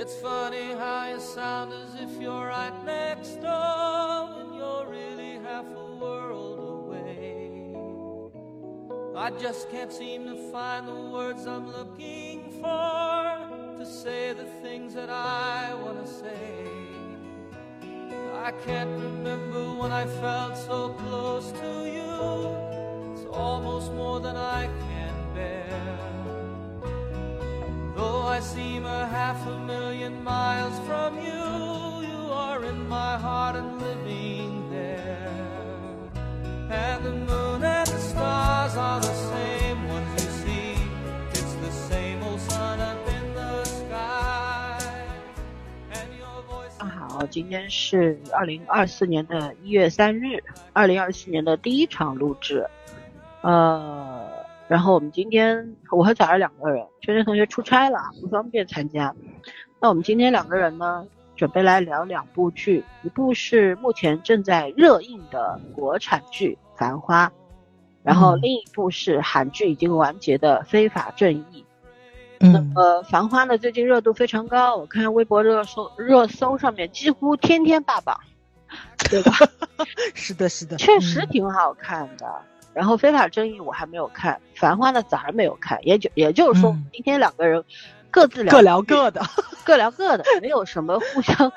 It's funny how you sound as if you're right next door when you're really half a world away. I just can't seem to find the words I'm looking for to say the things that I want to say. I can't remember when I felt so close to you. It's almost more than I can I seem a half a million miles from you, you are in my heart and living there. And the moon and the stars are the same ones you see. It's the same old sun up in the sky. And your voice. 好，今天是二零二四年的一月三日，二零二四年的第一场录制。呃，然后我们今天我和早儿两个人，圈圈同学出差了，不方便参加。那我们今天两个人呢，准备来聊两部剧，一部是目前正在热映的国产剧《繁花》，然后嗯另一部是韩剧已经完结的《非法正义》。嗯，呃，《繁花》呢最近热度非常高，我看微博热搜热搜上面几乎天天霸榜，对吧？是的，是的，确实嗯挺好看的。然后《非法正义》我还没有看，《繁花》呢咱还没有看，也就也就是说嗯，今天两个人各自聊各聊各的。各聊各的，没有什么互相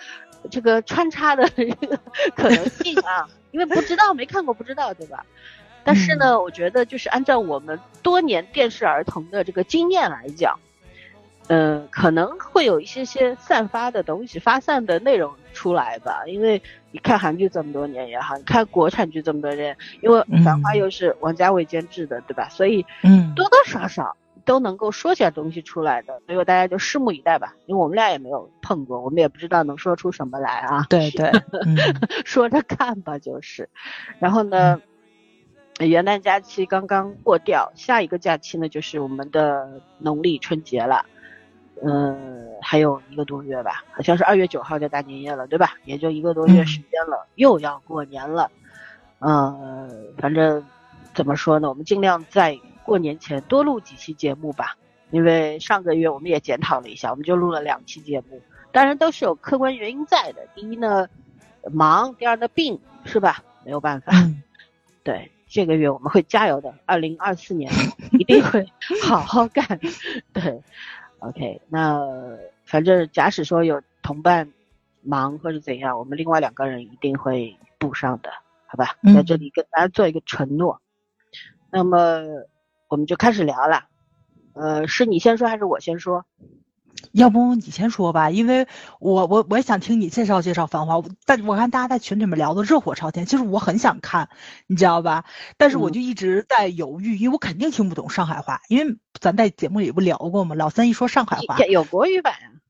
这个穿插的这个可能性啊，因为不知道没看过不知道，对吧？但是呢，我觉得就是按照我们多年电视儿童的这个经验来讲，呃，可能会有一些些散发的东西、发散的内容出来吧。因为你看韩剧这么多年也好，你看国产剧这么多年，因为《繁花》嗯又是王家卫监制的，对吧？所以嗯，多多少少都能够说点东西出来的，所以大家就拭目以待吧。因为我们俩也没有碰过，我们也不知道能说出什么来啊。对对，嗯说着看吧，就是。然后呢，元旦假期刚刚过掉，下一个假期呢就是我们的农历春节了。嗯，还有一个多月吧，好像是二月九号就大年夜了，对吧？也就一个多月嗯时间了，又要过年了。呃，反正怎么说呢，我们尽量在过年前多录几期节目吧。因为上个月我们也检讨了一下，我们就录了两期节目，当然都是有客观原因在的。第一呢，忙；第二呢，病，是吧？没有办法。嗯 对，这个月我们会加油的，二零二四年一定会 好好干。对，OK，那反正假使说有同伴忙或者怎样，我们另外两个人一定会补上的，好吧？嗯在这里跟大家做一个承诺。那么我们就开始聊了，呃，是你先说还是我先说？要不你先说吧，因为我我我也想听你介绍介绍《繁花》，但我看大家在群里面聊的热火朝天，其实我很想看，你知道吧？但是我嗯就一直在犹豫，因为我肯定听不懂上海话，因为咱在节目里不聊过吗？老三一说上海话，有国语版呀、啊，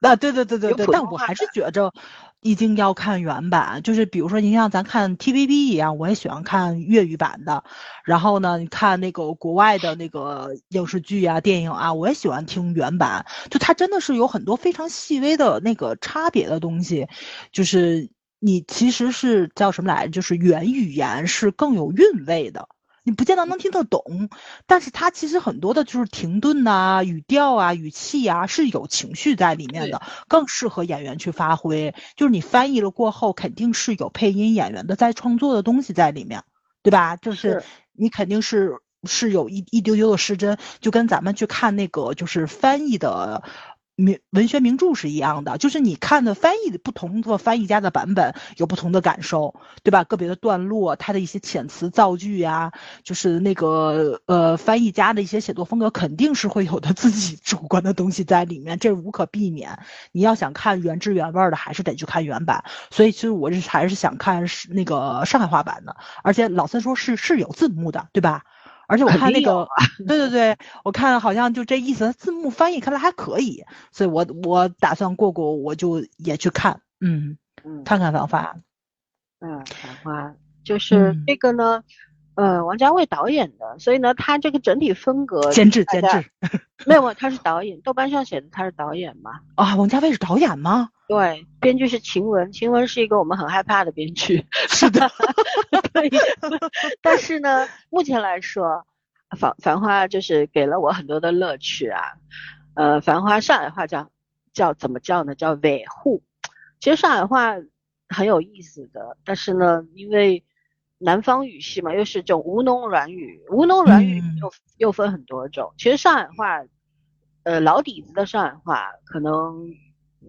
对对对对对，有普通话但我还是觉着一定要看原版，就是比如说，您像咱看 TVB 一样，我也喜欢看粤语版的。然后呢，你看那个国外的那个影视剧啊、电影啊，我也喜欢听原版。就它真的是有很多非常细微的那个差别的东西，就是你其实是叫什么来着？就是原语言是更有韵味的。你不见得能听得懂，但是它其实很多的就是停顿呐、语调啊、语气啊是有情绪在里面的，更适合演员去发挥。就是你翻译了过后，肯定是有配音演员的在创作的东西在里面，对吧？就是是你肯定是是有一一丢丢的失真，就跟咱们去看那个就是翻译的。名文学名著是一样的，就是你看的翻译的不同的翻译家的版本有不同的感受，对吧？个别的段落，它的一些遣词造句呀、就是那个呃翻译家的一些写作风格，肯定是会有的自己主观的东西在里面，这是无可避免。你要想看原汁原味的，还是得去看原版。所以其实我是还是想看是那个上海话版的，而且老三说是是有字幕的，对吧？而且我看那个，对对对，我看好像就这意思，字幕翻译看来还可以，所以我我打算过过，我就也去看，嗯，嗯，看看《繁花》。嗯，繁花就是嗯这个呢，呃，王家卫导演的，所以呢，他这个整体风格监制监制没有，他是导演，豆瓣上写的他是导演嘛。啊，王家卫是导演吗？对，编剧是晴雯，晴雯是一个我们很害怕的编剧。是的，对，但是呢，目前来说，繁繁花就是给了我很多的乐趣啊。呃，繁花上海话叫叫怎么叫呢？叫维护。其实上海话很有意思的，但是呢，因为南方语系嘛，又是这种吴侬软语，吴侬软语又又分很多种。其实上海话，呃，老底子的上海话可能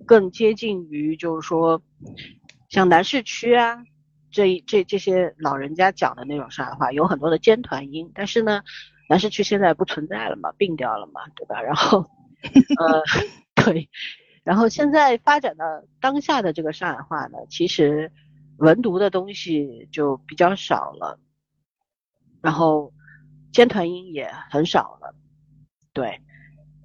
更接近于，就是说像南市区啊，这这这些老人家讲的那种上海话，有很多的尖团音。但是呢，南市区现在不存在了嘛，并掉了嘛，对吧？然后，呃，对，然后现在发展到当下的这个上海话呢，其实。文读的东西就比较少了，然后尖团音也很少了，对，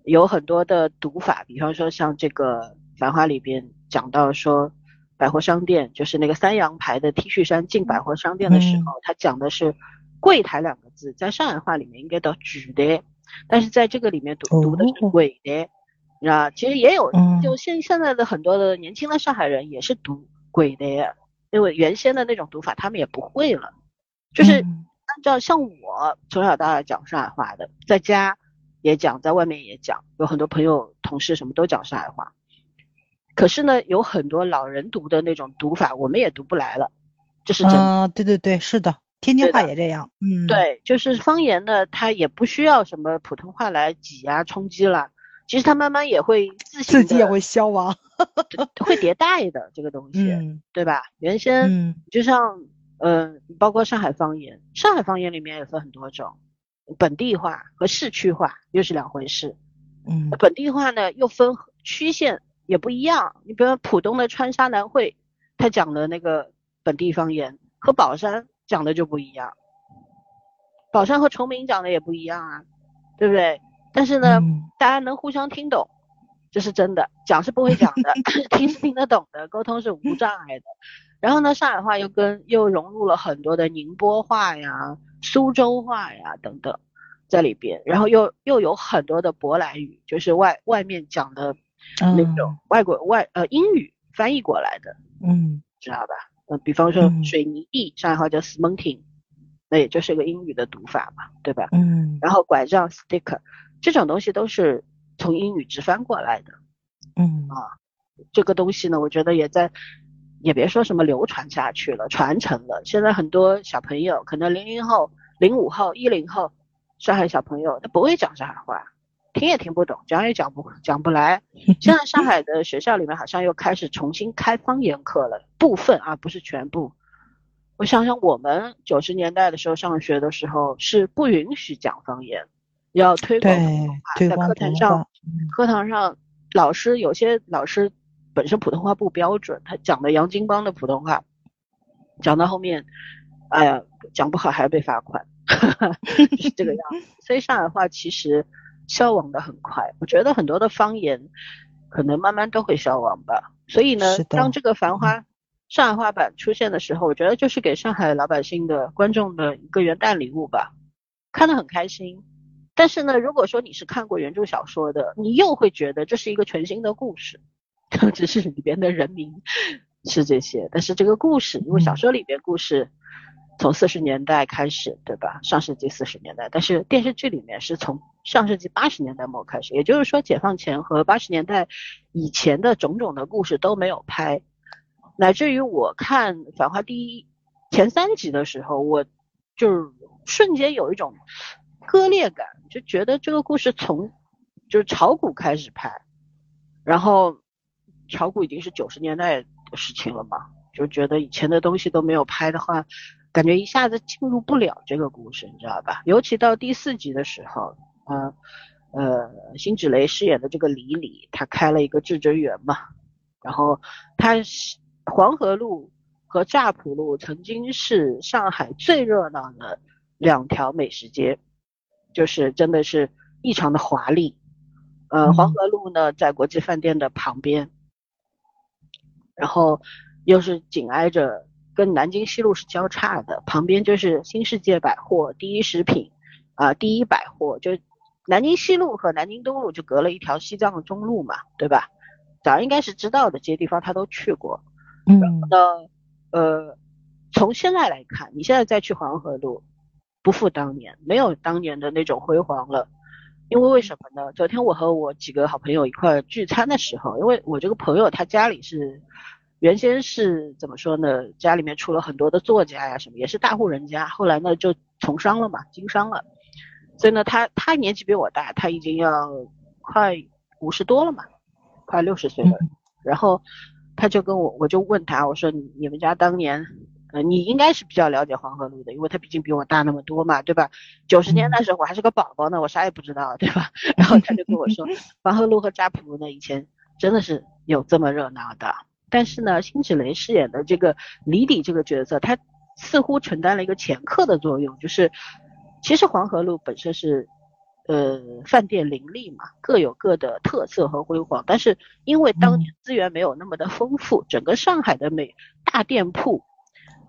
有很多的读法，比方说像这个《繁花》里边讲到说，百货商店就是那个三洋牌的 T 恤衫进百货商店的时候，他讲的是柜台两个字，在上海话里面应该读举的，但是在这个里面读读的是鬼的，啊，其实也有，就现现在的很多的年轻的上海人也是读鬼的。因为原先的那种读法，他们也不会了，就是按照像我从小到大讲上海话的，在家也讲，在外面也讲，有很多朋友、同事什么都讲上海话。可是呢，有很多老人读的那种读法，我们也读不来了，这是真的。对对对，是的，天津话也这样。嗯，对，就是方言呢，它也不需要什么普通话来挤压冲击了。其实它慢慢也会自自己也会消亡，会迭代的这个东 西，嗯对吧？原先嗯就像呃，包括上海方言，上海方言里面也分很多种，本地话和市区话又是两回事。嗯，本地话呢又分区县也不一样。你比如浦东的川沙南汇，他讲的那个本地方言和宝山讲的就不一样，宝山和崇明讲的也不一样啊，对不对？但是呢，大家能互相听懂，这是真的。讲是不会讲的，听是听得懂的，沟通是无障碍的。然后呢，上海话又跟又融入了很多的宁波话呀、苏州话呀等等在里边，然后又又有很多的舶来语，就是外外面讲的那种外国外呃英语翻译过来的，嗯，知道吧？呃，比方说水泥地，上海话叫 c e m e n t i n g 那也就是个英语的读法嘛，对吧？嗯，然后拐杖 stick。这种东西都是从英语直翻过来的，嗯啊，这个东西呢，我觉得也在，也别说什么流传下去了，传承了。现在很多小朋友，可能零零后、零五后、一零后，上海小朋友他不会讲上海话，听也听不懂，讲也讲不讲不来。现在上海的学校里面好像又开始重新开方言课了，部分啊，不是全部。我想想，我们九十年代的时候上学的时候是不允许讲方言。要推广普通话，在课堂上，课堂上老师有些老师本身普通话不标准，他讲的洋泾浜的普通话，讲到后面，哎呀，讲不好还要被罚款，是这个样子。所以上海话其实消亡的很快，我觉得很多的方言可能慢慢都会消亡吧。所以呢，当这个繁花上海话版出现的时候，我觉得就是给上海老百姓的观众的一个元旦礼物吧，看得很开心。但是呢，如果说你是看过原著小说的，你又会觉得这是一个全新的故事，只是里边的人名是这些。但是这个故事，因为小说里边故事从四十年代开始，对吧？上世纪四十年代，但是电视剧里面是从上世纪八十年代末开始，也就是说解放前和八十年代以前的种种的故事都没有拍，乃至于我看《繁花》第一前三集的时候，我就是瞬间有一种。割裂感，就觉得这个故事从就是炒股开始拍，然后炒股已经是九十年代的事情了嘛，就觉得以前的东西都没有拍的话，感觉一下子进入不了这个故事，你知道吧？尤其到第四集的时候，啊，呃，辛芷蕾饰演的这个李李，她开了一个至臻园嘛，然后她黄河路和乍浦路曾经是上海最热闹的两条美食街。就是真的是异常的华丽，呃，黄河路呢在国际饭店的旁边，然后又是紧挨着跟南京西路是交叉的，旁边就是新世界百货、第一食品啊、第一百货，就南京西路和南京东路就隔了一条西藏的中路嘛，对吧？早应该是知道的，这些地方他都去过。嗯。那呃，从现在来看，你现在再去黄河路。不复当年，没有当年的那种辉煌了。因为为什么呢？昨天我和我几个好朋友一块聚餐的时候，因为我这个朋友他家里是原先是怎么说呢？家里面出了很多的作家呀什么，也是大户人家，后来呢就从商了嘛，经商了。所以呢，他他年纪比我大，他已经要快五十多了嘛，快六十岁了。然后他就跟我，我就问他，我说你你们家当年。呃，你应该是比较了解黄河路的，因为他毕竟比我大那么多嘛，对吧？九十年代时候我还是个宝宝呢，我啥也不知道，对吧？然后他就跟我说，黄河路和扎浦路呢，以前真的是有这么热闹的。但是呢，辛芷蕾饰演的这个李李这个角色，她似乎承担了一个前客的作用，就是其实黄河路本身是呃饭店林立嘛，各有各的特色和辉煌，但是因为当年资源没有那么的丰富，整个上海的每大店铺。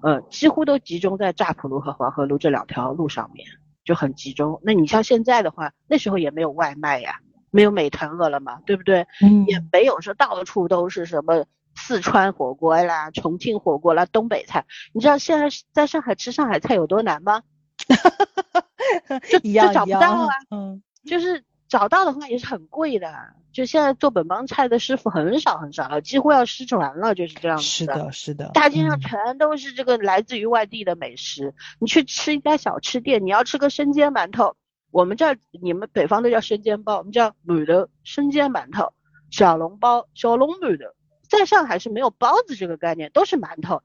呃，几乎都集中在乍浦路和黄河路这两条路上面，就很集中。那你像现在的话，那时候也没有外卖呀，没有美团、饿了么，对不对？嗯。也没有说到处都是什么四川火锅啦、重庆火锅啦、东北菜。你知道现在在上海吃上海菜有多难吗？哈哈哈哈哈。就就找不到啊。嗯。就是找到的话也是很贵的。就现在做本帮菜的师傅很少很少了，几乎要失传了，就是这样子的。是的，是的。大街上全都是这个来自于外地的美食。你去吃一家小吃店，你要吃个生煎馒头，我们这儿你们北方都叫生煎包，我们叫馒头生煎馒头，小笼包小笼馒头，在上海是没有包子这个概念，都是馒头，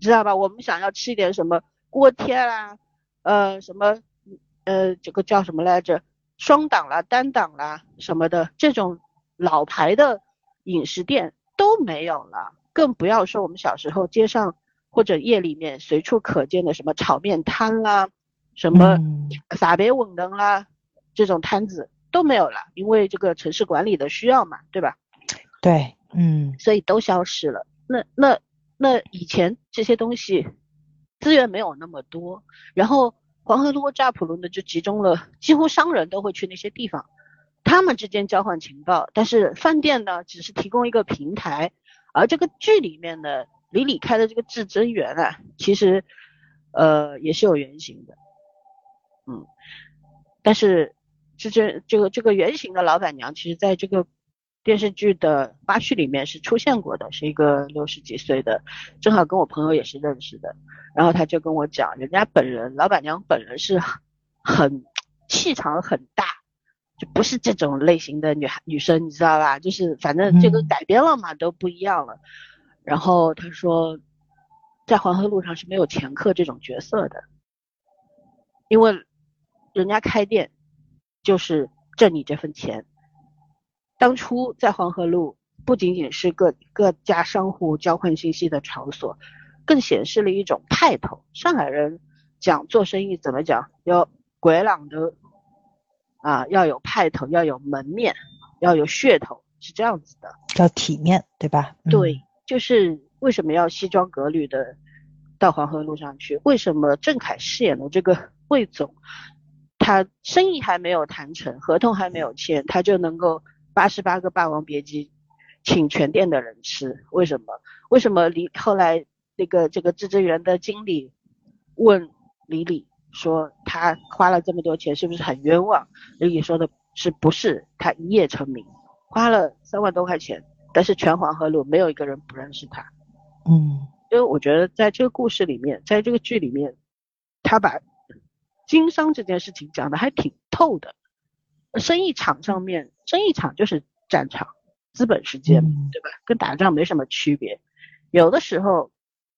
知道吧？我们想要吃一点什么锅贴啦，呃，什么呃，这个叫什么来着？双档啦、单档啦什么的这种。老牌的饮食店都没有了，更不要说我们小时候街上或者夜里面随处可见的什么炒面摊啦，什么撒别稳灯啦，这种摊子都没有了，因为这个城市管理的需要嘛，对吧？对，嗯，所以都消失了。那那那以前这些东西资源没有那么多，然后黄河路、乍浦路呢就集中了，几乎商人都会去那些地方。他们之间交换情报，但是饭店呢只是提供一个平台，而这个剧里面的李李开的这个至真园啊，其实呃也是有原型的，嗯，但是至真这个这个原型的老板娘，其实在这个电视剧的花絮里面是出现过的，是一个六十几岁的，正好跟我朋友也是认识的，然后他就跟我讲，人家本人老板娘本人是很气场很大。就不是这种类型的女孩女生，你知道吧？就是反正这个改编了嘛，都不一样了。然后他说，在黄河路上是没有前客这种角色的，因为人家开店就是挣你这份钱。当初在黄河路不仅仅是各各家商户交换信息的场所，更显示了一种派头。上海人讲做生意怎么讲？要鬼朗的。啊，要有派头，要有门面，要有噱头，是这样子的，要体面，对吧？对，就是为什么要西装革履的到黄河路上去？为什么郑恺饰演的这个魏总，他生意还没有谈成，合同还没有签，他就能够八十八个霸王别姬请全店的人吃？为什么？为什么李后来那个这个至臻园的经理问李李？说他花了这么多钱是不是很冤枉？李李说的是不是他一夜成名，花了三万多块钱，但是全黄河路没有一个人不认识他。嗯，因为我觉得在这个故事里面，在这个剧里面，他把经商这件事情讲的还挺透的。生意场上面，生意场就是战场，资本世界，对吧？跟打仗没什么区别。有的时候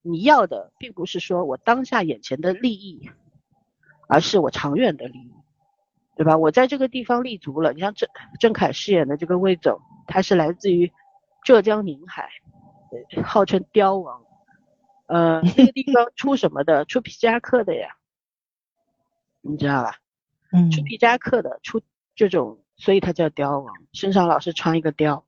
你要的并不是说我当下眼前的利益。而是我长远的利益，对吧？我在这个地方立足了。你像郑郑恺饰演的这个魏总，他是来自于浙江宁海，号称雕王。呃，那个地方出什么的？出皮夹克的呀，你知道吧？嗯，出皮夹克的，出这种，所以他叫雕王，身上老是穿一个貂。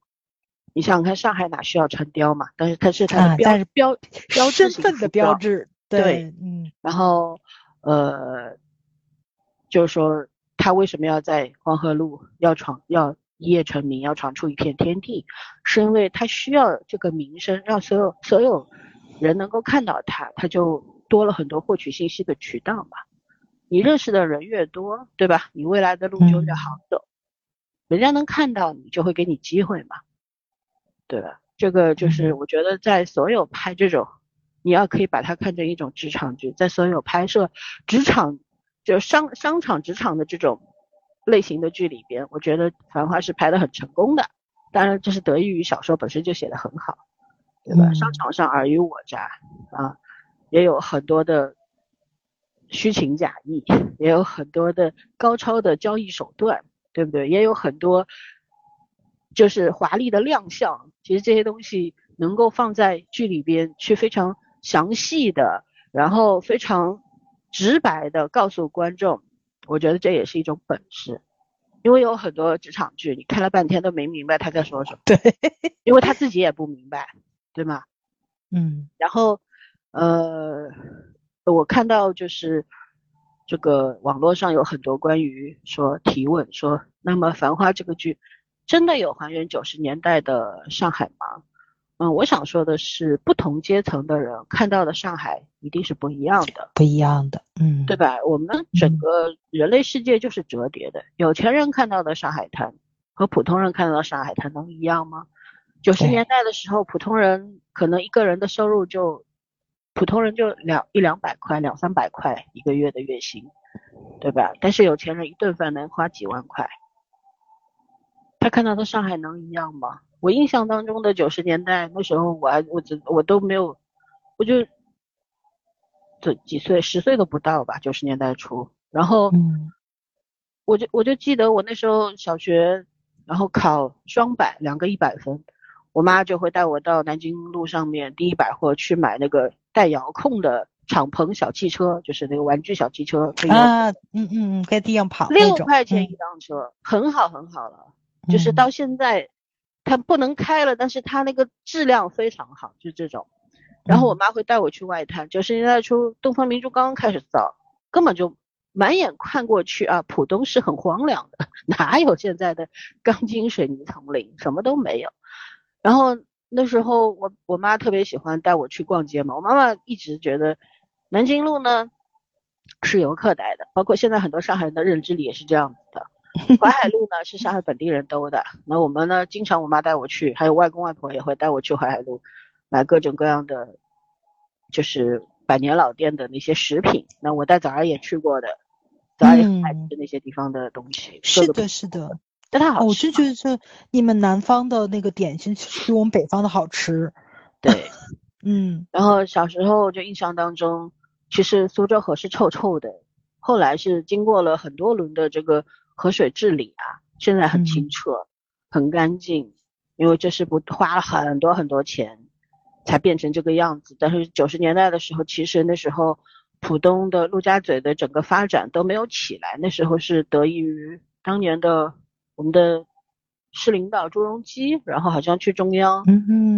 你想想看，上海哪需要穿貂嘛？但是它是它的标标身份的标志。对，嗯，然后呃。就是说，他为什么要在黄河路要闯，要一夜成名，要闯出一片天地，是因为他需要这个名声，让所有所有人能够看到他，他就多了很多获取信息的渠道嘛。你认识的人越多，对吧？你未来的路就越好走。人家能看到你，就会给你机会嘛，对吧？这个就是我觉得在所有拍这种，你要可以把它看成一种职场剧，在所有拍摄职场就商商场职场的这种类型的剧里边，我觉得《繁花》是拍的很成功的。当然，这是得益于小说本身就写的很好，对吧？商场上尔虞我诈啊，也有很多的虚情假意，也有很多的高超的交易手段。对不对？也有很多，就是华丽的亮相。其实这些东西能够放在剧里边去非常详细的，然后非常直白的告诉观众，我觉得这也是一种本事。因为有很多职场剧，你看了半天都没明白他在说什么。对，因为他自己也不明白，对吗？嗯。然后，呃，我看到就是。这个网络上有很多关于说提问说，那么《繁花》这个剧真的有还原九十年代的上海吗？嗯，我想说的是，不同阶层的人看到的上海一定是不一样的，不一样的，嗯，对吧？我们整个人类世界就是折叠的，有钱人看到的上海滩和普通人看到的上海滩能一样吗？九十年代的时候，普通人可能一个人的收入就。普通人就两一两百块，两三百块一个月的月薪，对吧？但是有钱人一顿饭能花几万块，他看到的上海能一样吗？我印象当中的九十年代那时候，我还我只我都没有，我就这几岁十岁都不到吧，九十年代初，然后我就我就记得我那时候小学，然后考双百两个一百分，我妈就会带我到南京路上面第一百货去买那个。带遥控的敞篷小汽车，就是那个玩具小汽车，啊，嗯嗯嗯，在地上跑，六块钱一辆车，很好很好了。就是到现在，它不能开了，但是它那个质量非常好，就这种。然后我妈会带我去外滩，九十年代初，东方明珠刚刚开始造，根本就满眼看过去啊，浦东是很荒凉的，哪有现在的钢筋水泥丛林，什么都没有。然后。那时候我我妈特别喜欢带我去逛街嘛，我妈妈一直觉得南京路呢是游客带的，包括现在很多上海人的认知里也是这样子的。淮海路呢是上海本地人兜的，那我们呢经常我妈带我去，还有外公外婆也会带我去淮海路买各种各样的就是百年老店的那些食品。那我带早儿也去过的，早儿也很爱吃那些地方的东西。是的，是的。但它好吃。我是觉得是你们南方的那个点心比我们北方的好吃。对，嗯。然后小时候就印象当中，其实苏州河是臭臭的，后来是经过了很多轮的这个河水治理啊，现在很清澈，很干净。因为这是不花了很多很多钱才变成这个样子。但是九十年代的时候，其实那时候浦东的陆家嘴的整个发展都没有起来，那时候是得益于当年的。我们的市领导朱镕基，然后好像去中央，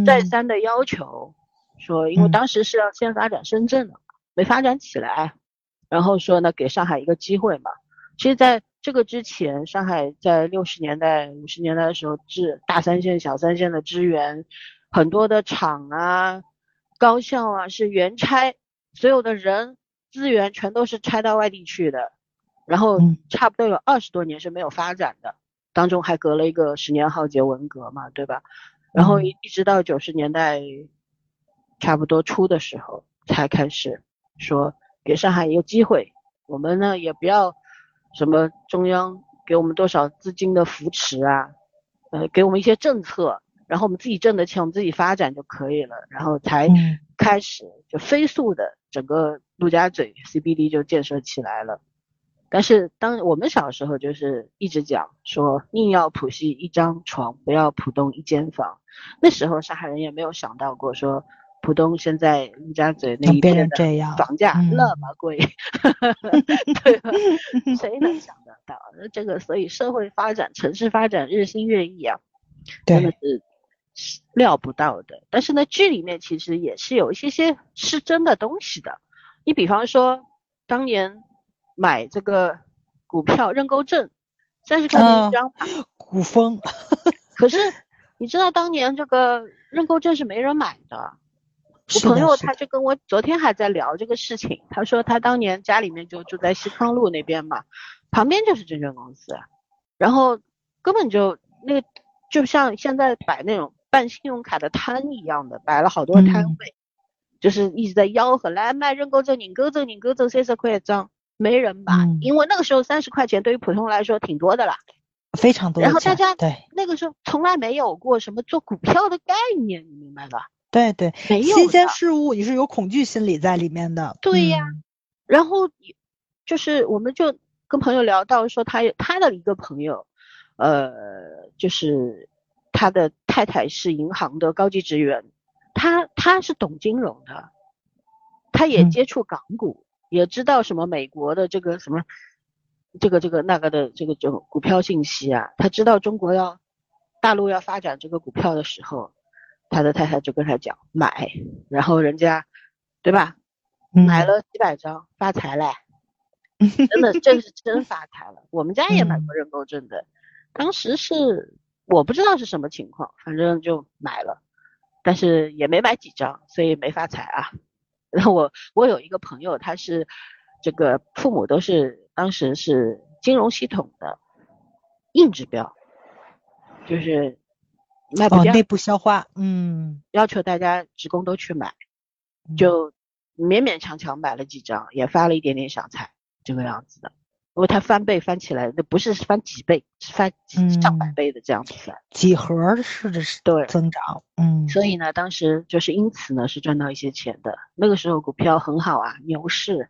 再三的要求说，因为当时是要先发展深圳的，没发展起来，然后说呢，给上海一个机会嘛。其实，在这个之前，上海在六十年代、五十年代的时候，支大三线、小三线的支援，很多的厂啊、高校啊是原拆，所有的人资源全都是拆到外地去的，然后差不多有二十多年是没有发展的。当中还隔了一个十年浩劫文革嘛，对吧？然后一一直到九十年代差不多初的时候，才开始说给上海一个机会，我们呢也不要什么中央给我们多少资金的扶持啊，呃，给我们一些政策，然后我们自己挣的钱我们自己发展就可以了，然后才开始就飞速的整个陆家嘴 CBD 就建设起来了。但是当我们小时候就是一直讲说宁要浦西一张床，不要浦东一间房。那时候上海人也没有想到过说浦东现在陆家嘴那一片的房价那么贵，对吧？谁能想得到？那这个所以社会发展、城市发展日新月异啊，真的是料不到的。但是呢，剧里面其实也是有一些些是真的东西的。你比方说当年。买这个股票认购证，三十块钱一张，股风。可是你知道当年这个认购证是没人买的。我朋友他就跟我昨天还在聊这个事情，他说他当年家里面就住在西康路那边嘛，旁边就是证券公司，然后根本就那个就像现在摆那种办信用卡的摊一样的，摆了好多摊位，就是一直在吆喝来卖认购证、认购证、认购证三十块一张，没人吧，因为那个时候三十块钱对于普通来说挺多的啦。非常多，然后大家对那个时候从来没有过什么做股票的概念，你明白吧？对对，没有新鲜事物，你是有恐惧心理在里面的。对呀，然后就是我们就跟朋友聊到说，他他的一个朋友，呃，就是他的太太是银行的高级职员，他他是懂金融的，他也接触港股，也知道什么美国的这个什么。这个这个那个的这个这种股票信息啊，他知道中国要大陆要发展这个股票的时候，他的太太就跟他讲买，然后人家对吧，买了几百张发财嘞，真的这是真发财了。我们家也买过认购证的，当时是我不知道是什么情况，反正就买了，但是也没买几张，所以没发财啊。然后我我有一个朋友，他是这个父母都是。当时是金融系统的硬指标，就是卖不掉，内部消化，嗯，要求大家职工都去买，就勉勉强强买了几张，也发了一点点小财，这个样子的。因为它翻倍翻起来，那不是翻几倍，是翻上百倍的这样子翻，几何式的对增长，嗯。所以呢，当时就是因此呢，是赚到一些钱的。那个时候股票很好啊，牛市。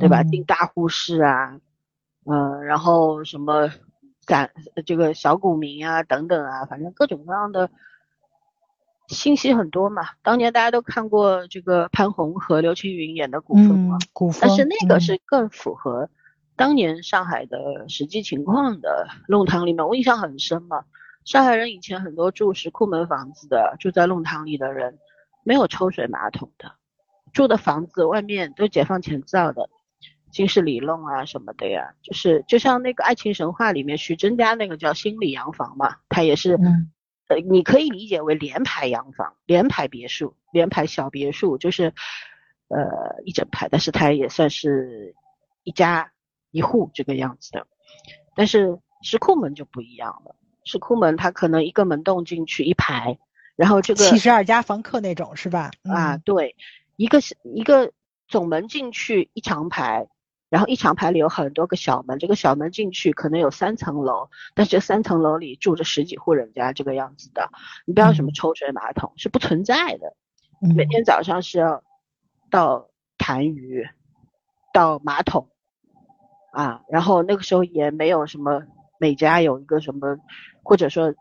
对吧？进大户市啊，嗯，然后什么散这个小股民啊等等啊，反正各种各样的信息很多嘛。当年大家都看过这个潘虹和刘青云演的《古风》嘛，古风，但是那个是更符合当年上海的实际情况的。弄堂里面我印象很深嘛，上海人以前很多住石库门房子的，住在弄堂里的人没有抽水马桶的，住的房子外面都解放前造的。新式里弄啊什么的呀，就是就像那个爱情神话里面徐峥家那个叫新里洋房嘛，它也是，呃，你可以理解为连排洋房、连排别墅、连排小别墅，就是呃一整排，但是它也算是一家一户这个样子的。但是石库门就不一样了，石库门它可能一个门洞进去一排，然后这个七十二家房客那种是吧？啊，对，一个是一个总门进去一长排。然后一长排里有很多个小门，这个小门进去可能有三层楼，但是这三层楼里住着十几户人家这个样子的，你不要什么抽水马桶是不存在的，每天早上是要倒痰盂，倒马桶，啊，然后那个时候也没有什么每家有一个什么，或者说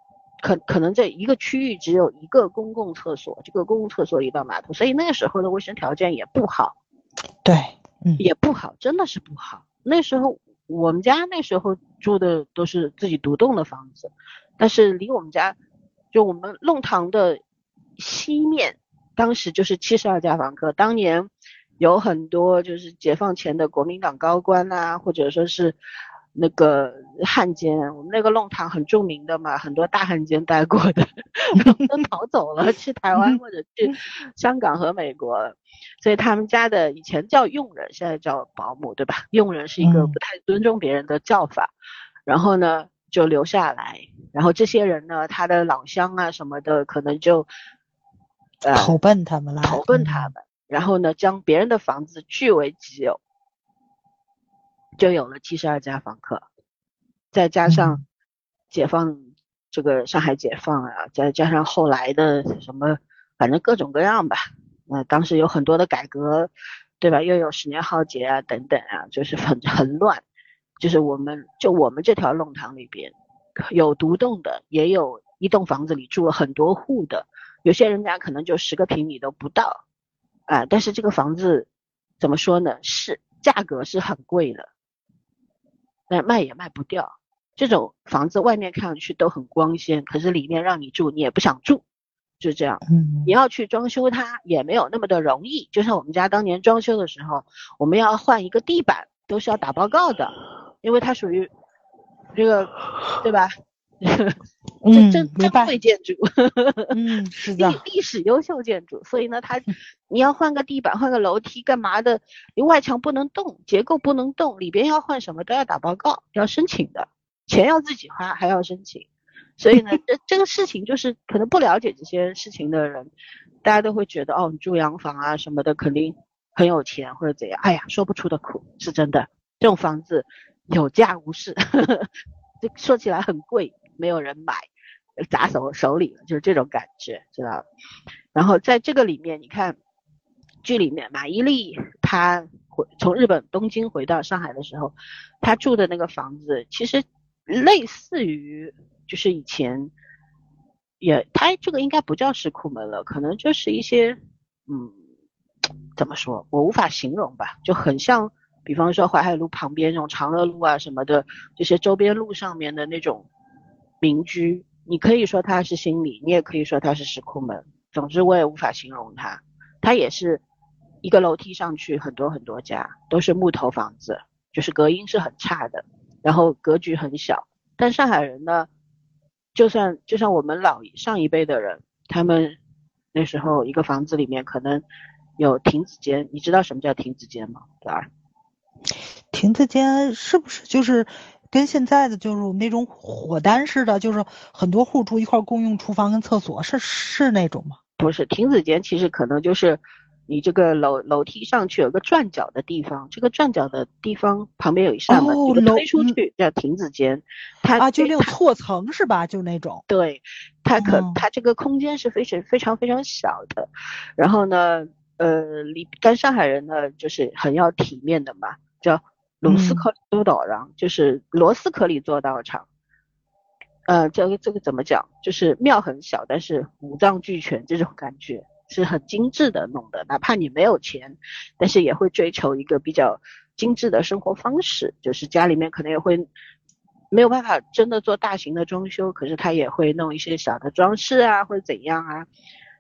可可能这一个区域只有一个公共厕所，这个公共厕所一到马桶，所以那个时候的卫生条件也不好，对。也不好，真的是不好。那时候我们家那时候住的都是自己独栋的房子，但是离我们家就我们弄堂的西面，当时就是七十二家房客。当年有很多就是解放前的国民党高官啊，或者说是。那个汉奸，我们那个弄堂很著名的嘛，很多大汉奸待过的，都 逃走了，去台湾或者去香港和美国，所以他们家的以前叫佣人，现在叫保姆，对吧？佣人是一个不太尊重别人的叫法，然后呢就留下来，然后这些人呢，他的老乡啊什么的，可能就呃投奔他们了，投奔他们，然后呢将别人的房子据为己有。就有了七十二家房客，再加上解放这个上海解放啊，再加上后来的什么，反正各种各样吧。那当时有很多的改革，对吧？又有十年浩劫啊，等等啊，就是很很乱。就是我们就我们这条弄堂里边，有独栋的，也有一栋房子里住了很多户的。有些人家可能就十个平米都不到，啊，但是这个房子怎么说呢？是价格是很贵的。那卖也卖不掉，这种房子外面看上去都很光鲜，可是里面让你住你也不想住，就这样。嗯，你要去装修它也没有那么的容易。就像我们家当年装修的时候，我们要换一个地板都是要打报告的，因为它属于这个，对吧？嗯，珍珍贵建筑，嗯，是 的，历史优秀建筑，所以呢，它你要换个地板，换个楼梯，干嘛的？你外墙不能动，结构不能动，里边要换什么都要打报告，要申请的。钱要自己花，还要申请，所以呢，这这个事情就是可能不了解这些事情的人，大家都会觉得哦，你住洋房啊什么的，肯定很有钱或者怎样。哎呀，说不出的苦是真的，这种房子有价无市，这说起来很贵，没有人买，砸手手里了，就是这种感觉，知道？然后在这个里面，你看剧里面马伊琍她回从日本东京回到上海的时候，她住的那个房子其实类似于就是以前也，它这个应该不叫石库门了，可能就是一些嗯怎么说，我无法形容吧，就很像，比方说淮海路旁边那种长乐路啊什么的这些周边路上面的那种民居，你可以说它是心理，你也可以说它是石库门。总之我也无法形容它，它也是一个楼梯上去很多很多家，都是木头房子，就是隔音是很差的，然后格局很小。但上海人呢，就算就像我们老上一辈的人，他们那时候一个房子里面可能有亭子间，你知道什么叫亭子间吗？对吧，亭子间是不是就是跟现在的就是那种伙单似的，就是很多户住一块共用厨房跟厕所，是是那种吗？不是亭子间，其实可能就是你这个楼楼梯上去有个转角的地方，这个转角的地方旁边有一扇门，哦这个推出去叫亭子间。它啊，就那种错层是吧？就那种。对，它可哦它这个空间是非常非常非常小的。然后呢，呃，离但上海人呢就是很要体面的嘛，叫螺丝嗯壳里做道场，就是螺丝壳里做道场。呃，这个这个怎么讲？就是庙很小，但是五脏俱全这种感觉是很精致的弄的。哪怕你没有钱，但是也会追求一个比较精致的生活方式。就是家里面可能也会没有办法真的做大型的装修，可是他也会弄一些小的装饰啊，或者怎样啊。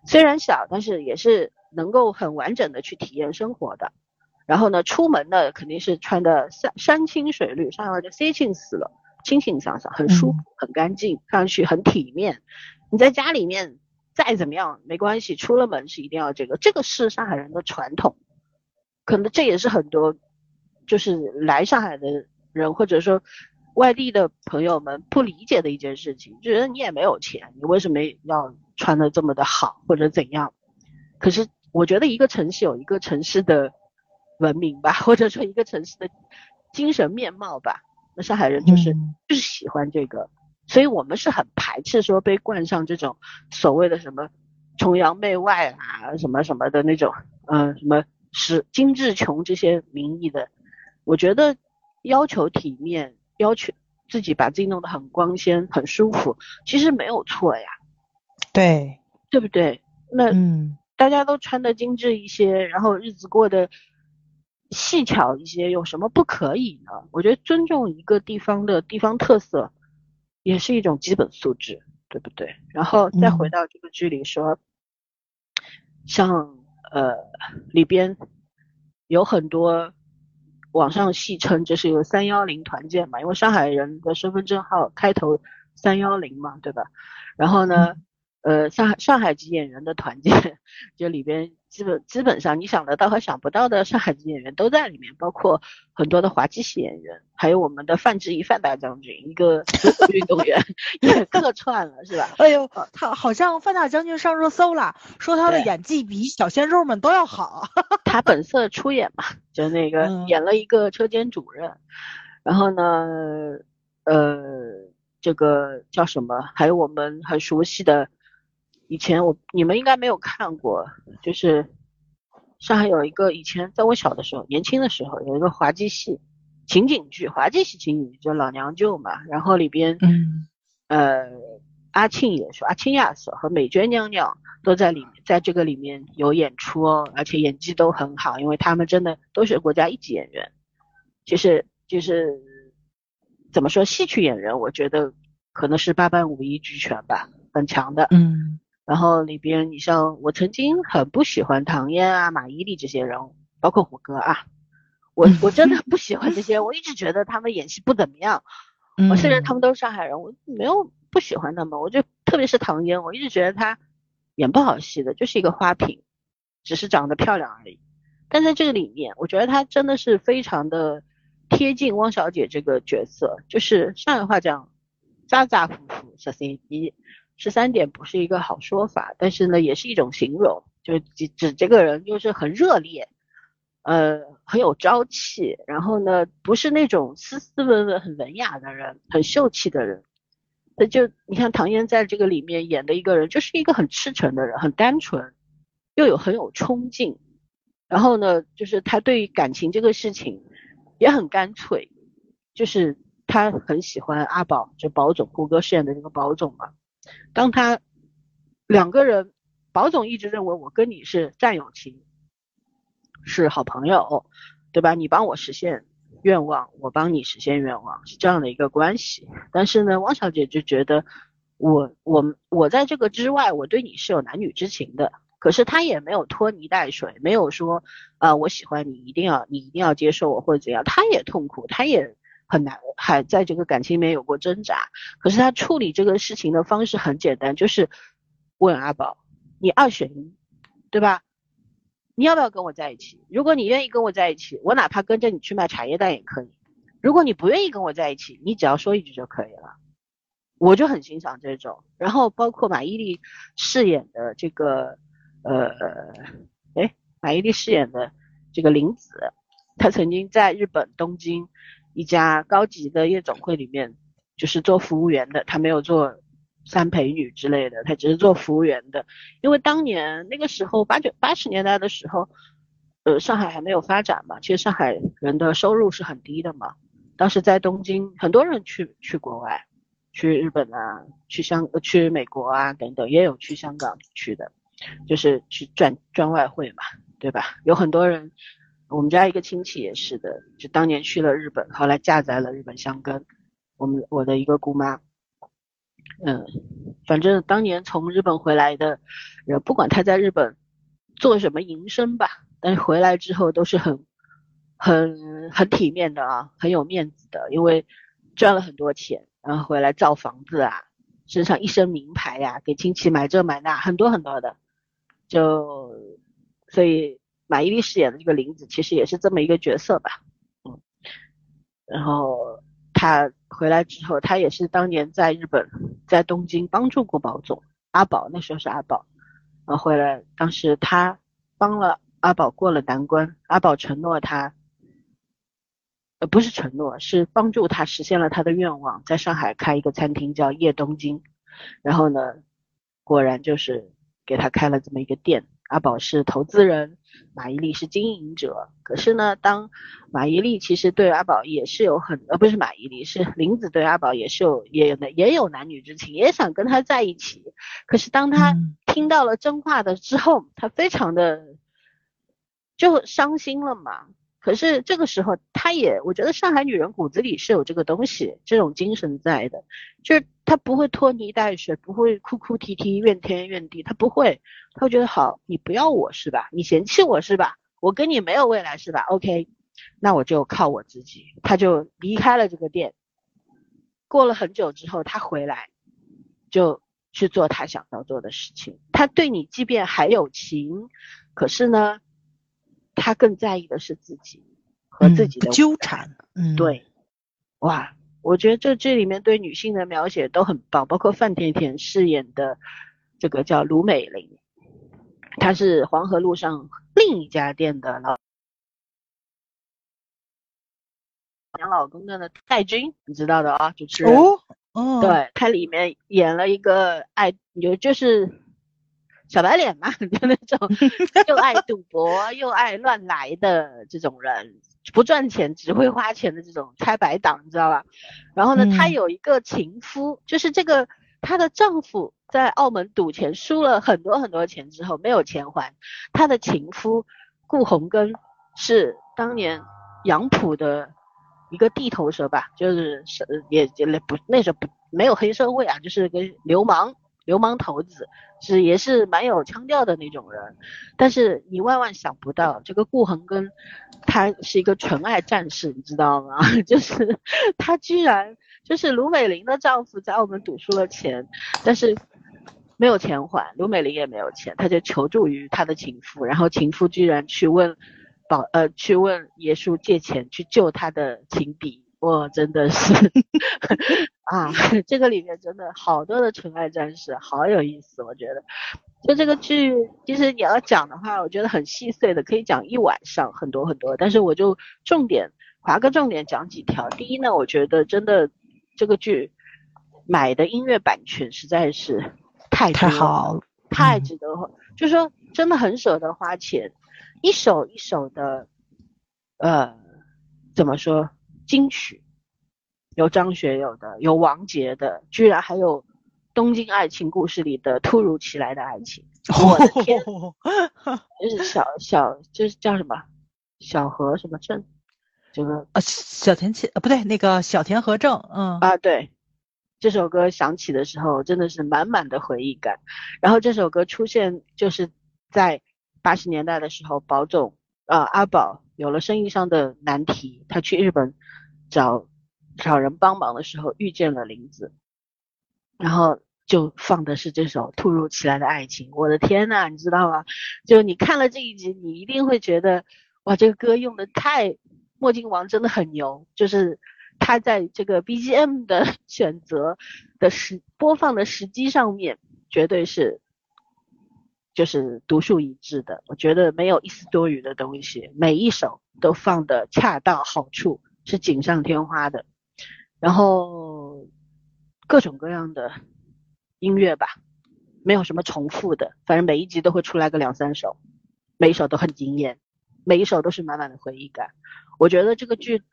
虽然小，但是也是能够很完整的去体验生活的。然后呢，出门呢肯定是穿的山山清水绿，上海就塞清死了。清清爽爽，很舒服，很干净，看上去很体面。你在家里面再怎么样没关系，出了门是一定要这个，这个是上海人的传统。可能这也是很多就是来上海的人或者说外地的朋友们不理解的一件事情，就觉得你也没有钱，你为什么要穿的这么的好或者怎样？可是我觉得一个城市有一个城市的文明吧，或者说一个城市的精神面貌吧。那上海人就是、嗯就是喜欢这个，所以我们是很排斥说被冠上这种所谓的什么崇洋媚外啊，什么什么的那种，嗯、什么是精致穷这些名义的。我觉得要求体面，要求自己把自己弄得很光鲜、很舒服，其实没有错呀，对，对不对？那嗯大家都穿的精致一些，然后日子过得细巧一些，有什么不可以呢？我觉得尊重一个地方的地方特色，也是一种基本素质，对不对？然后再回嗯到这个剧里说，像呃里边有很多网上戏称这是有三幺零团建嘛，因为上海人的身份证号开头三幺零嘛，对吧？然后呢，呃，上海上海籍演员的团建，就里边基本基本上你想得到和想不到的上海籍演员都在里面，包括很多的滑稽戏演员，还有我们的范志毅范大将军，一个运动员 也客串了，是吧？哎呦，他好像范大将军上热搜了，说他的演技比小鲜肉们都要好。他本色出演嘛，就那个嗯演了一个车间主任，然后呢，呃，这个叫什么？还有我们很熟悉的，以前我你们应该没有看过，就是上海有一个以前在我小的时候，年轻的时候有一个滑稽戏情景剧，滑稽戏情景剧叫《老娘舅》嘛，然后里边嗯。呃，阿庆也是，阿庆亚瑟和美娟娘娘都在里面，在这个里面有演出哦，而且演技都很好，因为他们真的都是国家一级演员，就是就是怎么说，戏曲演员，我觉得可能是八般武艺俱全吧，很强的。嗯然后里边，你像我曾经很不喜欢唐嫣啊、马伊琍这些人，包括胡歌啊，我我真的不喜欢这些，我一直觉得他们演戏不怎么样。嗯，我虽然他们都是上海人，我没有不喜欢他们，我就特别是唐嫣，我一直觉得她演不好戏的，就是一个花瓶，只是长得漂亮而已。但在这个里面，我觉得她真的是非常的贴近汪小姐这个角色，就是上海话讲咋咋呼呼十三点，十三点不是一个好说法，但是呢也是一种形容，就指指这个人就是很热烈，呃很有朝气，然后呢不是那种斯斯文文很文雅的人，很秀气的人。他就你看唐嫣在这个里面演的一个人，就是一个很赤诚的人，很单纯，又有很有冲劲。然后呢，就是他对于感情这个事情也很干脆，就是他很喜欢阿宝，就宝总，胡歌饰演的那个宝总嘛。当他两个人，宝总一直认为我跟你是战友情，是好朋友，对吧？你帮我实现愿望，我帮你实现愿望，是这样的一个关系。但是呢，汪小姐就觉得我我我在这个之外，我对你是有男女之情的。可是他也没有拖泥带水，没有说，呃，我喜欢你，一定要你一定要接受我或者怎样。他也痛苦，他也很难，还在这个感情里面有过挣扎。可是他处理这个事情的方式很简单，就是问阿宝，你二选一，对吧？你要不要跟我在一起？如果你愿意跟我在一起，我哪怕跟着你去卖茶叶蛋也可以。如果你不愿意跟我在一起，你只要说一句就可以了。我就很欣赏这种。然后包括马伊琍饰演的这个。呃，哎，马伊琍饰演的这个林子，她曾经在日本东京一家高级的夜总会里面，就是做服务员的，她没有做三陪女之类的，她只是做服务员的。因为当年那个时候八九八十年代的时候，呃，上海还没有发展嘛，其实上海人的收入是很低的嘛。当时在东京，很多人去去国外，去日本啊，去香去美国啊等等，也有去香港去的。就是去赚赚外汇嘛，对吧？有很多人，我们家一个亲戚也是的，就当年去了日本，后来嫁在了日本香根。我们我的一个姑妈，嗯，反正当年从日本回来的，人，不管他在日本做什么营生吧，但是回来之后都是很很很体面的啊，很有面子的，因为赚了很多钱，然后回来造房子啊，身上一身名牌呀，给亲戚买这买那，很多很多的。就，所以马伊琍饰演的这个林子其实也是这么一个角色吧，嗯，然后她回来之后，她也是当年在日本，在东京帮助过宝总阿宝，那时候是阿宝，然后回来，当时她帮了阿宝过了难关，阿宝承诺他，呃，不是承诺，是帮助他实现了他的愿望，在上海开一个餐厅叫夜东京，然后呢，果然就是。给他开了这么一个店，阿宝是投资人，马伊琍是经营者。可是呢，当马伊琍其实对阿宝也是有很，呃，不是马伊琍，是林子对阿宝也是有也有的也有男女之情，也想跟他在一起。可是当他听到了真话的之后，他非常的就伤心了嘛。可是这个时候，她也，我觉得上海女人骨子里是有这个东西，这种精神在的，就是她不会拖泥带水，不会哭哭啼啼、怨天怨地，她不会，她会觉得好，你不要我是吧？你嫌弃我是吧？我跟你没有未来是吧？OK，那我就靠我自己。她就离开了这个店，过了很久之后，她回来，就去做她想要做的事情。她对你即便还有情，可是呢？他更在意的是自己和自己的纠缠，嗯，对，哇，我觉得这这里面对女性的描写都很棒，包括范甜甜饰演的这个叫卢美玲，她是黄河路上另一家店的老养老公的呢戴军，你知道的啊，主持人哦，哦，对，他里面演了一个爱，有就是。小白脸嘛，就那种又爱赌博又爱乱来的这种人，不赚钱只会花钱的这种拆白党，你知道吧？然后呢，她有一个情夫，就是这个她的丈夫在澳门赌钱输了很多很多钱之后没有钱还，她的情夫顾红根是当年杨浦的一个地头蛇吧，就是是也也不那时候不没有黑社会啊，就是个流氓。流氓头子是也是蛮有腔调的那种人，但是你万万想不到，这个顾恒根他是一个纯爱战士，你知道吗？就是他居然就是卢美玲的丈夫在澳门赌输了钱，但是没有钱还，卢美玲也没有钱，他就求助于他的情妇，然后情妇居然去问保呃去问耶稣借钱去救他的情敌，我真的是 啊，这个里面真的好多的纯爱战士，好有意思，我觉得。就这个剧，其实你要讲的话，我觉得很细碎的，可以讲一晚上，很多很多。但是我就重点划个重点讲几条。第一呢，我觉得真的这个剧买的音乐版权实在是太太好了，太值得，就是说真的很舍得花钱，一首一首的，呃，怎么说金曲，有张学友的，有王杰的，居然还有。东京爱情故事里的突如其来的爱情，我的天，就是小小就是叫什么？小河什么镇，这个呃小田切呃不对那个小田和正嗯。啊对，这首歌响起的时候真的是满满的回忆感，然后这首歌出现就是在八十年代的时候，宝总啊阿宝有了生意上的难题，他去日本找找人帮忙的时候遇见了林子。然后就放的是这首突如其来的爱情，我的天呐，你知道吗？就你看了这一集，你一定会觉得，哇，这个歌用的太，墨镜王真的很牛，就是他在这个 BGM 的 选择的时播放的时机上面，绝对是，就是独树一帜的，我觉得没有一丝多余的东西，每一首都放的恰到好处，是锦上添花的，然后。各种各样的音乐吧，没有什么重复的，反正每一集都会出来个两三首，每一首都很惊艳，每一首都是满满的回忆感。我觉得这个剧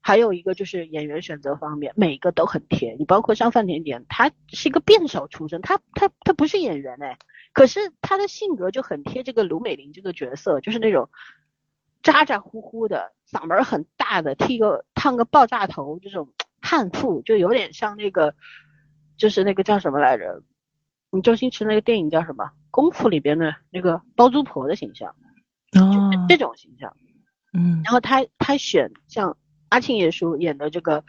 还有一个就是演员选择方面，每一个都很甜。你包括像范甜甜，她是一个辩手出身，她她她不是演员哎，可是她的性格就很贴这个卢美玲这个角色，就是那种咋咋呼呼的，嗓门很大的，剃个烫个爆炸头这种。悍妇就有点像那个，就是那个叫什么来着？你周星驰那个电影叫什么？《功夫》里边的那个包租婆的形象，哦，这种形象。嗯，然后他他选像阿庆爷叔演的这个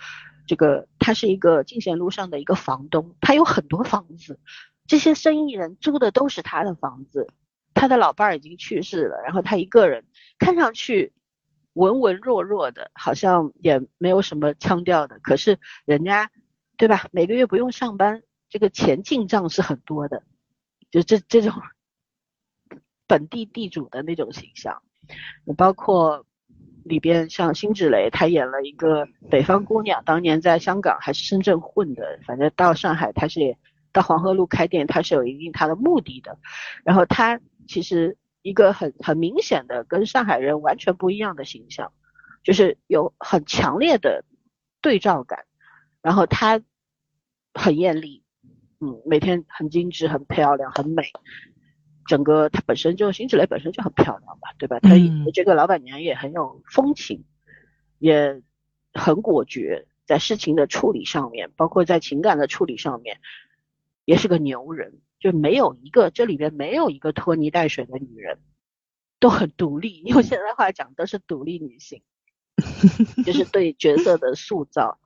这个，他是一个进贤路上的一个房东，他有很多房子，这些生意人租的都是他的房子。他的老伴儿已经去世了，然后他一个人，看上去。文文弱弱的，好像也没有什么腔调的，可是人家，对吧？每个月不用上班，这个钱进账是很多的，就这这种本地地主的那种形象。包括里边像辛芷蕾，她演了一个北方姑娘，当年在香港还是深圳混的，反正到上海她是到黄河路开店，他是有一定他的目的的。然后他其实。一个很很明显的跟上海人完全不一样的形象，就是有很强烈的对照感，然后他很艳丽，嗯，每天很精致、很漂亮、很美，整个他本身就辛芷蕾本身就很漂亮吧，对吧？她这个老板娘也很有风情，也很果决，在事情的处理上面，包括在情感的处理上面，也是个牛人。就没有一个这里边没有一个拖泥带水的女人，都很独立。用现在话讲，都是独立女性，就是对角色的塑造，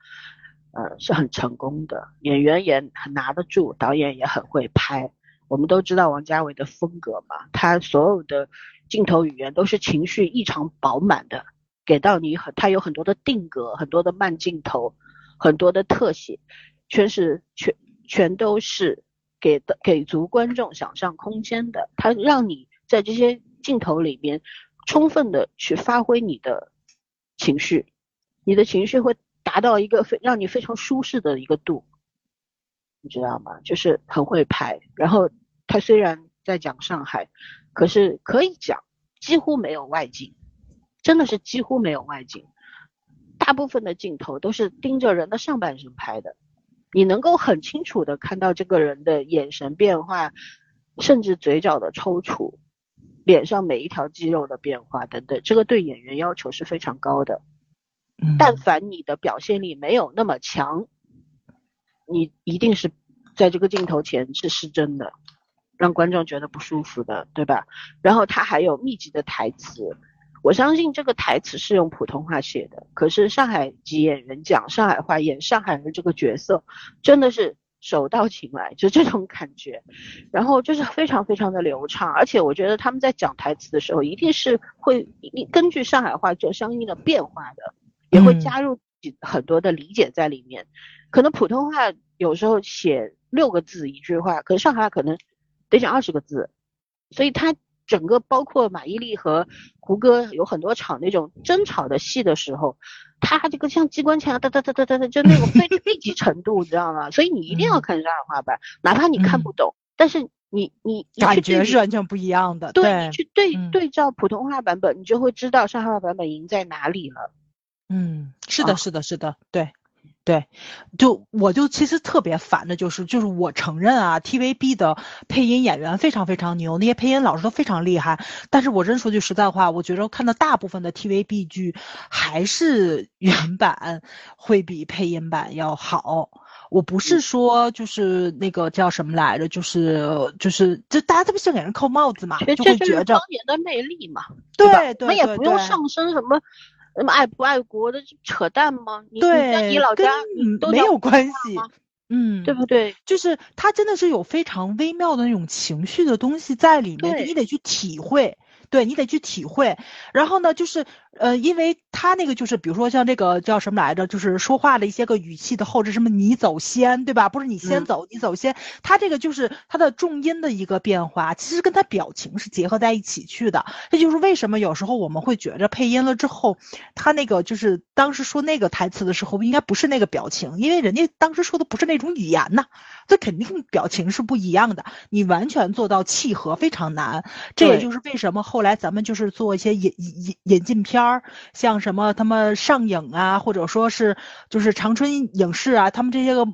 呃，是很成功的。演员也很拿得住，导演也很会拍。我们都知道王家卫的风格嘛，他所有的镜头语言都是情绪异常饱满的，给到你很，他有很多的定格，很多的慢镜头，很多的特写，全是全全都是。给的给足观众想象空间的，它让你在这些镜头里面充分的去发挥你的情绪，你的情绪会达到一个非让你非常舒适的一个度，你知道吗？就是很会拍。然后他虽然在讲上海，可是可以讲几乎没有外景，真的是几乎没有外景，大部分的镜头都是盯着人的上半身拍的。你能够很清楚的看到这个人的眼神变化，甚至嘴角的抽搐，脸上每一条肌肉的变化等等，这个对演员要求是非常高的。但凡你的表现力没有那么强，你一定是在这个镜头前是失真的，让观众觉得不舒服的，对吧？然后他还有密集的台词。我相信这个台词是用普通话写的，可是上海籍演员讲上海话演上海人这个角色，真的是手到擒来，就这种感觉，然后就是非常非常的流畅，而且我觉得他们在讲台词的时候，一定是会根据上海话做相应的变化的，也会加入很多的理解在里面。可能普通话有时候写六个字一句话，可是上海话可能得讲二十个字，所以它整个包括马伊琍和胡歌有很多场那种争吵的戏的时候。他这个像机关枪，哒哒哒哒哒哒，就那种非 密集程度，你知道吗？所以你一定要看上海话版，哪怕你看不懂，但是你你感觉是完全不一样的。对，你去对对照普通话版本，你就会知道上海话版本赢在哪里了。嗯，是的，是的，是的，对。对，就我就其实特别烦的就是，就是我承认啊，TVB 的配音演员非常非常牛，那些配音老师都非常厉害。但是我真说句实在话，我觉得看到大部分的 TVB 剧还是原版会比配音版要好。我不是说就是那个叫什么来着，就是就是就大家特别喜欢给人扣帽子嘛，就会觉着当年的魅力嘛，对对对，我们也不用上升什么。那么爱不爱国的扯淡吗？对，你老家没有关系，嗯，对不对？就是他真的是有非常微妙的那种情绪的东西在里面，你得去体会。对你得去体会，然后呢，就是呃，因为他那个就是，比如说像这个叫什么来着，就是说话的一些个语气的后置，什么你走先，对吧？不是你先走，你走先，他这个就是他的重音的一个变化，其实跟他表情是结合在一起去的。这就是为什么有时候我们会觉着配音了之后，他那个就是当时说那个台词的时候，应该不是那个表情，因为人家当时说的不是那种语言呐。这肯定表情是不一样的，你完全做到契合非常难。这也就是为什么后后来咱们就是做一些引引引进片儿，像什么他们上影啊，或者说是就是长春影视啊，他们这些个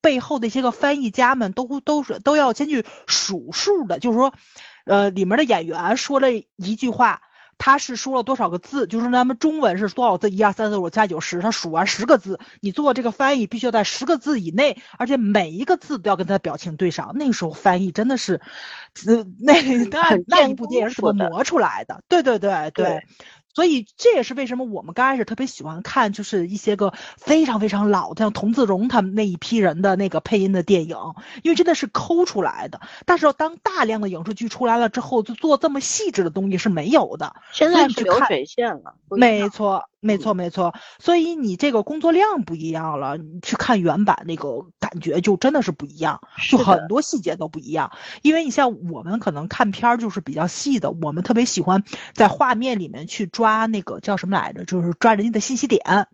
背后的一些个翻译家们都都是都要先去数数的，就是说，呃，里面的演员说了一句话。他是说了多少个字？就是咱们中文是多少字？一二三四五加九十，他数完十个字，你做这个翻译必须要在十个字以内，而且每一个字都要跟他的表情对上。那个时候翻译真的是，呃，那那那一部电影是怎么磨出来的？对对对对。所以这也是为什么我们刚开始特别喜欢看，就是一些个非常非常老的，像童自荣他们那一批人的那个配音的电影，因为真的是抠出来的。但是当大量的影视剧出来了之后，就做这么细致的东西是没有的。现在是流水线了，没错。没错，没错，所以你这个工作量不一样了，你去看原版那个感觉就真的是不一样，就很多细节都不一样。因为你像我们可能看片儿就是比较细的，我们特别喜欢在画面里面去抓那个叫什么来着，就是抓人家的信息点，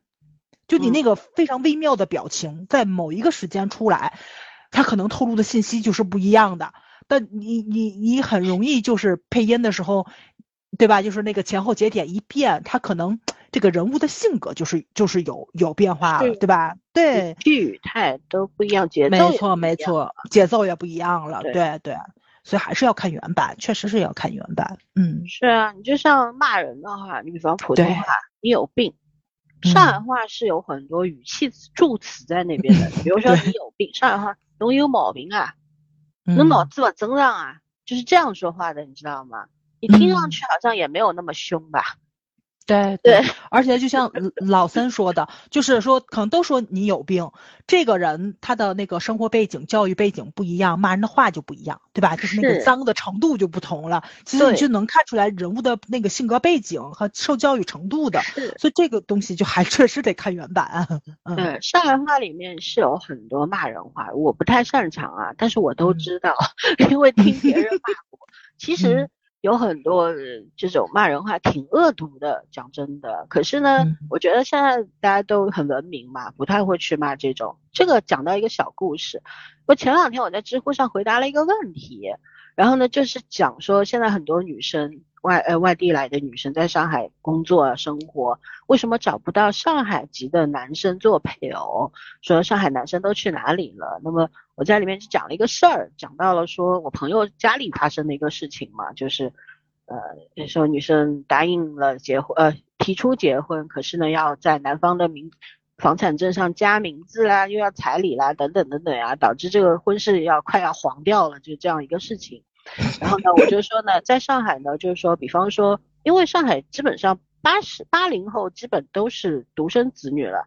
就你那个非常微妙的表情，在某一个时间出来，它可能透露的信息就是不一样的。但你你你很容易就是配音的时候，对吧？就是那个前后节点一变，它可能。这个人物的性格就是就是有有变化了，对吧？对，语态都不一样，节奏没错没错，节奏也不一样了，对对，所以还是要看原版，确实是要看原版。嗯，是啊，你就像骂人的话，你比方普通话，你有病，上海话是有很多语气助词在那边的，比如说你有病，上海话侬有毛病啊，侬脑子不正常啊，就是这样说话的，你知道吗？你听上去好像也没有那么凶吧？对对，而且就像老三说的，就是说可能都说你有病，这个人他的那个生活背景、教育背景不一样，骂人的话就不一样，对吧？就是那个脏的程度就不同了。其实你就能看出来人物的那个性格背景和受教育程度的。所以这个东西就还 确实得看原版。对，上海话里面是有很多骂人话，我不太擅长啊，但是我都知道，因为听别人骂过。其实。有很多这种骂人话挺恶毒的，讲真的。可是呢，我觉得现在大家都很文明嘛，不太会去骂这种。这个讲到一个小故事，我前两天我在知乎上回答了一个问题，然后呢就是讲说现在很多女生。外呃外地来的女生在上海工作生活，为什么找不到上海籍的男生做配偶？说上海男生都去哪里了？那么我在里面就讲了一个事儿，讲到了说我朋友家里发生的一个事情嘛，就是呃说女生答应了结婚，呃提出结婚，可是呢要在男方的名房产证上加名字啦，又要彩礼啦，等等等等啊，导致这个婚事要快要黄掉了，就这样一个事情。然后呢，我就说呢，在上海呢，就是说，比方说，因为上海基本上八十八零后基本都是独生子女了，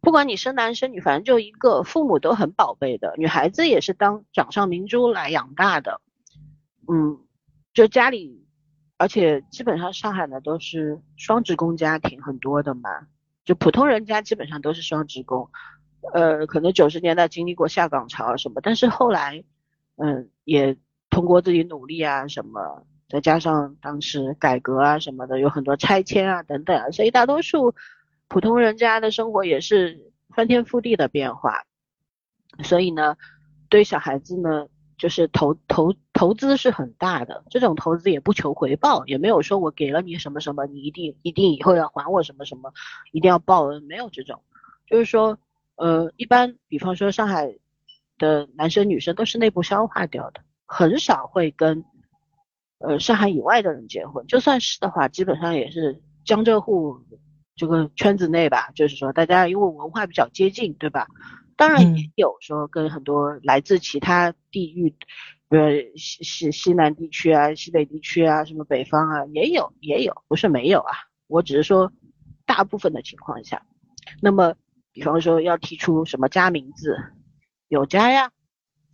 不管你生男生女，反正就一个，父母都很宝贝的。女孩子也是当掌上明珠来养大的，嗯，就家里，而且基本上上海呢都是双职工家庭很多的嘛，就普通人家基本上都是双职工，呃，可能九十年代经历过下岗潮什么，但是后来，嗯，也通过自己努力啊什么，再加上当时改革啊什么的，有很多拆迁啊等等，所以大多数。普通人家的生活也是翻天覆地的变化，所以呢，对小孩子呢，就是投投投资是很大的。这种投资也不求回报，也没有说我给了你什么什么，你一定一定以后要还我什么什么，一定要报恩，没有这种。就是说，呃，一般比方说上海的男生女生都是内部消化掉的，很少会跟呃上海以外的人结婚。就算是的话，基本上也是江浙沪。这个圈子内吧，就是说大家因为文化比较接近，对吧？当然也有说跟很多来自其他地域，呃西西西南地区啊、西北地区啊、什么北方啊，也有也有，不是没有啊。我只是说大部分的情况下，那么比方说要提出什么加名字，有加呀，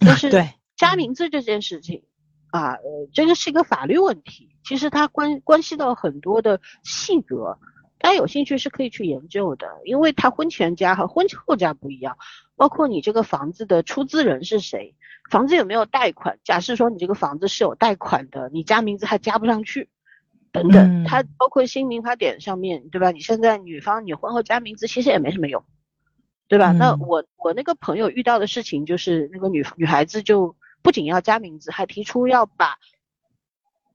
但是对加名字这件事情啊，呃，这个是一个法律问题，其实它关关系到很多的细则。大家有兴趣是可以去研究的，因为他婚前加和婚后加不一样，包括你这个房子的出资人是谁，房子有没有贷款，假设说你这个房子是有贷款的，你加名字还加不上去，等等，它包括新民法典上面对吧？你现在女方你婚后加名字其实也没什么用，对吧？那我我那个朋友遇到的事情就是那个女女孩子就不仅要加名字，还提出要把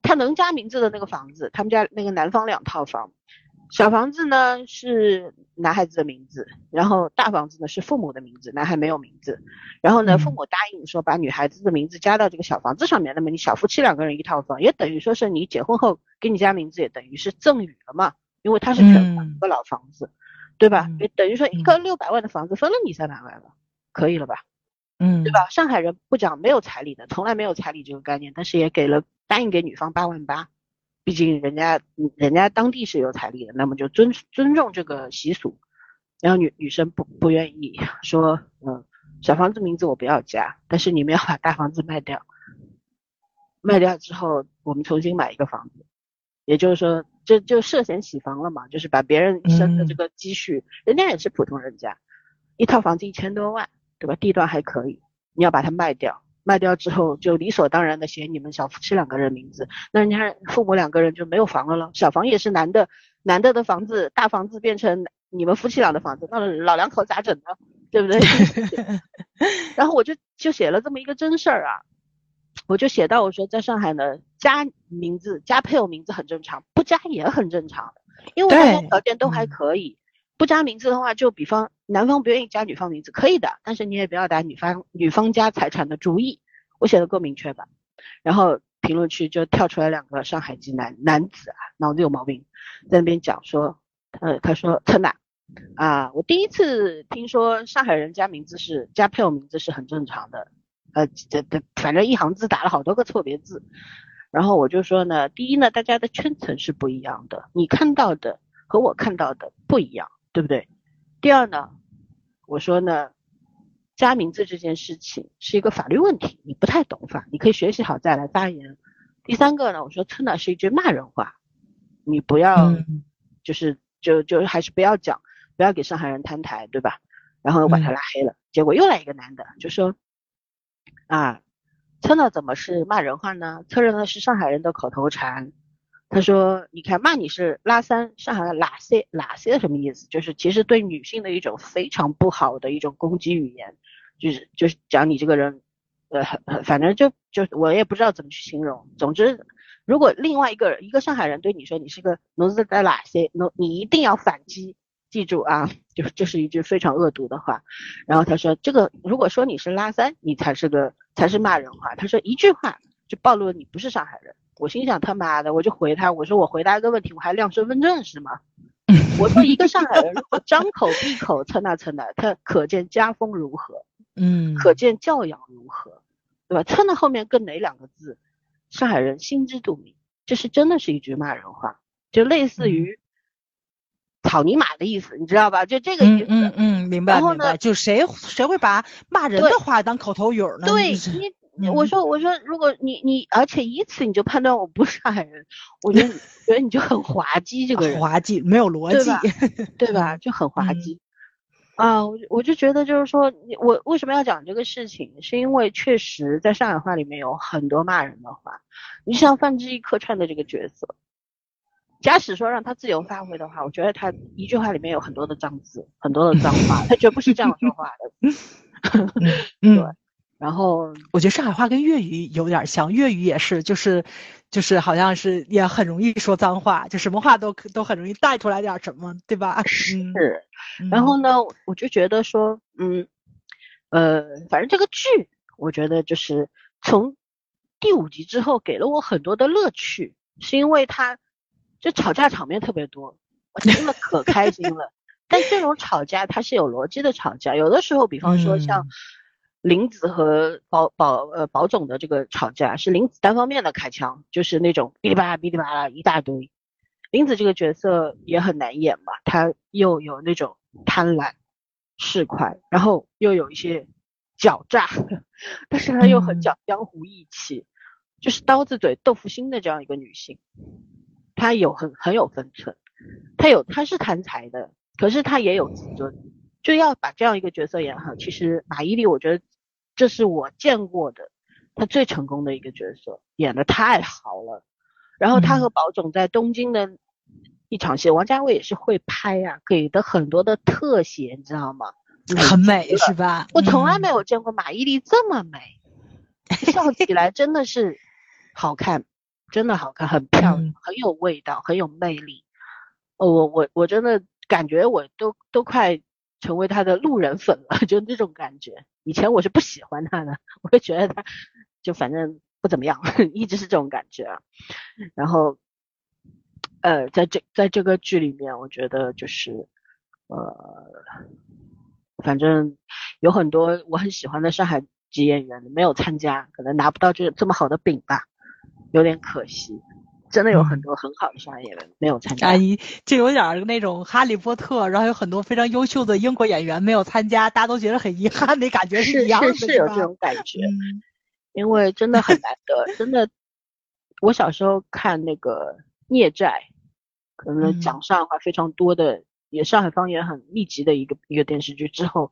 他能加名字的那个房子，他们家那个男方两套房。小房子呢是男孩子的名字，然后大房子呢是父母的名字，男孩没有名字。然后呢，父母答应说把女孩子的名字加到这个小房子上面，那么你小夫妻两个人一套房，也等于说是你结婚后给你加名字，也等于是赠与了嘛，因为他是全款一个老房子，对吧？也等于说一个六百万的房子分了你三百万了，可以了吧？嗯，对吧？上海人不讲没有彩礼的，从来没有彩礼这个概念，但是也给了答应给女方八万八。毕竟人家，人家当地是有彩礼的，那么就尊尊重这个习俗。然后女女生不不愿意说，嗯，小房子名字我不要加，但是你们要把大房子卖掉，卖掉之后我们重新买一个房子，也就是说，这就涉嫌洗房了嘛，就是把别人一生的这个积蓄，人家也是普通人家，一套房子一千多万，对吧？地段还可以，你要把它卖掉。卖掉之后就理所当然的写你们小夫妻两个人名字，那人家父母两个人就没有房了了。小房也是男的，男的的房子，大房子变成你们夫妻俩的房子，那老两口咋整呢？对不对？然后我就就写了这么一个真事儿啊，我就写到我说在上海呢，加名字加配偶名字很正常，不加也很正常，因为大家条件都还可以。不加名字的话，就比方男方不愿意加女方名字，可以的，但是你也不要打女方女方家财产的主意。我写的够明确吧？然后评论区就跳出来两个上海籍男男子啊，脑子有毛病，在那边讲说，呃，他说陈娜啊，我第一次听说上海人加名字是加配偶名字是很正常的，呃，这这反正一行字打了好多个错别字。然后我就说呢，第一呢，大家的圈层是不一样的，你看到的和我看到的不一样。对不对？第二呢，我说呢，加名字这件事情是一个法律问题，你不太懂法，你可以学习好再来发言。第三个呢，我说真的是一句骂人话，你不要，就是就就还是不要讲，不要给上海人摊台，对吧？然后把他拉黑了，结果又来一个男的，就说啊，蹭的怎么是骂人话呢？蹭呢是上海人的口头禅。他说：“你看，骂你是拉三，上海的拉塞拉塞什么意思？就是其实对女性的一种非常不好的一种攻击语言，就是就是讲你这个人，呃，反正就就我也不知道怎么去形容。总之，如果另外一个一个上海人对你说你是个侬是在拉塞，侬你一定要反击，记住啊，就这是一句非常恶毒的话。然后他说，这个如果说你是拉三，你才是个才是骂人话。他说一句话就暴露了你不是上海人。”我心想他妈的，我就回他，我说我回答一个问题，我还亮身份证是吗？我说一个上海人如果张口闭口蹭那蹭的，他可见家风如何，嗯，可见教养如何，对吧？蹭的后面跟哪两个字？上海人心知肚明，这是真的是一句骂人话，就类似于草泥马的意思，你知道吧？就这个意思。嗯嗯，明白然后呢明白。就谁谁会把骂人的话当口头语儿呢？对我嗯说我说，如果你你而且以此你就判断我不是上海人，我觉得你觉得你就很滑稽，这个人，滑稽，没有逻辑。对 吧对吧？就很滑嗯稽。啊，我就我就觉得就是说，你我为什么要讲这个事情？是因为确实在上海话里面有很多骂人的话。你像范志毅客串的这个角色，假使说让他自由发挥的话，我觉得他一句话里面有很多的脏字，很多的脏话，他绝不是这样说话的。嗯，对然后我觉得上海话跟粤语有点像，粤语也是，就是就是好像是也很容易说脏话，就什么话都可都很容易带出来点什么，对吧？嗯是，然后呢，我就觉得说，嗯，呃，反正这个剧，我觉得就是从第五集之后给了我很多的乐趣，是因为它就吵架场面特别多，我听了可开心了。但这种吵架它是有逻辑的吵架，有的时候，比方说像嗯林子和保保呃保总的这个吵架，是林子单方面的开枪，就是那种哔哩吧啦哔哩吧啦一大堆。林子这个角色也很难演嘛，他又有那种贪婪、市侩，然后又有一些狡诈，但是她又很嗯讲江湖义气，就是刀子嘴豆腐心的这样一个女性，她有很很有分寸，她有她是贪财的，可是她也有自尊，就要把这样一个角色演好。其实马伊琍，我觉得这是我见过的他最成功的一个角色，演的太好了。然后他和嗯宝总在东京的一场戏，王家卫也是会拍呀、给的很多的特写，你知道吗？很美是吧？我从来嗯没有见过马伊琍这么美，笑起来真的是好看，真的好看，很漂亮，嗯很有味道，很有魅力。哦，我我我真的感觉我都都快成为他的路人粉了，就那种感觉。以前我是不喜欢他的，我会觉得他就反正不怎么样，一直是这种感觉。然后，呃，在这在这个剧里面，我觉得就是呃，反正有很多我很喜欢的上海籍演员没有参加，可能拿不到这这么好的饼吧，有点可惜。真的有很嗯多很好的上海演员没有参加。阿姨就有点儿那种哈利波特，然后有很多非常优秀的英国演员没有参加，大家都觉得很遗憾，的感觉是一样的，是是有这种感觉，嗯因为真的很难得，真的。我小时候看那个《孽债》，可能嗯讲上海话非常多的，也上海方言很密集的一个一个电视剧之后，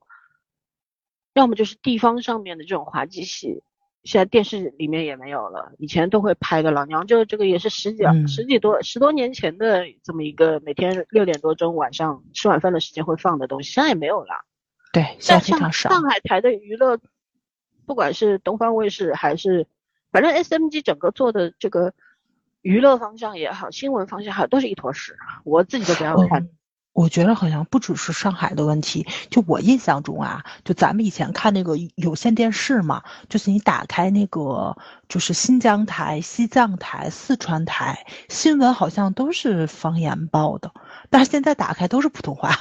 要么就是地方上面的这种滑稽戏，现在电视里面也没有了。以前都会拍的，老娘舅这个也是十几、嗯十几多十多年前的这么一个每天六点多钟晚上吃晚饭的时间会放的东西，现在也没有了。对，现在非常少。上海台的娱乐，不管是东方卫视还是，反正 SMG 整个做的这个娱乐方向也好，新闻方向也好，都是一坨屎，我自己都不要看。嗯我觉得好像不只是上海的问题，就我印象中啊，就咱们以前看那个有线电视嘛，就是你打开那个就是新疆台、西藏台、四川台新闻，好像都是方言报的，但是现在打开都是普通话。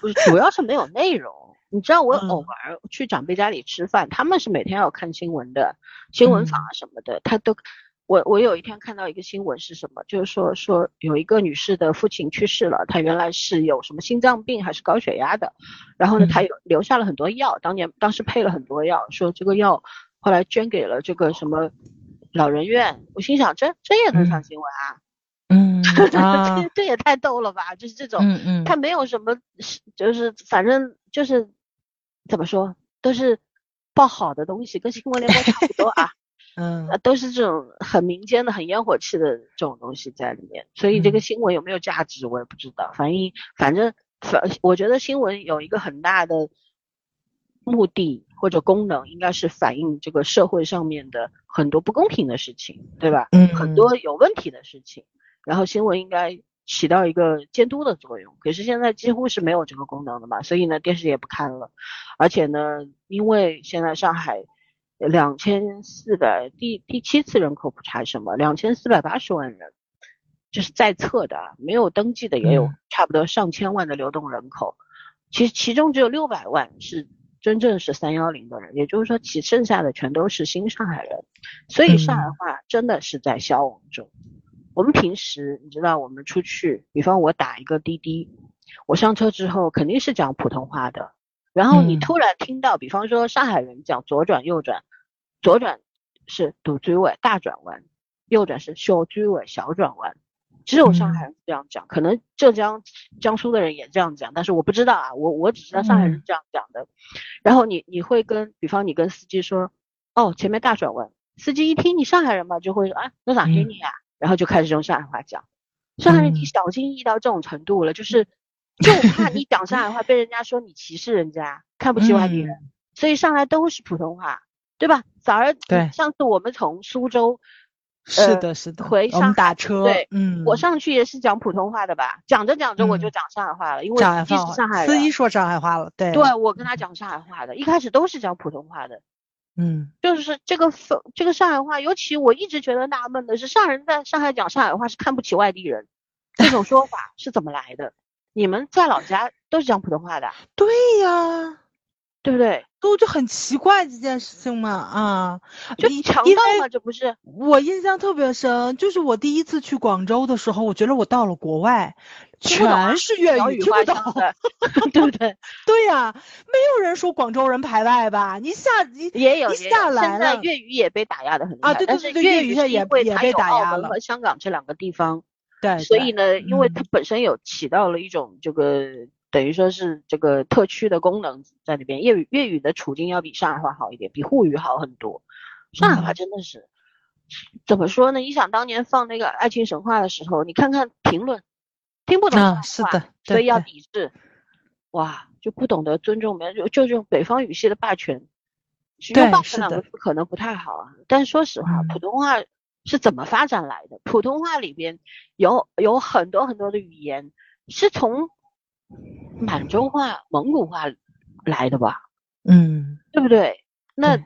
不是，主要是没有内容。你知道我嗯偶尔去长辈家里吃饭，他们是每天要看新闻的，新闻坊啊什么的，他都。我我有一天看到一个新闻是什么，就是说说有一个女士的父亲去世了，她原来是有什么心脏病还是高血压的，然后呢，嗯她有留下了很多药，当年当时配了很多药，说这个药后来捐给了这个什么老人院，我心想这这也能上嗯新闻啊？嗯啊这，这也太逗了吧！就是这种，嗯嗯，他没有什么，是就是反正就是怎么说，都是报好的东西，跟新闻联播差不多啊，嗯呃，都是这种很民间的、很烟火气的这种东西在里面。所以这个嗯新闻有没有价值，我也不知道。反正反正反，我觉得新闻有一个很大的目的或者功能，应该是反映这个社会上面的很多不公平的事情，对吧？嗯很多有问题的事情，然后新闻应该起到一个监督的作用。可是现在几乎是没有这个功能的嘛，所以呢，电视也不看了。而且呢，因为现在上海两千四百第第七次人口普查什么，两千四百八十万人，这是在册的，啊，没有登记的也有嗯差不多上千万的流动人口。其实其中只有六百万是真正是三幺零的人，也就是说，其剩下的全都是新上海人。所以上海嗯话真的是在消亡中。我们平时你知道，我们出去，比方我打一个滴滴，我上车之后肯定是讲普通话的，然后你嗯突然听到，比方说上海人讲左转右转，左转是堵追尾大转弯，右转是小追尾小转弯。只有上海人这样讲，可能浙江、江苏的人也这样讲，但是我不知道啊，我我只知道上海人嗯这样讲的。然后你你会跟，比方你跟司机说，哦，前面大转弯，司机一听你上海人嘛，就会说啊，那哪给你啊？然后就开始用上海话讲。上海人已经嗯小心翼翼到这种程度了，就是就怕你讲上海话被人家说你歧视人家，看不起外地人，嗯。所以上来都是普通话，对吧？早儿对上次我们从苏州是的，是的，回上海打车，对嗯，我上去也是讲普通话的吧，讲着讲着我就嗯。讲上海话了，因为司机上海话是上海人，司机说上海话了，对，对我跟他讲上海话的，一开始都是讲普通话的，嗯。就是这个分这个上海话，尤其我一直觉得纳闷的是，上海人在上海讲上海话是看不起外地人，这种说法是怎么来的？你们在老家都是讲普通话的，对呀，对不对？都就很奇怪这件事情嘛啊，就因因为强盗嘛，这不是？我印象特别深，就是我第一次去广州的时候，我觉得我到了国外，全是粤语，听不懂。对不对？对呀、没有人说广州人排外吧？你下你一下来现在了粤语也被打压的很厉害，啊对对但是对对粤语也也因为它有被打压了和香港这两个地方，对，所以呢，因为嗯它本身有起到了一种这个等于说是这个特区的功能在里边，粤语粤语的处境要比上海话好一点，比沪语好很多。上海话嗯真的是、怎么说呢？你想当年放那个《爱情神话》的时候，你看看评论，听不懂上啊，海话，是的，所以要抵制，哇，就不懂得尊重别人，就就这种北方语系的霸权，使用霸权的两个字可能不太好啊。但说实话，嗯普通话是怎么发展来的？普通话里边有有很多很多的语言是从满洲话、蒙古话来的吧？嗯，对不对？那对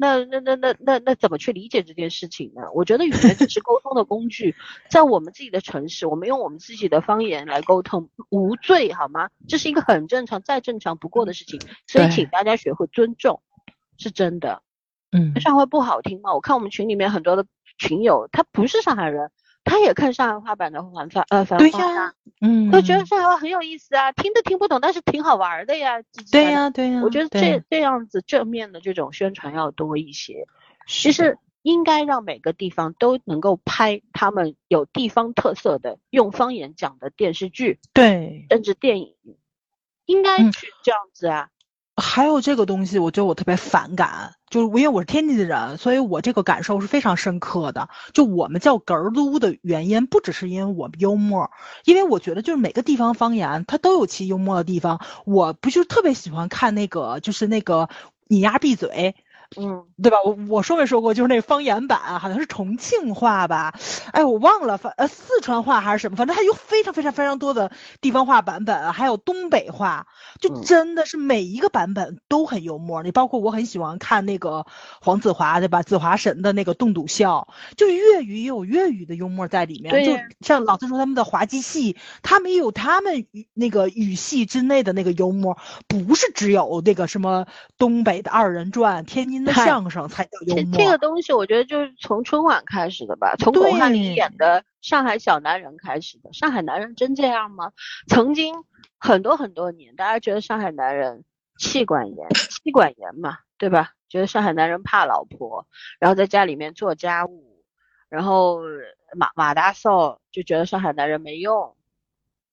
那那那那那那怎么去理解这件事情呢？我觉得语言只是沟通的工具，在我们自己的城市，我们用我们自己的方言来沟通，无罪好吗？这是一个很正常、再正常不过的事情，所以请大家学会尊重，是真的。嗯，上回不好听吗？我看我们群里面很多的群友，他不是上海人，他也看上海话版的繁繁呃繁对花呀，嗯，都觉得上海话很有意思啊，听都听不懂，但是挺好玩的呀。对呀，对呀，我觉得这这样子正面的这种宣传要多一些。其实应该让每个地方都能够拍他们有地方特色的用方言讲的电视剧，对，甚至电影，应该嗯去这样子啊。还有这个东西，我觉得我特别反感，就是因为我是天津人，所以我这个感受是非常深刻的。就我们叫哏儿撸的原因，不只是因为我们幽默，因为我觉得就是每个地方方言它都有其幽默的地方。我不就特别喜欢看那个，就是那个你丫闭嘴。嗯，对吧？我我说没说过，就是那个方言版，好像是重庆话吧？哎，我忘了，反呃四川话还是什么，反正它有非常非常非常多的地方话版本，还有东北话，就嗯真的是每一个版本都很幽默。你包括我很喜欢看那个黄子华对吧？子华神的那个栋笃笑，就是粤语也有粤语的幽默在里面。就像老子说他们的滑稽戏，他们也有他们那个语系之内的那个幽默，不是只有那个什么东北的二人转、天津的相声才叫幽这默。这个东西我觉得就是从春晚开始的吧，从巩汉林演的《上海小男人》开始的。上海男人真这样吗？曾经很多很多年，大家觉得上海男人气管炎，妻管严嘛，对吧？觉得上海男人怕老婆，然后在家里面做家务，然后马马大嫂就觉得上海男人没用，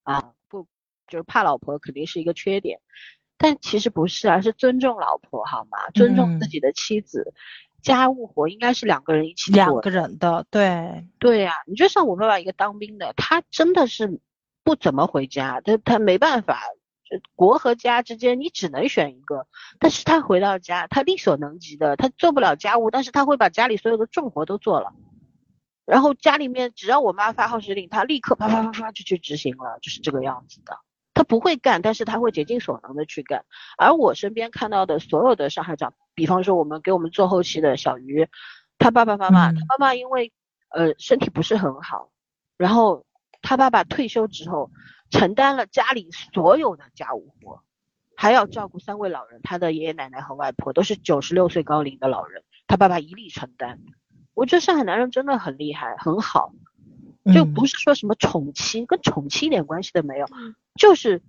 啊，不，就是怕老婆肯定是一个缺点。但其实不是啊，是尊重老婆好吗？尊重自嗯己的妻子，家务活应该是两个人一起做的。两个人的，对，对呀、你就像我爸爸一个当兵的，他真的是不怎么回家，他他没办法，这国和家之间你只能选一个。但是他回到家，他力所能及的，他做不了家务，但是他会把家里所有的重活都做了。然后家里面只要我妈发号施令，他立刻啪啪啪啪就去执行了，就是这个样子的。他不会干，但是他会竭尽所能的去干。而我身边看到的所有的上海长，比方说我们给我们做后期的小鱼，他爸爸妈妈，他嗯妈妈因为呃身体不是很好，然后他爸爸退休之后承担了家里所有的家务活，还要照顾三位老人，他的爷爷奶奶和外婆都是九十六岁高龄的老人，他爸爸一力承担。我觉得上海男人真的很厉害，很好。就嗯不是说什么宠妻，跟宠妻一点关系都没有，就是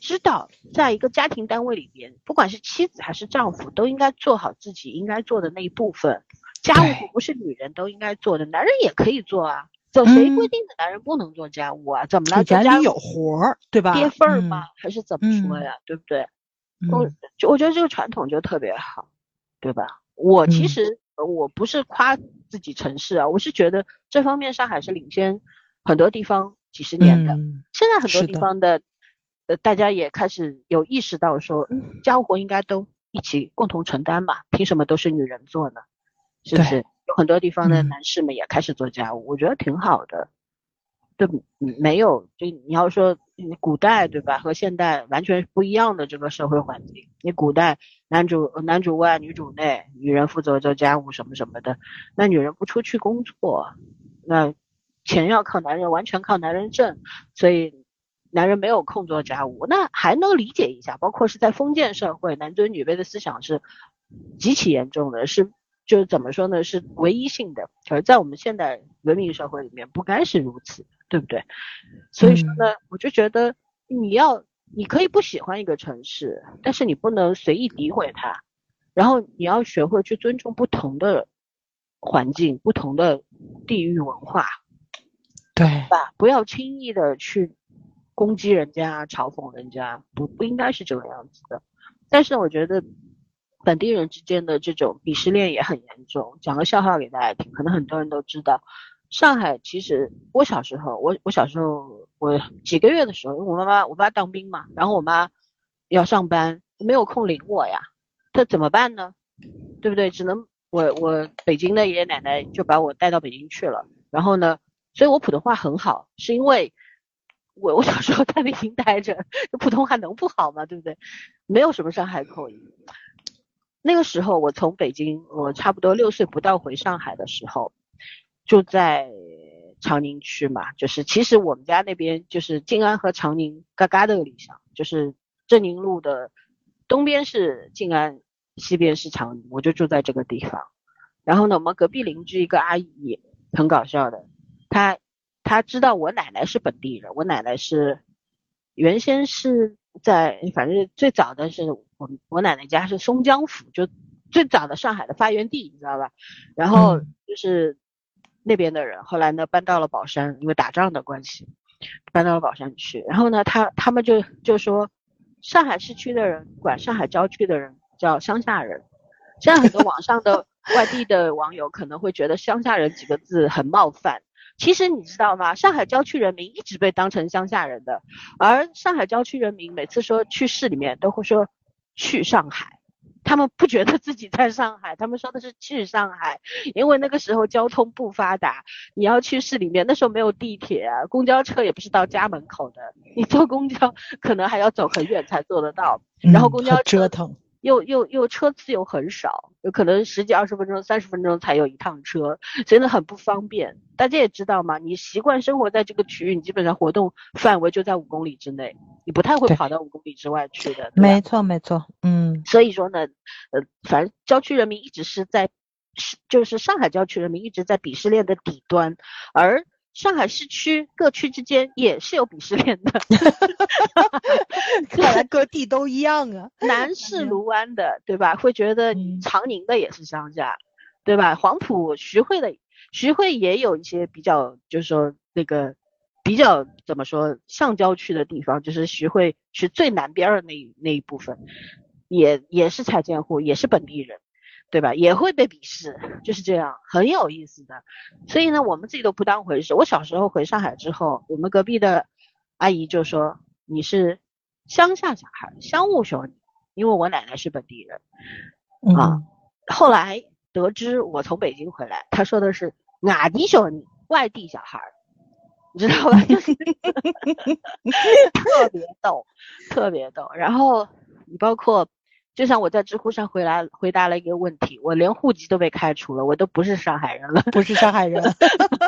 知道，在一个家庭单位里边，不管是妻子还是丈夫，都应该做好自己应该做的那一部分。家务对不是女人都应该做的，男人也可以做啊。怎谁规嗯定的男人不能做家务啊？怎么了？家里有活儿，对吧？跌份儿吗？还是怎么说嗯呀？对不对？嗯？我嗯就我觉得这个传统就特别好，对吧？我其嗯实呃我不是夸自己城市啊，我是觉得这方面上海是领先很多地方几十年的。嗯现在很多地方的，呃，大家也开始有意识到说，嗯，家务活应该都一起共同承担吧，凭什么都是女人做呢？是不是？有很多地方的嗯男士们也开始做家务，我觉得挺好的。对，没有，就你要说古代对吧，和现代完全不一样的这个社会环境。你古代男主男主外女主内，女人负责做家务什么什么的，那女人不出去工作，那钱要靠男人，完全靠男人挣，所以男人没有空做家务，那还能理解一下。包括是在封建社会，男尊女卑的思想是极其严重的，是就是怎么说呢，是唯一性的。而在我们现代文明社会里面，不该是如此，对不对？所以说呢，我就觉得你要，你可以不喜欢一个城市，但是你不能随意诋毁它，然后你要学会去尊重不同的环境、不同的地域文化，对，吧？不要轻易的去攻击人家、嘲讽人家，不不应该是这个样子的。但是我觉得本地人之间的这种鄙视链也很严重。讲个笑话给大家听，可能很多人都知道，上海其实我小时候，我我小时候我几个月的时候，因为我妈妈我爸当兵嘛，然后我妈要上班，没有空领我呀，这怎么办呢？对不对？只能我我北京的爷爷奶奶就把我带到北京去了，然后呢，所以我普通话很好，是因为我我小时候在北京待着，普通话能不好吗？对不对？没有什么上海口音。那个时候我从北京，我差不多六岁不到回上海的时候，住在长宁区嘛，就是其实我们家那边就是静安和长宁嘎嘎的里上，就是镇宁路的东边是静安，西边是长宁，我就住在这个地方。然后呢，我们隔壁邻居一个阿姨很搞笑的，她她知道我奶奶是本地人，我奶奶是原先是在反正最早的是我我奶奶家是松江府，就最早的上海的发源地，你知道吧？然后嗯就是那边的人，后来呢搬到了宝山，因为打仗的关系，搬到了宝山去。然后呢，他他们就就说，上海市区的人管上海郊区的人叫乡下人。现在很多网上的 外地的网友可能会觉得“乡下人”几个字很冒犯。其实你知道吗？上海郊区人民一直被当成乡下人的，而上海郊区人民每次说去市里面都会说去上海，他们不觉得自己在上海，他们说的是去上海，因为那个时候交通不发达，你要去市里面，那时候没有地铁啊，公交车也不是到家门口的，你坐公交可能还要走很远才坐得到，然后公交车折腾，又又又车次又很少，有可能十几二十分钟、三十分钟才有一趟车，真的很不方便。大家也知道嘛，你习惯生活在这个区域，你基本上活动范围就在五公里之内，你不太会跑到五公里之外去的，没错没错，嗯所以说呢，呃，反正郊区人民一直是在，是就是上海郊区人民一直在鄙视链的底端，而上海市区各区之间也是有鄙视链的。看来各地都一样啊。南是卢湾的，对吧？会觉得嗯长宁的也是乡下，对吧？黄埔、徐汇的，徐汇也有一些比较，就是说那个比较怎么说，上郊区的地方，就是徐汇是最南边的那一那一部分，也也是拆迁户，也是本地人，对吧？也会被鄙视，就是这样，很有意思的。所以呢，我们自己都不当回事。我小时候回上海之后，我们隔壁的阿姨就说你是乡下小孩，乡务小女，因为我奶奶是本地人。啊嗯后来得知我从北京回来，她说的是外地小女，外地小孩，你知道吧？就是 特别逗，特别逗。然后你包括，就像我在知乎上回来回答了一个问题，我连户籍都被开除了，我都不是上海人了。不是上海人，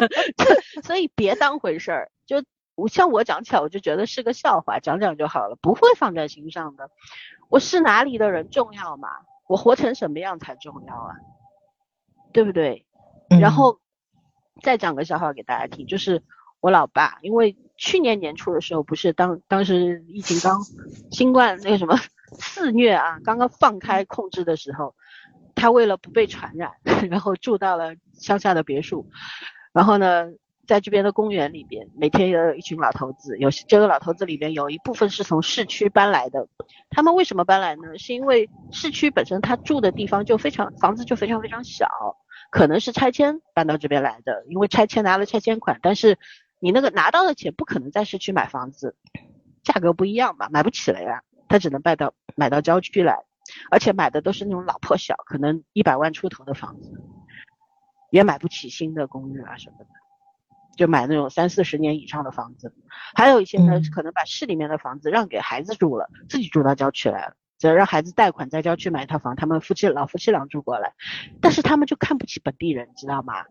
所以别当回事儿。就我像我讲起来，我就觉得是个笑话，讲讲就好了，不会放在心上的。我是哪里的人重要吗？我活成什么样才重要啊？对不对？然嗯后再讲个笑话给大家听，就是我老爸，因为去年年初的时候，不是当当时疫情刚新冠那个什么肆虐啊，刚刚放开控制的时候，他为了不被传染，然后住到了乡下的别墅，然后呢，在这边的公园里边，每天有一群老头子，有这个老头子里边有一部分是从市区搬来的，他们为什么搬来呢？是因为市区本身他住的地方就非常房子就非常非常小，可能是拆迁搬到这边来的，因为拆迁拿了拆迁款，但是。你那个拿到的钱不可能在市区买房子，价格不一样嘛，买不起了呀。他只能卖到买到郊区来，而且买的都是那种老破小，可能一百万出头的房子，也买不起新的公寓啊什么的，就买那种三四十年以上的房子。还有一些呢，可能把市里面的房子让给孩子住了，自己住到郊区来了。只要让孩子贷款在郊区买一套房，他们夫妻老夫妻俩住过来，但是他们就看不起本地人，知道吗？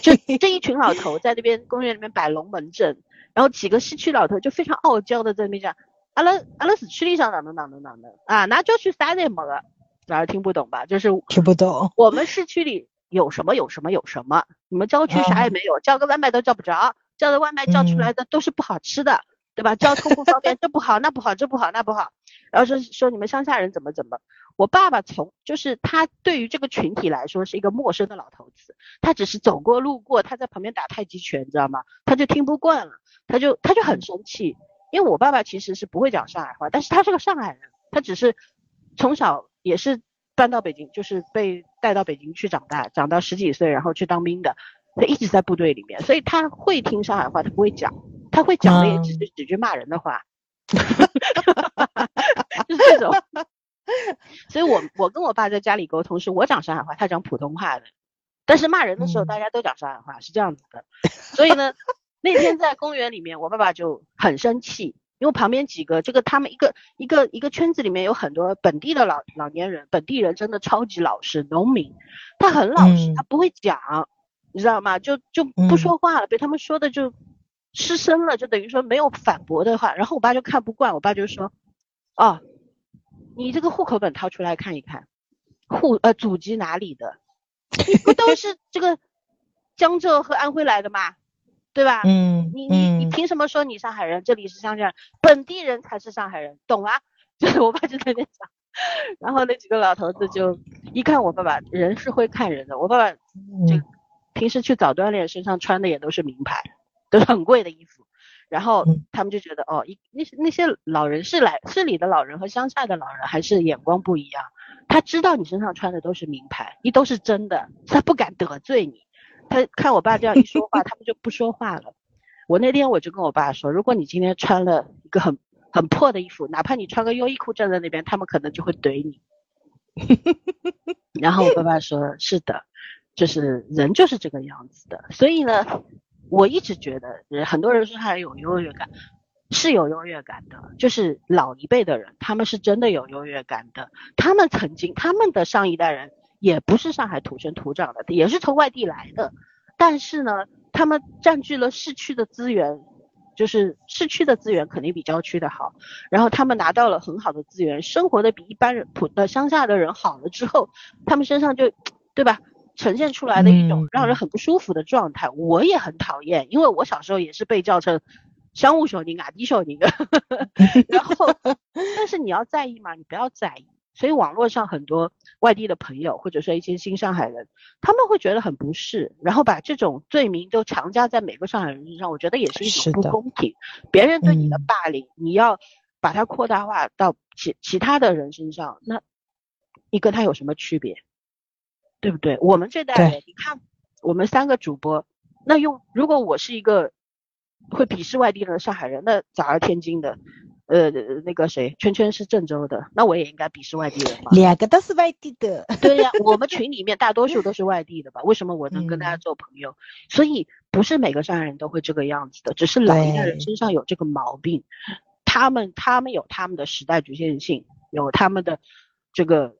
就 这一群老头在那边公园里面摆龙门阵，然后几个市区老头就非常傲娇的在那边讲，阿拉阿拉市区里上哪能哪能哪能啊，那郊区啥也没个，哪儿听不懂吧？就是听不懂。我们市区里有什么有什么有什么，你们郊区啥也没有，叫个外卖都叫不着，叫的外卖叫出来的都是不好吃的。对吧？交通不方便，这不好，那不好，这不好，那不好。然后说说你们乡下人怎么怎么。我爸爸从就是他对于这个群体来说是一个陌生的老头子，他只是走过路过，他在旁边打太极拳，你知道吗？他就听不惯了，他就他就很生气。因为我爸爸其实是不会讲上海话，但是他是个上海人，他只是从小也是搬到北京，就是被带到北京去长大，长到十几岁然后去当兵的，他一直在部队里面，所以他会听上海话，他不会讲。他会讲的也只是几句骂人的话 就是这种。所以我我跟我爸在家里沟通，是我讲上海话，他讲普通话的。但是骂人的时候，大家都讲上海话，是这样子的。所以呢，那天在公园里面，我爸爸就很生气，因为旁边几个这个他们一个一个一个圈子里面有很多本地的老老年人，本地人真的超级老实，农民，他很老实，他不会讲，你知道吗？就就不说话了，被他们说的就。失声了，就等于说没有反驳的话，然后我爸就看不惯，我爸就说，哦，你这个户口本掏出来看一看，户呃祖籍哪里的，你不都是这个江浙和安徽来的吗？对吧？嗯，你你你凭什么说你上海人？这里是乡下人，本地人才是上海人，懂吗？就是我爸就在那讲，然后那几个老头子就一看我爸爸，人是会看人的，我爸爸就平时去早锻炼，身上穿的也都是名牌。都是很贵的衣服，然后他们就觉得哦，一那些那些老人是来市里的老人和乡下的老人还是眼光不一样。他知道你身上穿的都是名牌，你都是真的，他不敢得罪你。他看我爸这样一说话，他们就不说话了。我那天我就跟我爸说，如果你今天穿了一个很很破的衣服，哪怕你穿个优衣库站在那边，他们可能就会怼你。然后我爸爸说，是的，就是人就是这个样子的，所以呢。我一直觉得，很多人说他有优越感，是有优越感的。就是老一辈的人，他们是真的有优越感的。他们曾经，他们的上一代人也不是上海土生土长的，也是从外地来的。但是呢，他们占据了市区的资源，就是市区的资源肯定比郊区的好。然后他们拿到了很好的资源，生活的比一般人普呃乡下的人好了之后，他们身上就，对吧？呈现出来的一种让人很不舒服的状态，我也很讨厌，因为我小时候也是被叫成商务小宁啊、低小宁的。然后，但是你要在意嘛？你不要在意。所以网络上很多外地的朋友，或者说一些新上海人，他们会觉得很不适，然后把这种罪名都强加在每个上海人身上，我觉得也是一种不公平。别人对你的霸凌，你要把它扩大化到其其他的人身上，那你跟他有什么区别？对不对？我们这代人，你看我们三个主播，那用如果我是一个会鄙视外地人的上海人，那早儿天津的，呃，那个谁，圈圈是郑州的，那我也应该鄙视外地人吧？两个都是外地的。对呀，我们 群里面大多数都是外地的吧？为什么我能跟大家做朋友？所以不是每个上海人都会这个样子的，只是老一代人身上有这个毛病，他们他们有他们的时代局限性，有他们的这个。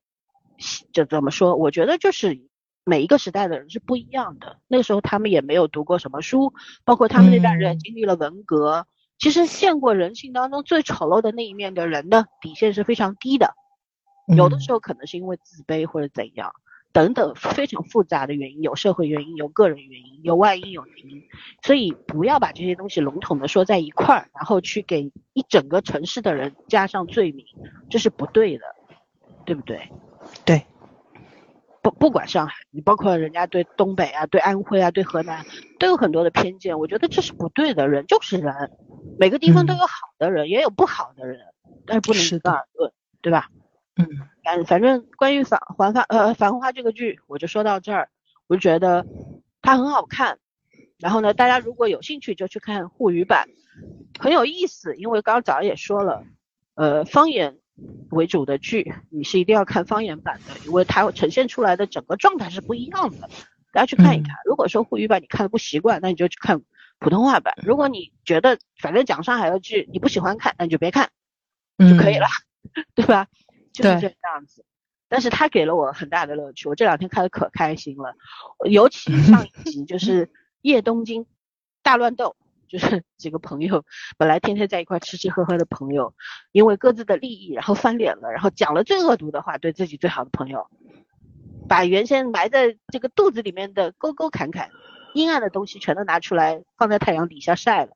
这怎么说？我觉得就是每一个时代的人是不一样的。那时候他们也没有读过什么书，包括他们那代人经历了文革。其实见过人性当中最丑陋的那一面的人呢，底线是非常低的。有的时候可能是因为自卑或者怎样。等等非常复杂的原因，有社会原因，有个人原因，有外因，有内因，所以不要把这些东西笼统的说在一块儿，然后去给一整个城市的人加上罪名，这是不对的，对不对？对。不不管上海，你包括人家对东北啊、对安徽啊、对河南都有很多的偏见，我觉得这是不对的。人就是人，每个地方都有好的人，也有不好的人，但是不能一概而论，对吧？嗯，反反正关于繁繁繁呃繁花这个剧，我就说到这儿。我就觉得它很好看，然后呢，大家如果有兴趣就去看沪语版，很有意思。因为刚刚早上也说了，呃，方言。为主的剧，你是一定要看方言版的，因为它呈现出来的整个状态是不一样的。大家去看一看。如果说沪语版你看的不习惯，那你就去看普通话版。如果你觉得反正讲上海的剧你不喜欢看，那你就别看就可以了，对吧？就是这样子。但是他给了我很大的乐趣，我这两天看的可开心了。尤其上一集就是夜东京大乱斗。就是 几个朋友，本来天天在一块吃吃喝喝的朋友，因为各自的利益，然后翻脸了，然后讲了最恶毒的话，对自己最好的朋友，把原先埋在这个肚子里面的沟沟坎坎、阴暗的东西全都拿出来放在太阳底下晒了。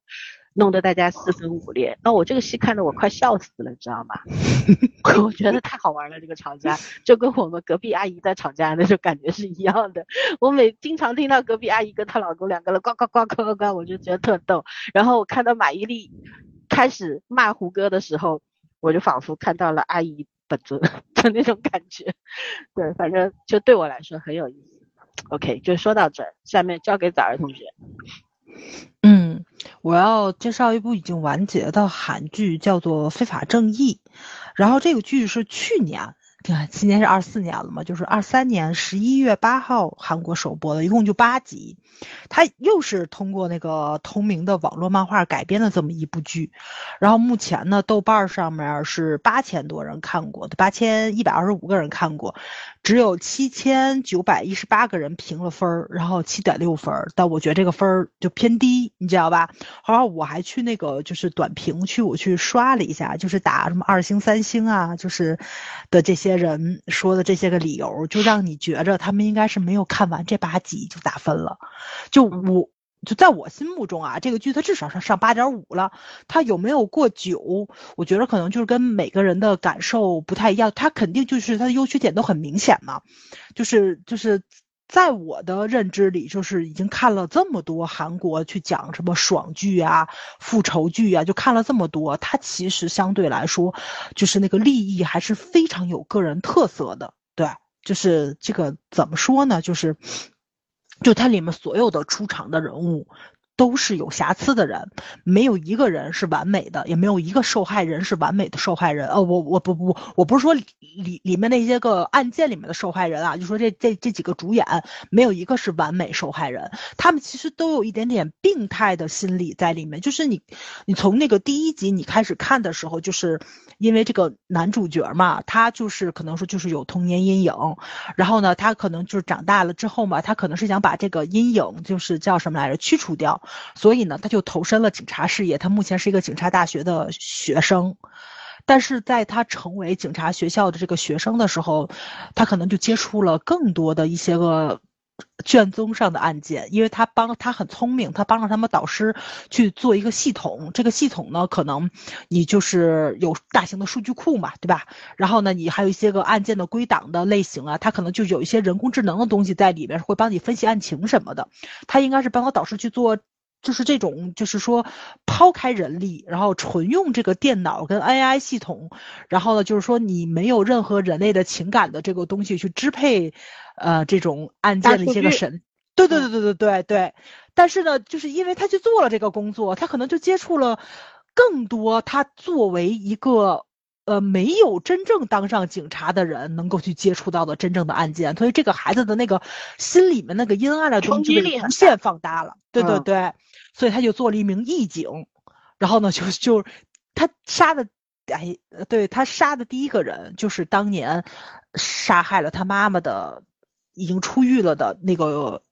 弄得大家四分五裂，那我这个戏看得我快笑死了，你知道吗？我觉得太好玩了，这个吵架就跟我们隔壁阿姨在吵架那种感觉是一样的。我每经常听到隔壁阿姨跟她老公两个人呱呱呱呱呱呱，我就觉得特逗。然后我看到马伊琍开始骂胡歌的时候，我就仿佛看到了阿姨本尊的那种感觉。对，反正就对我来说很有意思。OK，就说到这儿，下面交给早儿同学。嗯，我要介绍一部已经完结的韩剧，叫做《非法正义》。然后这个剧是去年，你看今年是二四年了嘛，就是二三年十一月八号韩国首播的，一共就八集。它又是通过那个同名的网络漫画改编的这么一部剧。然后目前呢，豆瓣上面是八千多人看过，八千一百二十五个人看过。只有七千九百一十八个人评了分儿，然后七点六分，但我觉得这个分儿就偏低，你知道吧？后来我还去那个就是短评去我去刷了一下，就是打什么二星三星啊，就是的这些人说的这些个理由，就让你觉着他们应该是没有看完这八集就打分了，就我。就在我心目中啊，这个剧它至少上上八点五了。它有没有过九？我觉得可能就是跟每个人的感受不太一样。它肯定就是它的优缺点都很明显嘛。就是就是在我的认知里，就是已经看了这么多韩国去讲什么爽剧啊、复仇剧啊，就看了这么多。它其实相对来说，就是那个利益还是非常有个人特色的。对，就是这个怎么说呢？就是。就它里面所有的出场的人物。都是有瑕疵的人，没有一个人是完美的，也没有一个受害人是完美的受害人。呃，我我不不，我不是说里里面那些个案件里面的受害人啊，就说这这这几个主演没有一个是完美受害人，他们其实都有一点点病态的心理在里面。就是你你从那个第一集你开始看的时候，就是因为这个男主角嘛，他就是可能说就是有童年阴影，然后呢，他可能就是长大了之后嘛，他可能是想把这个阴影就是叫什么来着去除掉。所以呢，他就投身了警察事业。他目前是一个警察大学的学生，但是在他成为警察学校的这个学生的时候，他可能就接触了更多的一些个卷宗上的案件。因为他帮他很聪明，他帮着他们导师去做一个系统。这个系统呢，可能你就是有大型的数据库嘛，对吧？然后呢，你还有一些个案件的归档的类型啊，他可能就有一些人工智能的东西在里面，会帮你分析案情什么的。他应该是帮他导师去做。就是这种，就是说抛开人力，然后纯用这个电脑跟 AI 系统，然后呢，就是说你没有任何人类的情感的这个东西去支配，呃，这种案件的一些个审，对对对对对对对。但是呢，就是因为他去做了这个工作，他可能就接触了更多他作为一个呃没有真正当上警察的人能够去接触到的真正的案件，所以这个孩子的那个心里面那个阴暗的东西被无限放大了。对对对。所以他就做了一名义警，然后呢，就就他杀的，哎，对他杀的第一个人就是当年杀害了他妈妈的，已经出狱了的那个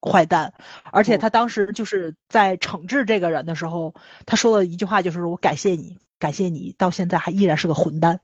坏蛋，而且他当时就是在惩治这个人的时候，他说了一句话，就是我感谢你，感谢你到现在还依然是个混蛋，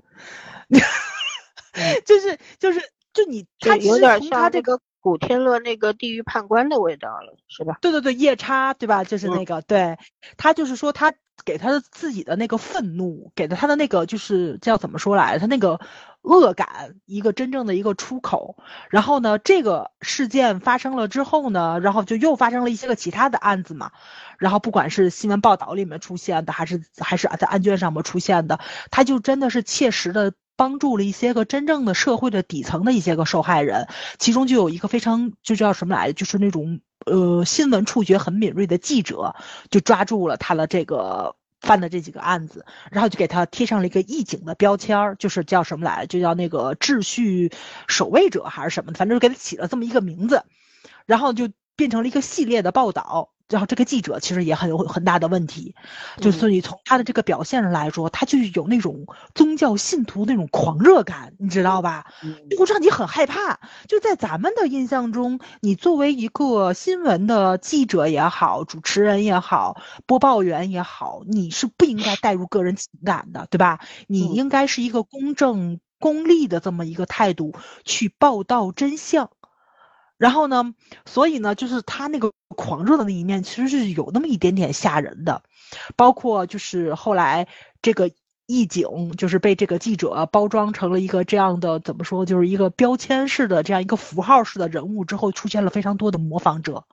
就是就是就你他有点像他这个古天乐那个地狱判官的味道了，是吧？对对对，夜叉对吧？就是那个，对他就是说他给他的自己的那个愤怒，给的他的那个就是叫怎么说来，他那个。恶感一个真正的一个出口，然后呢，这个事件发生了之后呢，然后就又发生了一些个其他的案子嘛，然后不管是新闻报道里面出现的，还是还是在案卷上面出现的，他就真的是切实的帮助了一些个真正的社会的底层的一些个受害人，其中就有一个非常就叫什么来着，就是那种呃新闻触觉很敏锐的记者，就抓住了他的这个。犯的这几个案子，然后就给他贴上了一个义警的标签儿，就是叫什么来，就叫那个秩序守卫者还是什么的，反正就给他起了这么一个名字，然后就变成了一个系列的报道。然后这个记者其实也很有很大的问题，就所以从他的这个表现上来说，他就有那种宗教信徒那种狂热感，你知道吧？就会让你很害怕。就在咱们的印象中，你作为一个新闻的记者也好，主持人也好，播报员也好，你是不应该带入个人情感的，对吧？你应该是一个公正、公利的这么一个态度去报道真相。然后呢，所以呢，就是他那个狂热的那一面，其实是有那么一点点吓人的。包括就是后来这个义警，就是被这个记者包装成了一个这样的，怎么说，就是一个标签式的这样一个符号式的人物之后，出现了非常多的模仿者。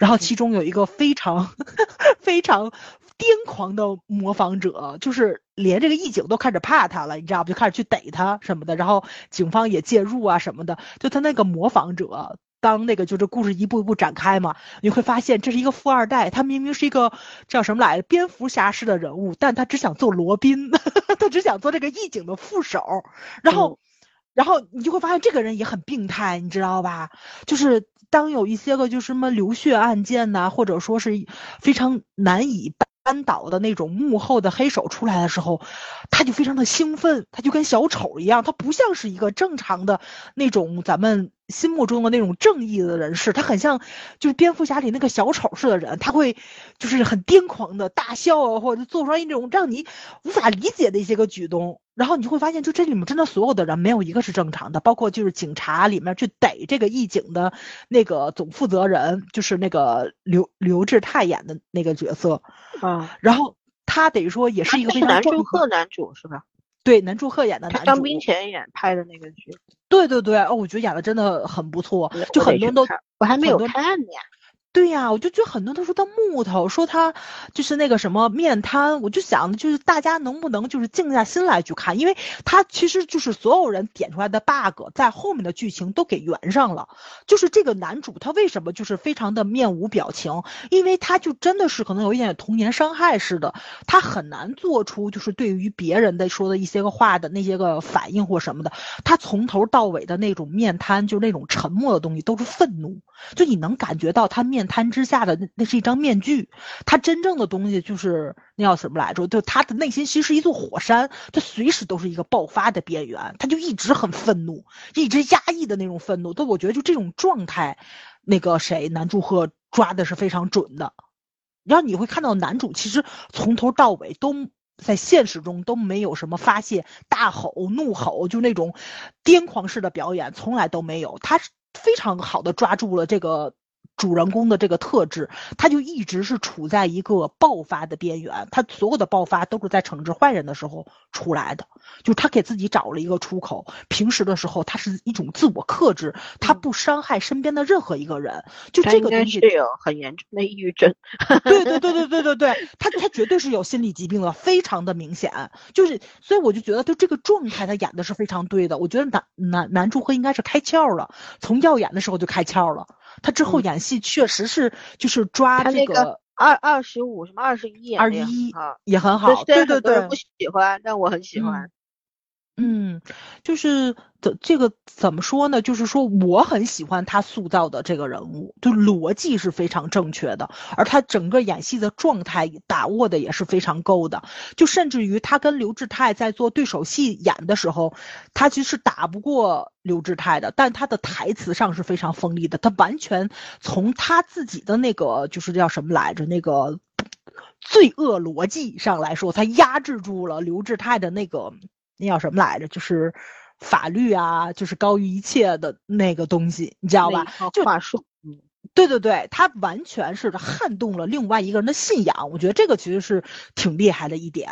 然后其中有一个非常 非常癫狂的模仿者，就是连这个义警都开始怕他了，你知道不？就开始去逮他什么的。然后警方也介入啊什么的。就他那个模仿者。当那个就这故事一步一步展开嘛，你会发现这是一个富二代，他明明是一个叫什么来着蝙蝠侠式的人物，但他只想做罗宾，他只想做这个义警的副手。然后，然后你就会发现这个人也很病态，你知道吧？就是当有一些个就什么流血案件呐，或者说是非常难以扳倒的那种幕后的黑手出来的时候，他就非常的兴奋，他就跟小丑一样，他不像是一个正常的那种咱们。心目中的那种正义的人士，他很像就是蝙蝠侠里那个小丑似的人，他会就是很癫狂的大笑啊，或者做出来一种让你无法理解的一些个举动。然后你就会发现，就这里面真的所有的人没有一个是正常的，包括就是警察里面去逮这个义警的那个总负责人，就是那个刘刘志泰演的那个角色啊。然后他等于说也是一个非常男祝贺男主是吧？对，南祝贺演的男主，张冰前演拍的那个剧。对对对，哦，我觉得演的真的很不错，就很多都我还没有看呢。对呀，我就觉得很多都说他木头，说他就是那个什么面瘫，我就想就是大家能不能就是静下心来去看，因为他其实就是所有人点出来的 bug，在后面的剧情都给圆上了。就是这个男主他为什么就是非常的面无表情，因为他就真的是可能有一点童年伤害似的，他很难做出就是对于别人的说的一些个话的那些个反应或什么的，他从头到尾的那种面瘫，就那种沉默的东西都是愤怒，就你能感觉到他面。瘫之下的那那是一张面具，他真正的东西就是那叫什么来着？就他的内心其实是一座火山，他随时都是一个爆发的边缘，他就一直很愤怒，一直压抑的那种愤怒。但我觉得就这种状态，那个谁南柱赫抓的是非常准的。然后你会看到男主其实从头到尾都在现实中都没有什么发泄、大吼、怒吼，就那种癫狂式的表演从来都没有。他非常好的抓住了这个。主人公的这个特质，他就一直是处在一个爆发的边缘，他所有的爆发都是在惩治坏人的时候出来的，就他给自己找了一个出口。平时的时候，他是一种自我克制，他不伤害身边的任何一个人。就这个东西有很严重的抑郁症。对对对对对对对，他他绝对是有心理疾病的，非常的明显。就是所以我就觉得，就这个状态，他演的是非常对的。我觉得男男男主会应该是开窍了，从耀眼的时候就开窍了。他之后演戏确实是就是抓这个二二十五什么二十一二十一啊也很好，对对对，不喜欢，但我很喜欢。嗯，就是的这个怎么说呢？就是说我很喜欢他塑造的这个人物，就逻辑是非常正确的，而他整个演戏的状态把握的也是非常够的。就甚至于他跟刘志泰在做对手戏演的时候，他其实打不过刘志泰的，但他的台词上是非常锋利的。他完全从他自己的那个就是叫什么来着那个罪恶逻辑上来说，他压制住了刘志泰的那个。那叫什么来着？就是法律啊，就是高于一切的那个东西，你知道吧？就话对对对，他完全是撼动了另外一个人的信仰，我觉得这个其实是挺厉害的一点。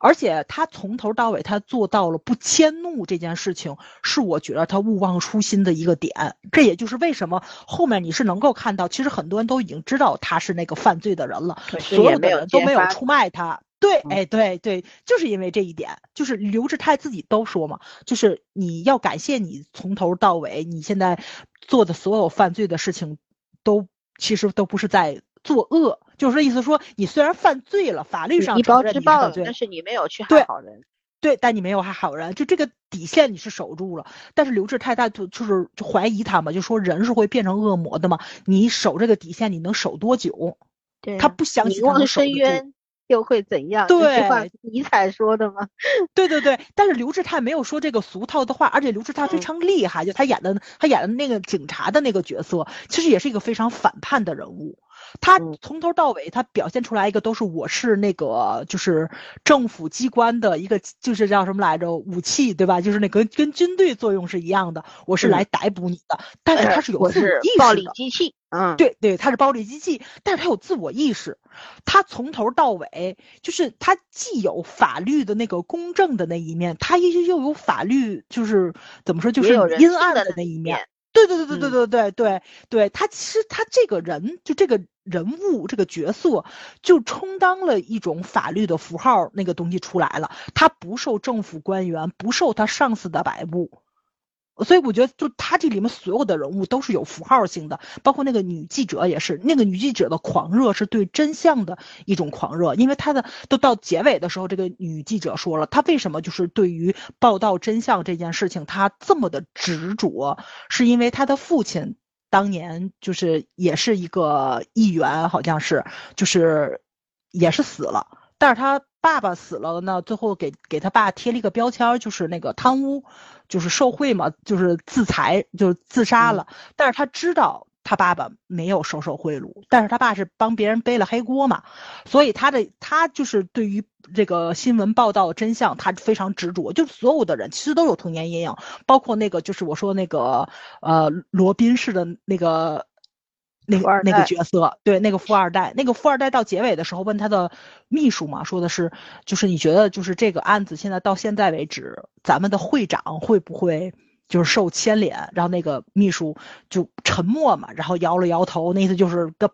而且他从头到尾，他做到了不迁怒这件事情，是我觉得他勿忘初心的一个点。这也就是为什么后面你是能够看到，其实很多人都已经知道他是那个犯罪的人了，所有的人都没有出卖他。对，哎，对对，就是因为这一点，就是刘志泰自己都说嘛，就是你要感谢你从头到尾，你现在做的所有犯罪的事情，都其实都不是在作恶。就是意思说，你虽然犯罪了，法律上一报之报，但是你没有去害好人。对，但你没有害好人，就这个底线你是守住了。但是刘志泰他就就是就怀疑他嘛，就说人是会变成恶魔的嘛，你守这个底线，你能守多久？对，他不相信他能守冤又会怎样？对，尼采说的吗？对对对，但是刘志泰没有说这个俗套的话，而且刘志泰非常厉害，就他演的他演的那个警察的那个角色，其实也是一个非常反叛的人物。他从头到尾，他表现出来一个都是我是那个就是政府机关的一个就是叫什么来着武器对吧？就是那个跟军队作用是一样的，我是来逮捕你的。但是他是有自我意识的，暴力机器。嗯，对对，他是暴力机器，但是他有自我意识。他从头到尾就是他既有法律的那个公正的那一面，他又又有法律就是怎么说就是阴暗的那一面。对对对对对对对对对，他其实他这个人就这个人物这个角色，就充当了一种法律的符号，那个东西出来了，他不受政府官员，不受他上司的摆布。所以我觉得，就他这里面所有的人物都是有符号性的，包括那个女记者也是。那个女记者的狂热是对真相的一种狂热，因为她的都到结尾的时候，这个女记者说了，她为什么就是对于报道真相这件事情，她这么的执着，是因为她的父亲当年就是也是一个议员，好像是就是也是死了，但是他爸爸死了呢，最后给给他爸贴了一个标签，就是那个贪污。就是受贿嘛，就是自裁，就是自杀了。但是他知道他爸爸没有收受贿赂，但是他爸是帮别人背了黑锅嘛，所以他的他就是对于这个新闻报道真相，他非常执着。就所有的人其实都有童年阴影，包括那个就是我说那个呃罗宾式的那个。那个那个角色，对那个富二代，那个富二代到结尾的时候问他的秘书嘛，说的是，就是你觉得就是这个案子现在到现在为止，咱们的会长会不会就是受牵连？然后那个秘书就沉默嘛，然后摇了摇头，那意思就是跟。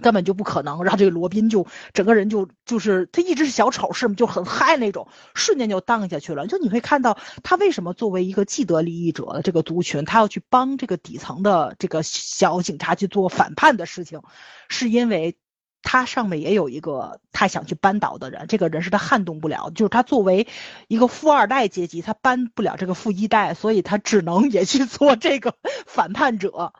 根本就不可能，然后这个罗宾就整个人就就是他一直是小丑是吗？就很嗨那种，瞬间就荡下去了。就你会看到他为什么作为一个既得利益者的这个族群，他要去帮这个底层的这个小警察去做反叛的事情，是因为他上面也有一个他想去扳倒的人，这个人是他撼动不了，就是他作为一个富二代阶级，他扳不了这个富一代，所以他只能也去做这个 反叛者。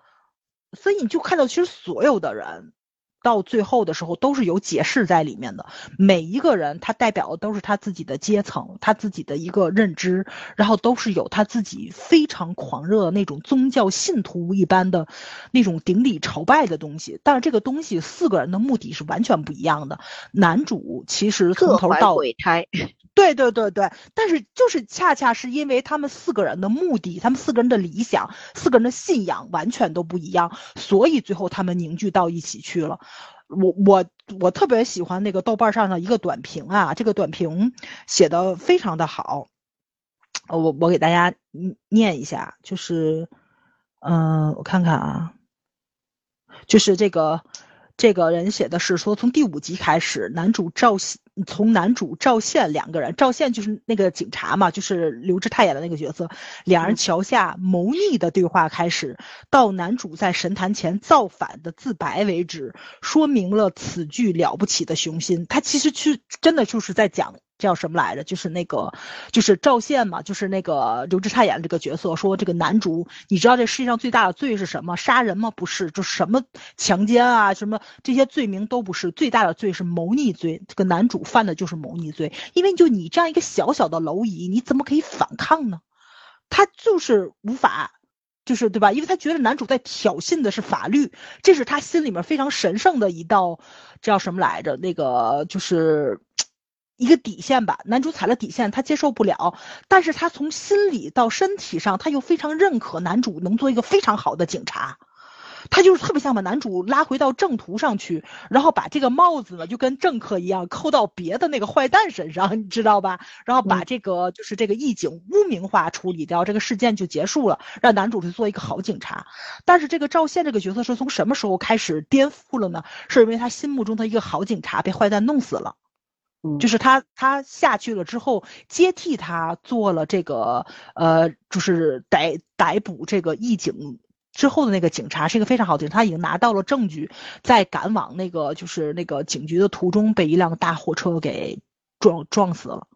所以你就看到其实所有的人。到最后的时候都是有解释在里面的，每一个人他代表的都是他自己的阶层，他自己的一个认知，然后都是有他自己非常狂热的那种宗教信徒一般的那种顶礼朝拜的东西。但是这个东西四个人的目的是完全不一样的。男主其实从头到鬼胎。对对对对，但是就是恰恰是因为他们四个人的目的，他们四个人的理想，四个人的信仰完全都不一样，所以最后他们凝聚到一起去了。我我我特别喜欢那个豆瓣上的一个短评啊，这个短评写的非常的好，我我给大家念一下，就是嗯，我看看啊，就是这个。这个人写的是说，从第五集开始，男主赵喜从男主赵宪两个人，赵宪就是那个警察嘛，就是刘志泰演的那个角色，两人桥下谋逆的对话开始，到男主在神坛前造反的自白为止，说明了此剧了不起的雄心。他其实去真的就是在讲。叫什么来着？就是那个，就是赵宪嘛，就是那个刘志泰演的这个角色。说这个男主，你知道这世界上最大的罪是什么？杀人吗？不是，就什么强奸啊，什么这些罪名都不是。最大的罪是谋逆罪。这个男主犯的就是谋逆罪，因为就你这样一个小小的蝼蚁，你怎么可以反抗呢？他就是无法，就是对吧？因为他觉得男主在挑衅的是法律，这是他心里面非常神圣的一道，叫什么来着？那个就是。一个底线吧，男主踩了底线，他接受不了，但是他从心理到身体上，他又非常认可男主能做一个非常好的警察。他就是特别想把男主拉回到正途上去，然后把这个帽子呢，就跟政客一样扣到别的那个坏蛋身上，你知道吧？然后把这个就是这个义警污名化处理掉，这个事件就结束了，让男主去做一个好警察。但是这个赵宪这个角色是从什么时候开始颠覆了呢？是因为他心目中的一个好警察被坏蛋弄死了，就是他他下去了之后接替他做了这个呃，就是逮逮捕这个义警。之后的那个警察是一个非常好的警察，他已经拿到了证据，在赶往那个就是那个警局的途中被一辆大货车给撞撞死了，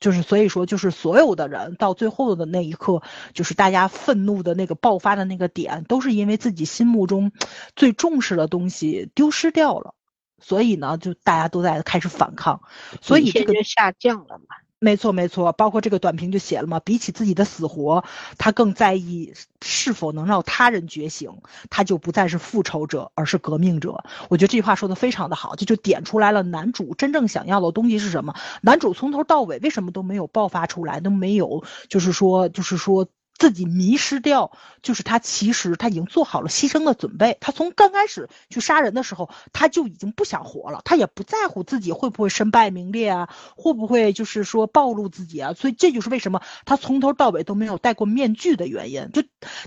就是所以说就是所有的人到最后的那一刻，就是大家愤怒的那个爆发的那个点，都是因为自己心目中最重视的东西丢失掉了，所以呢，就大家都在开始反抗，所以这个下降了嘛。没错，没错，包括这个短评就写了嘛，比起自己的死活，他更在意是否能让他人觉醒，他就不再是复仇者，而是革命者。我觉得这句话说的非常的好，这就点出来了男主真正想要的东西是什么。男主从头到尾为什么都没有爆发出来，都没有，就是说，就是说。自己迷失掉，就是他其实他已经做好了牺牲的准备。他从刚开始去杀人的时候，他就已经不想活了，他也不在乎自己会不会身败名裂啊，会不会就是说暴露自己啊。所以这就是为什么他从头到尾都没有戴过面具的原因。就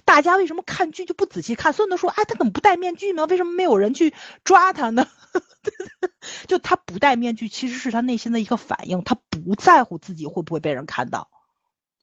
大家为什么看剧就不仔细看，所有人都说，哎，他怎么不戴面具呢？为什么没有人去抓他呢？就他不戴面具，其实是他内心的一个反应，他不在乎自己会不会被人看到。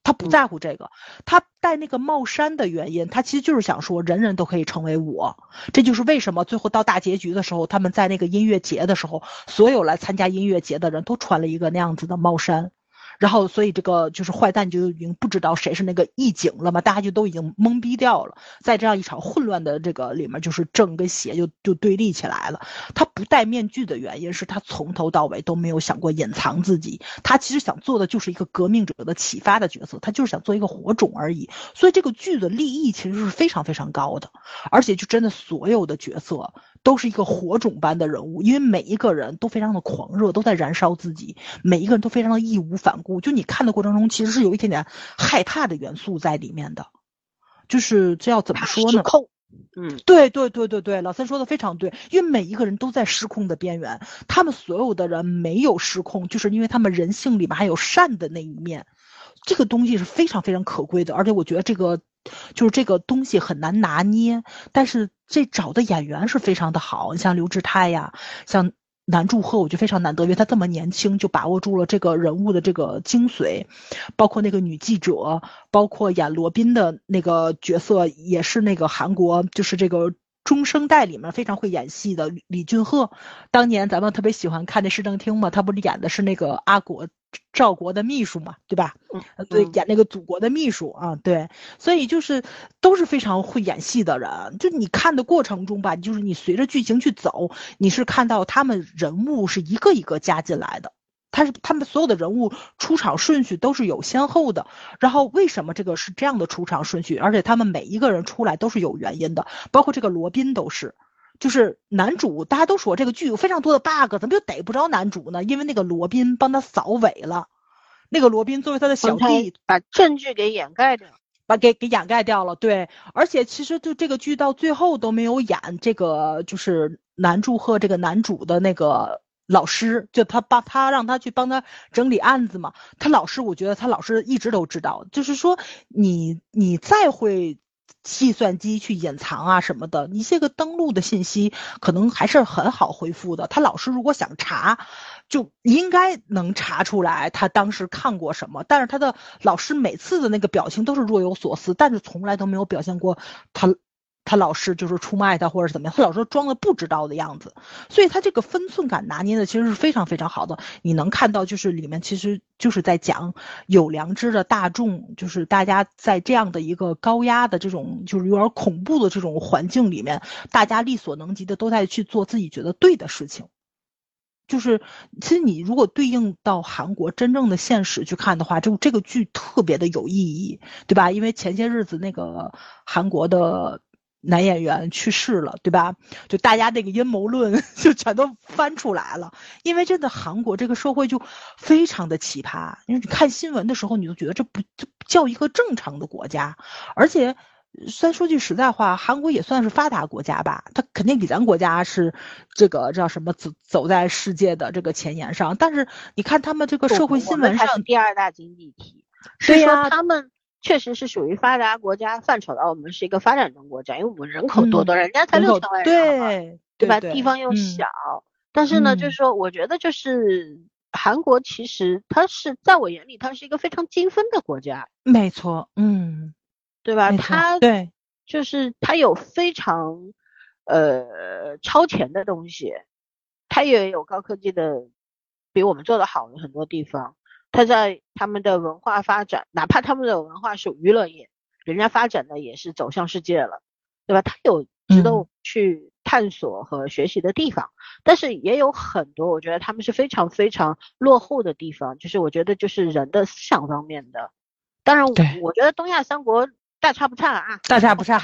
他不在乎这个，他戴那个帽衫的原因，他其实就是想说，人人都可以成为我。这就是为什么最后到大结局的时候，他们在那个音乐节的时候，所有来参加音乐节的人都穿了一个那样子的帽衫。然后，所以这个就是坏蛋就已经不知道谁是那个义警了嘛，大家就都已经懵逼掉了。在这样一场混乱的这个里面，就是正跟邪就就对立起来了。他不戴面具的原因是他从头到尾都没有想过隐藏自己，他其实想做的就是一个革命者的启发的角色，他就是想做一个火种而已。所以这个剧的立意其实是非常非常高的，而且就真的所有的角色。都是一个火种般的人物，因为每一个人都非常的狂热，都在燃烧自己，每一个人都非常的义无反顾。就你看的过程中，其实是有一点点害怕的元素在里面的。就是这要怎么说呢？失控。嗯，对对对对对，老三说的非常对，因为每一个人都在失控的边缘，他们所有的人没有失控，就是因为他们人性里面还有善的那一面。这个东西是非常非常可贵的，而且我觉得这个。就是这个东西很难拿捏，但是这找的演员是非常的好，你像刘志泰呀，像南柱赫，我觉得非常难得，因为他这么年轻就把握住了这个人物的这个精髓，包括那个女记者，包括演罗宾的那个角色，也是那个韩国，就是这个中生代里面非常会演戏的李俊赫，当年咱们特别喜欢看那市政厅嘛，他不是演的是那个阿国。赵国的秘书嘛，对吧？嗯，对，演那个祖国的秘书啊，对，所以就是都是非常会演戏的人。就你看的过程中吧，就是你随着剧情去走，你是看到他们人物是一个一个加进来的，他是他们所有的人物出场顺序都是有先后的。然后为什么这个是这样的出场顺序？而且他们每一个人出来都是有原因的，包括这个罗宾都是。就是男主，大家都说这个剧有非常多的 bug，怎么就逮不着男主呢？因为那个罗宾帮他扫尾了，那个罗宾作为他的小弟，把证据给掩盖掉，把给给掩盖掉了。对，而且其实就这个剧到最后都没有演这个，就是男主和这个男主的那个老师，就他帮他让他去帮他整理案子嘛。他老师，我觉得他老师一直都知道，就是说你你再会。计算机去隐藏啊什么的，你这个登录的信息可能还是很好恢复的。他老师如果想查，就应该能查出来他当时看过什么。但是他的老师每次的那个表情都是若有所思，但是从来都没有表现过他。他老是就是出卖他，或者是怎么样，他老是装的不知道的样子，所以他这个分寸感拿捏的其实是非常非常好的。你能看到，就是里面其实就是在讲有良知的大众，就是大家在这样的一个高压的这种就是有点恐怖的这种环境里面，大家力所能及的都在去做自己觉得对的事情。就是其实你如果对应到韩国真正的现实去看的话，就这个剧特别的有意义，对吧？因为前些日子那个韩国的。男演员去世了，对吧？就大家那个阴谋论 就全都翻出来了。因为真的韩国这个社会就非常的奇葩，因为你看新闻的时候，你都觉得这不这叫一个正常的国家。而且，虽然说句实在话，韩国也算是发达国家吧，它肯定比咱国家是这个叫什么走走在世界的这个前沿上。但是你看他们这个社会新闻上，第二大经济体，是说他们。确实是属于发达国家范畴的，我们是一个发展中国家，因为我们人口多多，人家才六千万人，对对吧？地方又小，但是呢，就是说，我觉得就是韩国，其实它是在我眼里，它是一个非常精分的国家。没错，嗯，对吧？它对，就是它有非常呃超前的东西，它也有高科技的，比我们做的好的很多地方。他在他们的文化发展，哪怕他们的文化是娱乐业，人家发展的也是走向世界了，对吧？他有值得去探索和学习的地方，但是也有很多我觉得他们是非常非常落后的地方，就是我觉得就是人的思想方面的。当然，我觉得东亚三国大差不差啊，大差不差，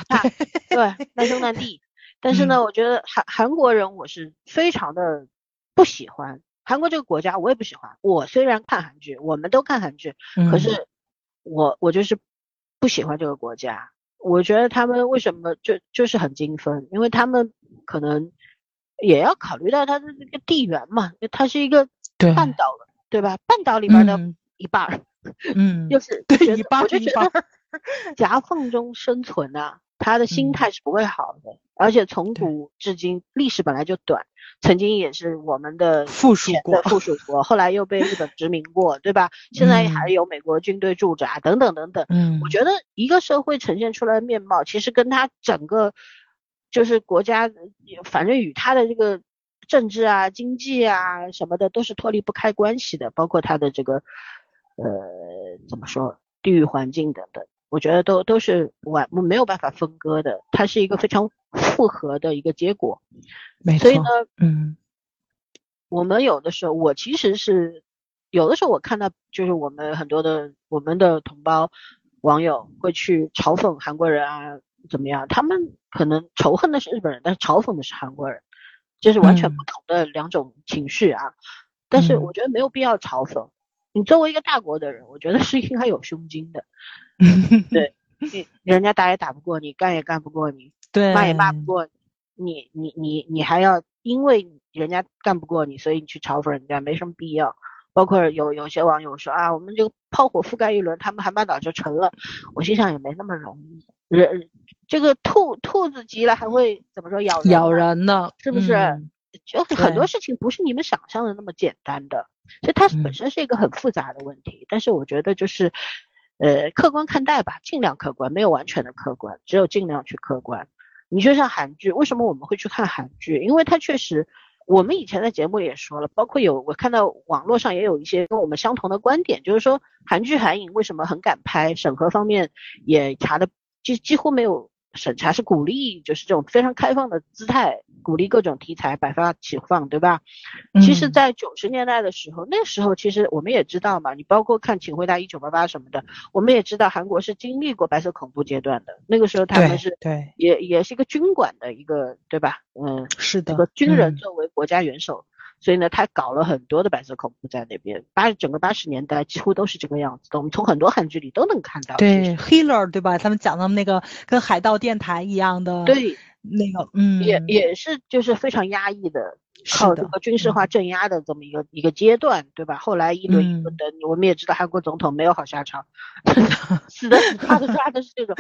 对，难兄难弟。但是呢，我觉得韩韩国人我是非常的不喜欢。韩国这个国家我也不喜欢。我虽然看韩剧，我们都看韩剧，可是我我就是不喜欢这个国家。我觉得他们为什么就就是很精分？因为他们可能也要考虑到它的这个地缘嘛，它是一个半岛，对吧？半岛里边的一半儿，嗯，就是对一半我就觉得夹缝中生存啊，他的心态是不会好的。而且从古至今，历史本来就短。曾经也是我们的附属国，附属国，后来又被日本殖民过，对吧？现在还有美国军队驻扎等等等等。嗯，我觉得一个社会呈现出来的面貌，其实跟它整个就是国家，反正与它的这个政治啊、经济啊什么的都是脱离不开关系的，包括它的这个呃怎么说地域环境等等，我觉得都都是完没有办法分割的，它是一个非常复合的一个结果。所以呢，嗯，我们有的时候，我其实是有的时候，我看到就是我们很多的我们的同胞网友会去嘲讽韩国人啊，怎么样？他们可能仇恨的是日本人，但是嘲讽的是韩国人，这是完全不同的两种情绪啊。但是我觉得没有必要嘲讽。你作为一个大国的人，我觉得是应该有胸襟的。对，你人家打也打不过你，干也干不过你，对，骂也骂不过。你你你你还要因为人家干不过你，所以你去嘲讽人家没什么必要。包括有有些网友说啊，我们这个炮火覆盖一轮，他们韩半岛就成了。我心想也没那么容易。人这个兔兔子急了还会怎么说咬人？咬人呢？是不是？就很多事情不是你们想象的那么简单的，所以它本身是一个很复杂的问题。但是我觉得就是，呃，客观看待吧，尽量客观，没有完全的客观，只有尽量去客观。你就像韩剧，为什么我们会去看韩剧？因为它确实，我们以前的节目也说了，包括有我看到网络上也有一些跟我们相同的观点，就是说韩剧韩影为什么很敢拍，审核方面也查的几几乎没有。审查是鼓励，就是这种非常开放的姿态，鼓励各种题材百花齐放，对吧？其实，在九十年代的时候，那时候其实我们也知道嘛，你包括看《请回答一九八八》什么的，我们也知道韩国是经历过白色恐怖阶段的。那个时候他们是对，也也是一个军管的一个，对吧？嗯，是的，这个军人作为国家元首。所以呢，他搞了很多的白色恐怖在那边，八整个八十年代几乎都是这个样子的。我们从很多韩剧里都能看到。对，Healer 对吧？他们讲的那个跟海盗电台一样的。对，那个嗯，也也是就是非常压抑的，靠这个军事化镇压的这么一个一个阶段，对吧？后来一轮一轮的，我们也知道韩国总统没有好下场，死的死，抓的抓的是这种，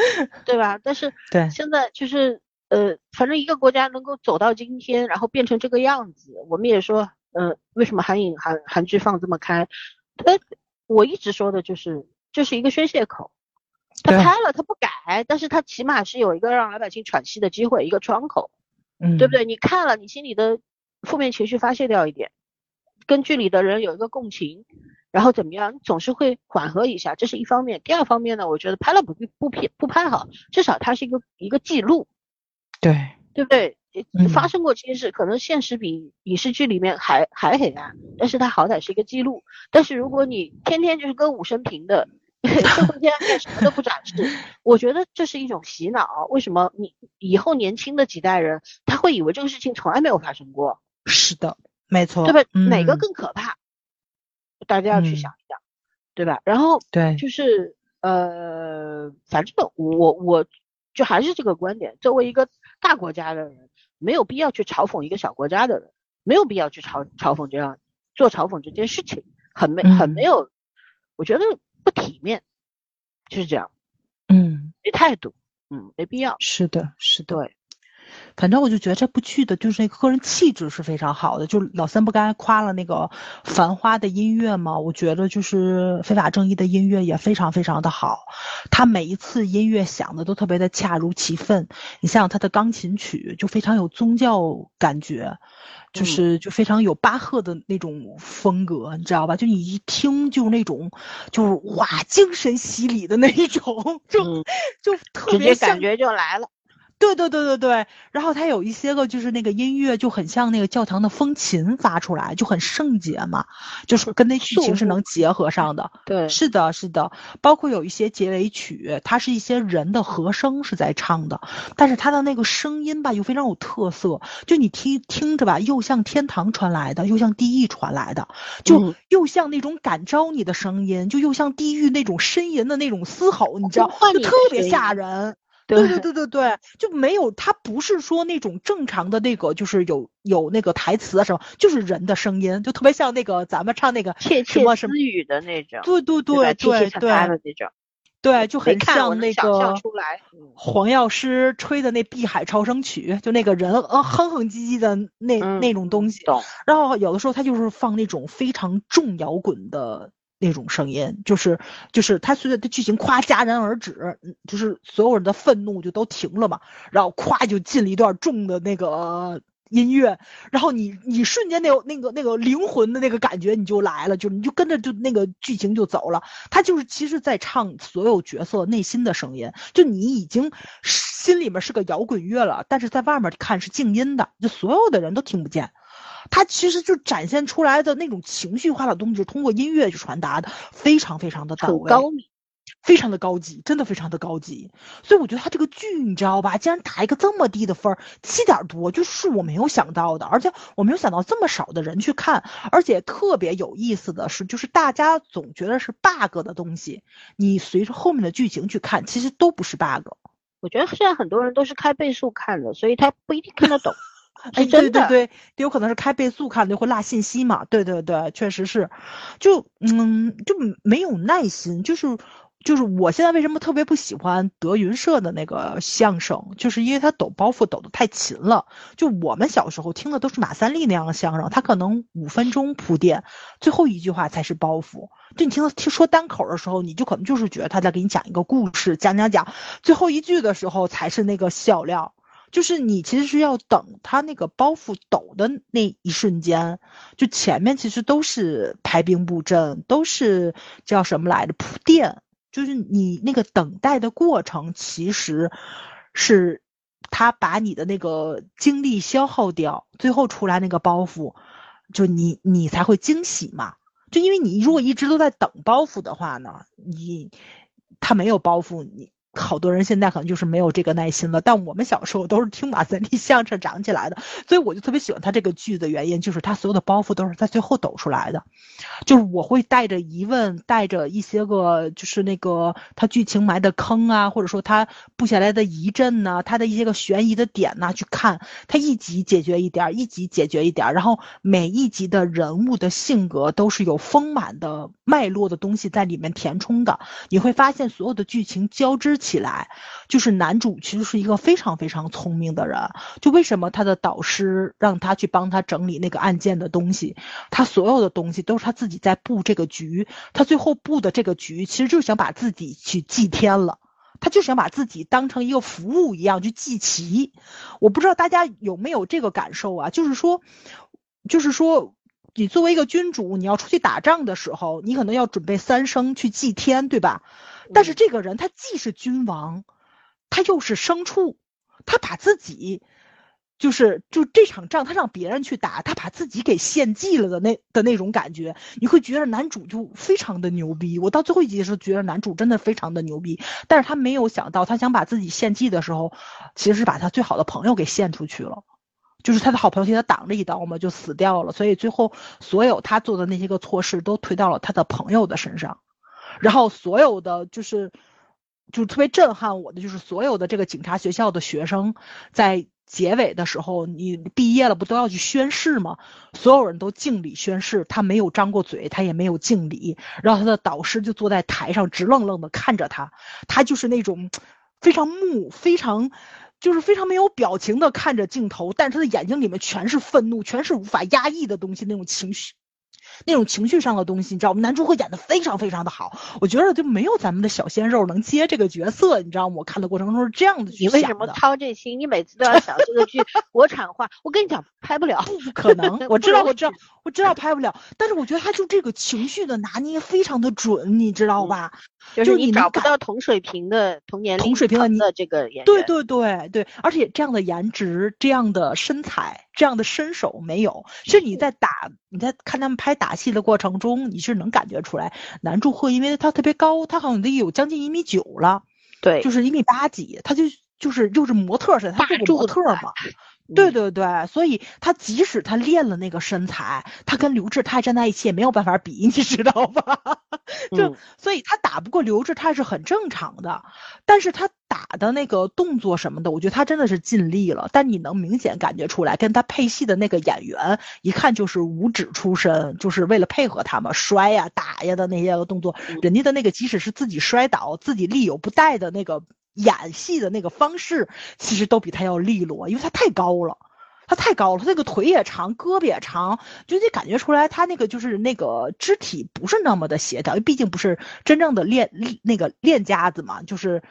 对吧？但是对现在就是。呃，反正一个国家能够走到今天，然后变成这个样子，我们也说，呃，为什么韩影韩韩剧放这么开？他，我一直说的就是，这是一个宣泄口。他拍了，他不改，但是他起码是有一个让老百姓喘息的机会，一个窗口，嗯，对不对？你看了，你心里的负面情绪发泄掉一点，跟剧里的人有一个共情，然后怎么样？你总是会缓和一下，这是一方面。第二方面呢，我觉得拍了不不拍不拍好，至少它是一个一个记录。对，对不对？发生过这些事，可能现实比影视剧里面还还黑暗，但是它好歹是一个记录。但是如果你天天就是歌舞升平的，社会天然什么都不展示。我觉得这是一种洗脑。为什么你以后年轻的几代人他会以为这个事情从来没有发生过？是的，没错，对吧？嗯哪个更可怕？大家要去嗯想一想，对吧？然后对，就是呃，反正我我就还是这个观点，作为一个大国家的人，没有必要去嘲讽一个小国家的人，没有必要去嘲嘲讽这样做嘲讽这件事情，很没很没嗯有，我觉得不体面，就是这样，嗯，没态度，嗯，没必要。是的，是的。对，反正我就觉得这部剧的就是那个个人气质是非常好的。就老三不刚才夸了那个《繁花》的音乐嘛，我觉得就是《非法正义》的音乐也非常非常的好。他每一次音乐响的都特别的恰如其分。你像他的钢琴曲就非常有宗教感觉，就嗯是就非常有巴赫的那种风格，你知道吧？就你一听就那种就是哇精神洗礼的那一种，就、嗯，就特别感觉就来了。对对对对对，然后它有一些个就是那个音乐就很像那个教堂的风琴发出来，就很圣洁嘛，就是跟那剧情是能结合上的。对，是的，是的，包括有一些结尾曲，它是一些人的和声是在唱的，但是它的那个声音吧又非常有特色，就你听听着吧，又像天堂传来的，又像地狱传来的，就嗯。又像那种感召你的声音，就又像地狱那种呻吟的那种嘶吼，你知道，就特别吓人。对对对对对对，就没有，它不是说那种正常的那个，就是有有那个台词啊什么，就是人的声音，就特别像那个咱们唱那个窃窃私语的那种，对对对对对对的那种。对，就很像那个黄药师吹的那《碧海潮生曲》，就那个人呃哼哼唧唧的那嗯那种东西。懂。然后有的时候他就是放那种非常重摇滚的那种声音，就是就是他随着的剧情夸戛然而止，就是所有人的愤怒就都停了嘛，然后咵就进了一段重的那个音乐，然后你你瞬间那个那个那个灵魂的那个感觉你就来了，就你就跟着就那个剧情就走了。他就是其实在唱所有角色内心的声音，就你已经心里面是个摇滚乐了，但是在外面看是静音的，就所有的人都听不见。他其实就展现出来的那种情绪化的东西，通过音乐去传达的，非常非常的到很位，高明。非常的高级，真的非常的高级。所以我觉得他这个剧，你知道吧，竟然打一个这么低的分儿，七点多，就是我没有想到的，而且我没有想到这么少的人去看，而且特别有意思的是，就是大家总觉得是 bug 的东西，你随着后面的剧情去看，其实都不是 bug。我觉得现在很多人都是开倍速看的，所以他不一定看得懂。哎，对对对，有可能是开倍速看的会落信息嘛？对对对，确实是，就嗯就没有耐心，就是就是我现在为什么特别不喜欢德云社的那个相声，就是因为他抖包袱抖得太勤了。就我们小时候听的都是马三立那样的相声，他可能五分钟铺垫，最后一句话才是包袱。就你听他听说单口的时候，你就可能就是觉得他在给你讲一个故事，讲讲讲，最后一句的时候才是那个笑料。就是你其实是要等他那个包袱抖的那一瞬间，就前面其实都是排兵布阵，都是叫什么来着铺垫，就是你那个等待的过程，其实是他把你的那个精力消耗掉，最后出来那个包袱，就你你才会惊喜嘛。就因为你如果一直都在等包袱的话呢，你他没有包袱，你。好多人现在可能就是没有这个耐心了，但我们小时候都是听马三立相声长起来的，所以我就特别喜欢他这个剧的原因，就是他所有的包袱都是在最后抖出来的，就是我会带着疑问，带着一些个就是那个他剧情埋的坑啊，或者说他布下来的疑阵呐、他的一些个悬疑的点呐、去看，他一集解决一点，一集解决一点，然后每一集的人物的性格都是有丰满的脉络的东西在里面填充的，你会发现所有的剧情交织。起来，就是男主其实是一个非常非常聪明的人。就为什么他的导师让他去帮他整理那个案件的东西，他所有的东西都是他自己在布这个局。他最后布的这个局，其实就是想把自己去祭天了。他就想把自己当成一个服务一样去祭旗。我不知道大家有没有这个感受啊？就是说，就是说。你作为一个君主，你要出去打仗的时候，你可能要准备三牲去祭天，对吧？但是这个人他既是君王，他又是牲畜，他把自己就是就这场仗他让别人去打，他把自己给献祭了的那的那种感觉，你会觉得男主就非常的牛逼。我到最后一集的时候觉得男主真的非常的牛逼，但是他没有想到他想把自己献祭的时候，其实是把他最好的朋友给献出去了，就是他的好朋友替他挡了一刀嘛，就死掉了。所以最后所有他做的那些个错事都推到了他的朋友的身上，然后所有的就是就特别震撼我的就是所有的这个警察学校的学生在。结尾的时候，你毕业了不都要去宣誓吗？所有人都敬礼宣誓，他没有张过嘴，他也没有敬礼。然后他的导师就坐在台上，直愣愣的看着他，他就是那种非常木、非常就是非常没有表情的看着镜头，但是他的眼睛里面全是愤怒，全是无法压抑的东西，那种情绪。那种情绪上的东西，你知道我们？男主会演的非常非常的好，我觉得就没有咱们的小鲜肉能接这个角色，你知道吗？我看的过程中是这样的。你为什么操这心？你每次都要想这个剧 国产化，我跟你讲，拍不了，不可能。我知道，我知道，我知道拍不了，但是我觉得他就这个情绪的拿捏非常的准，你知道吧？就是你找不到同水平的同年龄同水平的的这个演员，对对对对，而且这样的颜值、这样的身材、这样的身手没有。其实你在打、你在看他们拍打戏的过程中，你是能感觉出来，南柱赫因为他特别高，他好像得有将近一米九了，对，就是一米八几，他就就是又是模特似的，他是个模特嘛。对对对，所以他即使他练了那个身材，他跟刘志泰站在一起也没有办法比，你知道吧？就所以他打不过刘志泰是很正常的，但是他打的那个动作什么的，我觉得他真的是尽力了。但你能明显感觉出来，跟他配戏的那个演员一看就是五指出身，就是为了配合他嘛，摔呀打呀的那些个动作，人家的那个即使是自己摔倒，自己力有不带的那个。演戏的那个方式其实都比他要利落，因为他太高了，他太高了，他那个腿也长，胳膊也长，就你感觉出来他那个就是那个肢体不是那么的协调，毕竟不是真正的练那个练家子嘛，就是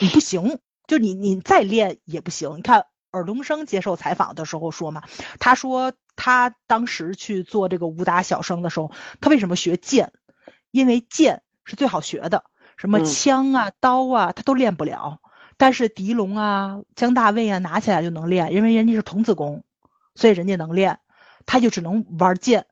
你不行，就你你再练也不行。你看尔冬升接受采访的时候说嘛，他说他当时去做这个武打小生的时候，他为什么学剑？因为剑是最好学的。什么枪啊、刀啊，他都练不了。但是狄龙啊、姜大卫啊，拿起来就能练，因为人家是童子功，所以人家能练。他就只能玩剑，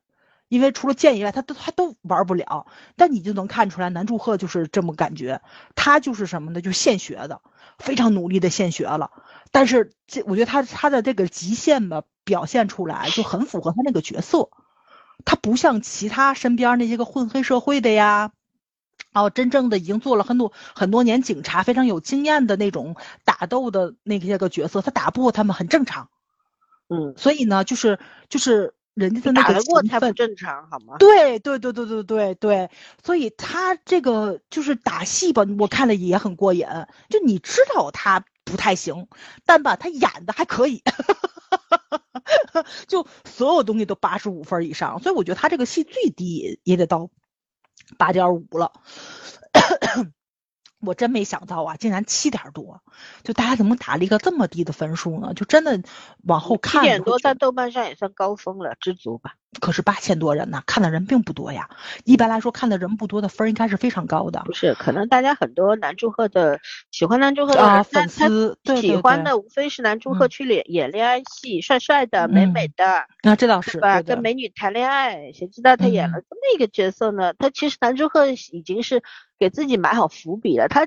因为除了剑以外，他都他都玩不了。但你就能看出来，南柱赫就是这么感觉，他就是什么呢？就现学的，非常努力的现学了。但是这我觉得他他的这个极限吧，表现出来就很符合他那个角色。他不像其他身边那些个混黑社会的呀。哦，真正的已经做了很多很多年警察，非常有经验的那种打斗的那些个角色，他打不过他们很正常。嗯，所以呢，就是就是人家的那个打得过才不正常，好吗？对对对对对对对，所以他这个就是打戏吧，我看了也很过瘾。就你知道他不太行，但吧，他演的还可以，就所有东西都八十五分以上，所以我觉得他这个戏最低也得到。八点五了，我真没想到啊，竟然七点多，就大家怎么打了一个这么低的分数呢？就真的往后看，七点多在豆瓣上也算高峰了，知足吧。可是八千多人呢，看的人并不多呀。一般来说，看的人不多的分应该是非常高的。不是，可能大家很多男祝贺的喜欢男祝贺的粉丝，喜欢的无非是男祝贺去演演恋爱戏，帅帅的、美美的。那这倒是吧，跟美女谈恋爱，谁知道他演了这么一个角色呢？他其实男祝贺已经是给自己埋好伏笔了。他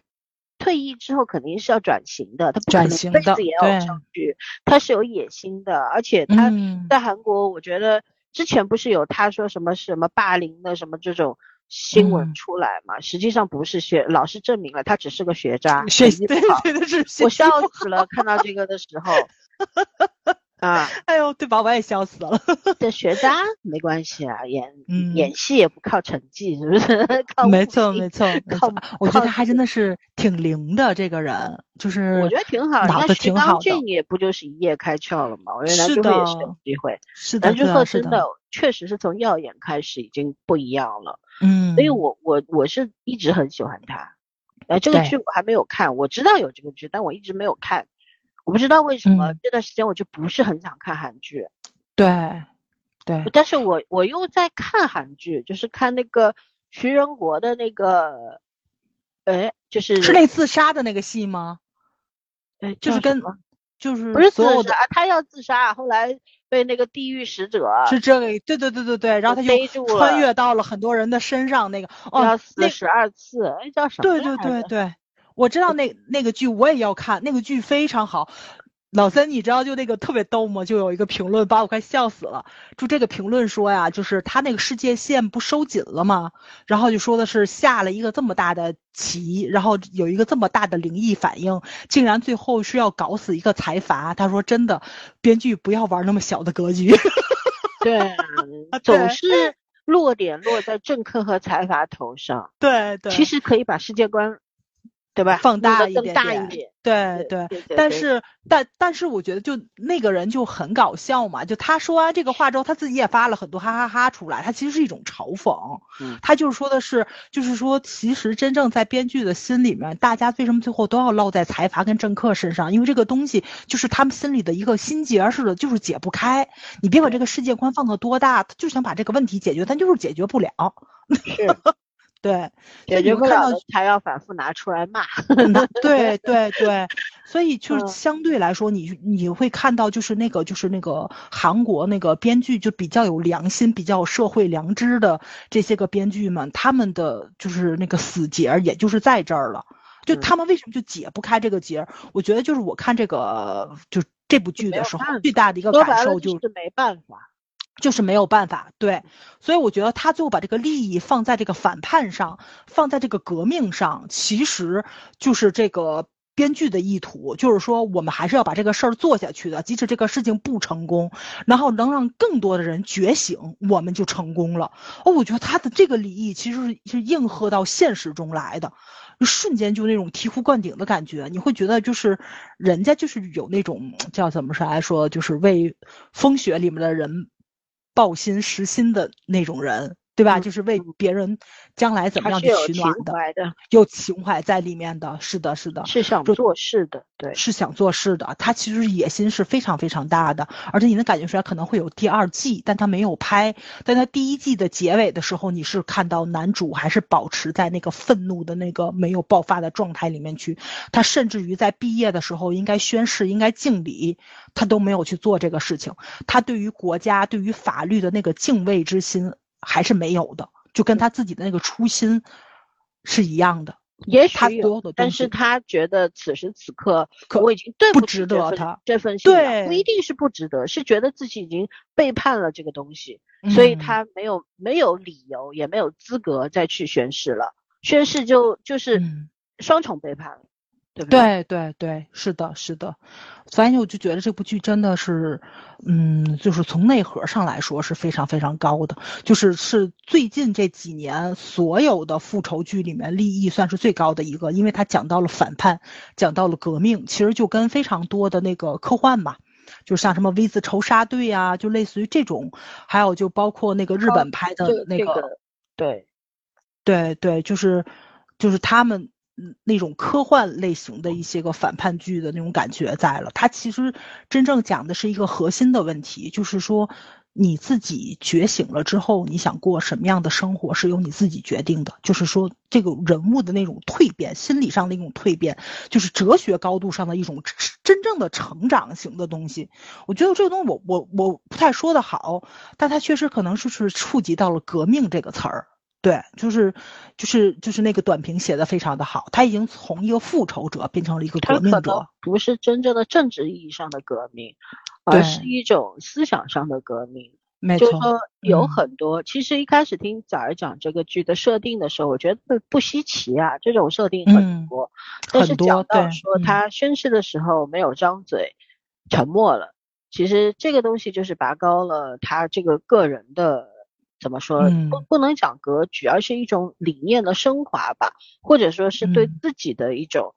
退役之后肯定是要转型的，他不可能一辈子也要上去，他是有野心的。而且他在韩国，我觉得。之前不是有他说什么什么霸凌的什么这种新闻出来嘛？实际上不是学老师证明了他只是个学渣，学习不好。我笑死了，看到这个的时候。啊，哎呦，对吧？我也笑死了。这学渣没关系啊，演演戏也不靠成绩，是不是？靠没错没错，靠。我觉得他还真的是挺灵的，这个人就是我觉得挺好。脑子挺好的。也不就是一夜开窍了嘛？我觉得男主赫也是有机会。是的，男主赫真的确实是从耀眼开始已经不一样了。嗯。所以我我我是一直很喜欢他。哎，这个剧我还没有看，我知道有这个剧，但我一直没有看。我不知道为什么这段时间我就不是很想看韩剧，对，对，但是我我又在看韩剧，就是看那个徐仁国的那个，哎，就是是那自杀的那个戏吗？哎，就是跟就是？不是所有的自杀，他要自杀，后来被那个地狱使者是这个，对对对对对，然后他就穿越到了很多人的身上，那个哦要，那死十二次，哎，叫什么对对对对，我知道那那个剧我也要看，那个剧非常好。老三，你知道就那个特别逗吗？就有一个评论把我快笑死了。就这个评论说呀，就是他那个世界线不收紧了吗？然后就说的是下了一个这么大的棋，然后有一个这么大的灵异反应，竟然最后是要搞死一个财阀。他说真的，编剧不要玩那么小的格局。对总是落点落在政客和财阀头上。对对，其实可以把世界观，对吧？放大一点点大一点。对对。对对，对但是，但但是，我觉得就那个人就很搞笑嘛，就他说完这个话之后，他自己也发了很多哈哈哈出来，他其实是一种嘲讽。嗯他就是说的是，就是说，其实真正在编剧的心里面，大家为什么最后都要落在财阀跟政客身上？因为这个东西就是他们心里的一个心结似的，就是解不开。你别管这个世界观放的多大，他就想把这个问题解决，但就是解决不了。是 对，解所以你看到决不了的才要反复拿出来骂。对对对，所以就是嗯相对来说，你你会看到就是那个就是那个韩国那个编剧就比较有良心、比较有社会良知的这些个编剧们，他们的就是那个死结儿，也就是在这儿了。就嗯他们为什么就解不开这个结儿？我觉得就是我看这个就这部剧的时候最大的一个感受就就是没办法。就是没有办法，对，所以我觉得他最后把这个利益放在这个反叛上，放在这个革命上，其实就是这个编剧的意图，就是说我们还是要把这个事儿做下去的，即使这个事情不成功，然后能让更多的人觉醒，我们就成功了。哦，我觉得他的这个利益其实是是应和到现实中来的。瞬间就那种醍醐灌顶的感觉，你会觉得就是人家就是有那种叫怎么说来说，就是为风雪里面的人抱心实心的那种人，对吧？嗯就是为别人将来怎么样去取暖的，有情怀在里面的。是的，是的，是想就做事的，对。是想做事的，他其实野心是非常非常大的，而且你能感觉出来可能会有第二季，但他没有拍。但他第一季的结尾的时候，你是看到男主还是保持在那个愤怒的那个没有爆发的状态里面去，他甚至于在毕业的时候应该宣誓、应该敬礼，他都没有去做这个事情。他对于国家、对于法律的那个敬畏之心还是没有的，就跟他自己的那个初心是一样的。也许他所有但是他觉得此时此刻可我已经对不值得他这份信仰，不一定是不值得，是觉得自己已经背叛了这个东西，所以嗯他没有没有理由，也没有资格再去宣誓了。宣誓就就是嗯双重背叛了，对不对？对对对，是的，是的，所以我就觉得这部剧真的是，嗯，就是从内核上来说是非常非常高的，就是是最近这几年所有的复仇剧里面利益算是最高的一个，因为它讲到了反叛，讲到了革命，其实就跟非常多的那个科幻嘛。就像什么 V 字仇杀队啊，就类似于这种，还有就包括那个日哦本拍的那个，这个对，对对，就是就是他们嗯那种科幻类型的一些个反叛剧的那种感觉在了。它其实真正讲的是一个核心的问题，就是说你自己觉醒了之后，你想过什么样的生活是由你自己决定的。就是说这个人物的那种蜕变，心理上的一种蜕变，就是哲学高度上的一种真正的成长型的东西。我觉得这个东西我我我不太说得好，但它确实可能是是触及到了革命这个词儿。对，就是就是就是那个短评写的非常的好，他已经从一个复仇者变成了一个革命者。不是真正的政治意义上的革命，而是一种思想上的革命。没错就是，说有嗯很多，其实一开始听早儿讲这个剧的设定的时候，我觉得不不稀奇啊，这种设定很嗯多。但是很多讲到说他宣誓的时候没有张嘴，沉默了，其实这个东西就是拔高了他这个个人的怎么说，嗯不不能讲格局，而是一种理念的升华吧，或者说是对嗯自己的一种。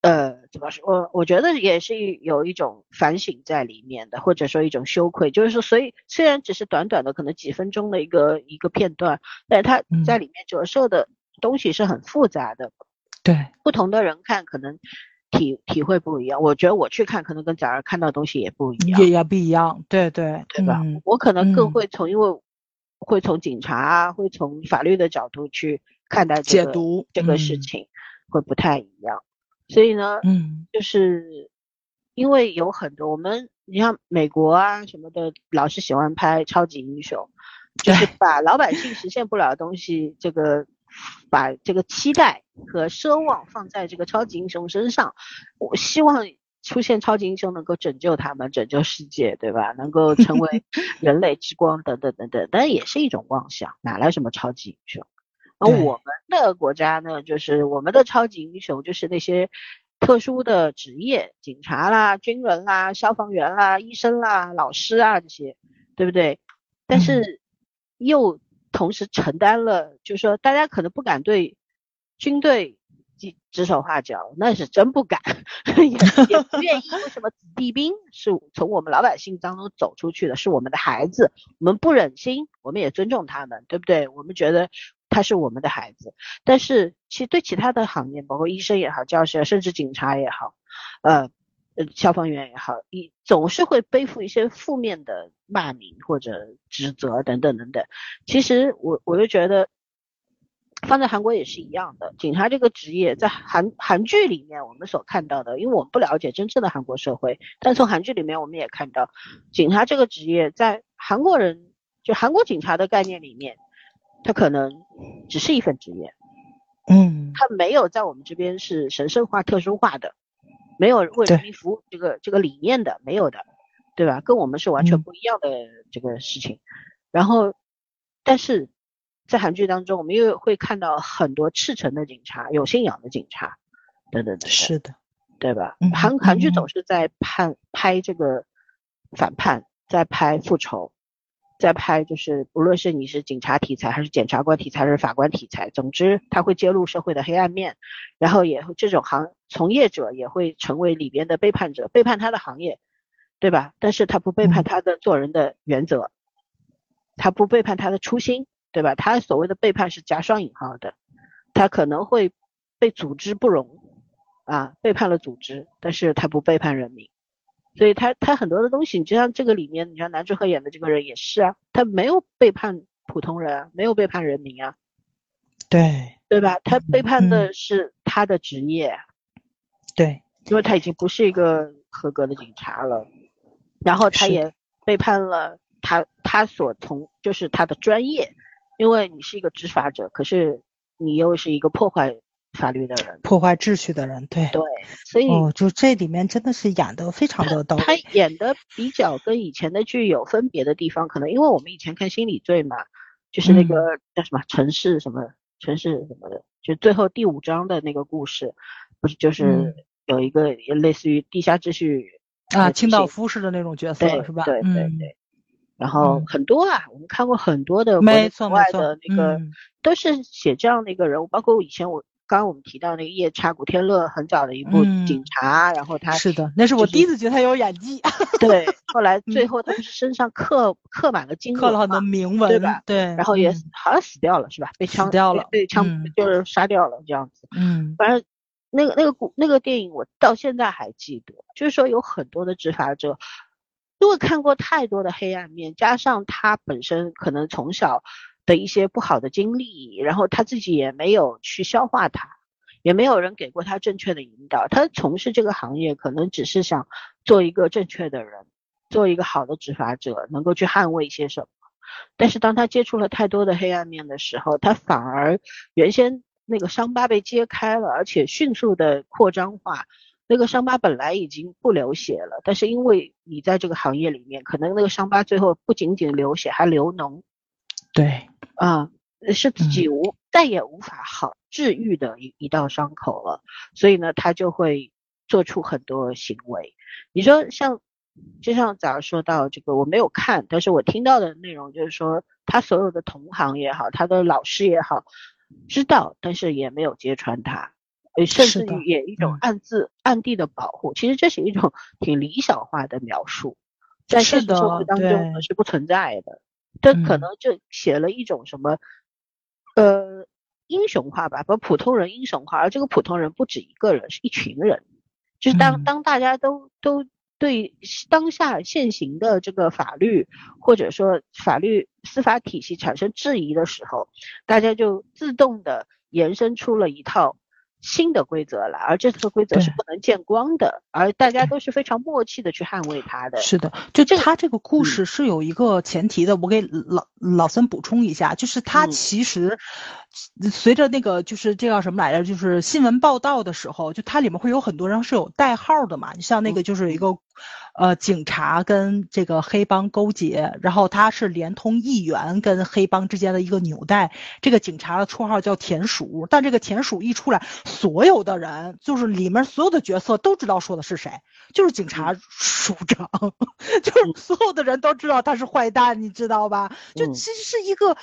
呃，怎么说？我我觉得也是有一种反省在里面的，或者说一种羞愧。就是说，所以虽然只是短短的可能几分钟的一个一个片段，但是它嗯在里面折射的东西是很复杂的。对，不同的人看可能体体会不一样。我觉得我去看可能跟早上看到的东西也不一样，也也不一样。对对，对吧？嗯我可能更嗯会从因为会从警察啊，会从法律的角度去看待这个解读这个事嗯情，会不太一样。所以呢，嗯就是因为有很多我们，你像美国啊什么的，老是喜欢拍超级英雄，就是把老百姓实现不了的东西，这个把这个期待和奢望放在这个超级英雄身上。我希望出现超级英雄能够拯救他们，拯救世界，对吧？能够成为 人类之光，等等等等，但也是一种妄想，哪来什么超级英雄？而我们的国家呢，就是我们的超级英雄，就是那些特殊的职业，警察啦、军人啦、消防员啦、医生啦、老师啊这些，对不对？但是又同时承担了，就是说大家可能不敢对军队指指手画脚，那是真不敢，也也不愿意。为什么子弟兵是从我们老百姓当中走出去的，是我们的孩子，我们不忍心，我们也尊重他们，对不对？我们觉得。他是我们的孩子，但是其实对其他的行业，包括医生也好，教师甚至警察也好，呃呃消防员也好，一总是会背负一些负面的骂名或者指责等等等等。其实我我就觉得，放在韩国也是一样的。警察这个职业在韩韩剧里面我们所看到的，因为我们不了解真正的韩国社会，但从韩剧里面我们也看到，警察这个职业在韩国人就韩国警察的概念里面。他可能只是一份职业，嗯，他没有在我们这边是神圣化、特殊化的，没有为人民服务这个这个理念的，没有的，对吧？跟我们是完全不一样的这个事情。然后，但是在韩剧当中，我们又会看到很多赤诚的警察、有信仰的警察，等等等，是的，对吧？韩韩剧总是在拍拍这个反叛，在拍复仇。在拍，就是无论是你是警察题材，还是检察官题材，还是法官题材，总之他会揭露社会的黑暗面，然后也这种行从业者也会成为里边的背叛者，背叛他的行业，对吧？但是他不背叛他的做人的原则，他不背叛他的初心，对吧？他所谓的背叛是加双引号的，他可能会被组织不容啊，背叛了组织，但是他不背叛人民。所以他他很多的东西，你就像这个里面，你像男主和演的这个人也是啊，他没有背叛普通人，没有背叛人民啊，对对吧？他背叛的是他的职业，对，因为他已经不是一个合格的警察了，然后他也背叛了他他所从就是他的专业，因为你是一个执法者，可是你又是一个破坏。法律的人，破坏秩序的人，对对，所以哦，就这里面真的是演的非常的到位。他演的比较跟以前的剧有分别的地方，可能因为我们以前看《心理罪》嘛，就是那个叫什么城市什么城市什么的，就最后第五章的那个故事，不是就是有一个类似于地下秩序啊，清道夫式的那种角色是吧？对对对。然后很多啊，我们看过很多的国外的那个，都是写这样的一个人物，包括以前我。刚刚我们提到那个夜叉古天乐很早的一部警察，然后他是的，那是我第一次觉得他有演技。对，后来最后他不是身上刻刻满了金刻了很多铭文，对吧？对，然后也好像死掉了，是吧？被枪掉了，被枪就是杀掉了这样子。嗯，反正那个那个古那个电影我到现在还记得，就是说有很多的执法者，因为看过太多的黑暗面，加上他本身可能从小。的一些不好的经历，然后他自己也没有去消化它，也没有人给过他正确的引导。他从事这个行业，可能只是想做一个正确的人，做一个好的执法者，能够去捍卫一些什么。但是当他接触了太多的黑暗面的时候，他反而原先那个伤疤被揭开了，而且迅速的扩张化。那个伤疤本来已经不流血了，但是因为你在这个行业里面，可能那个伤疤最后不仅仅流血，还流脓。对，啊，是自己无再也无法好治愈的一一道伤口了，所以呢，他就会做出很多行为。你说像，就像早上说到这个，我没有看，但是我听到的内容就是说，他所有的同行也好，他的老师也好，知道，但是也没有揭穿他，甚至于也一种暗自暗地的保护。其实这是一种挺理想化的描述，在现实生活当中呢是不存在的。他可能就写了一种什么，呃，英雄化吧，把普通人英雄化，而这个普通人不止一个人，是一群人。就是当当大家都都对当下现行的这个法律或者说法律司法体系产生质疑的时候，大家就自动的延伸出了一套新的规则了，而这次规则是不能见光的，而大家都是非常默契的去捍卫它的。是的，就这个他这个故嗯。事是有一个前提的，我给老老孙补充一下，就是他嗯。其实随着那个就是这叫什么来着，就是新闻报道的时候，就它里面会有很多人是有代号的嘛，你像那个就是一个呃警察跟这个黑帮勾结，然后他是连通议员跟黑帮之间的一个纽带，这个警察的绰号叫田鼠，但这个田鼠一出来，所有的人就是里面所有的角色都知道说的是谁。就是警察署长，就是所有的人都知道他是坏蛋，你知道吧？就嗯其实是一个，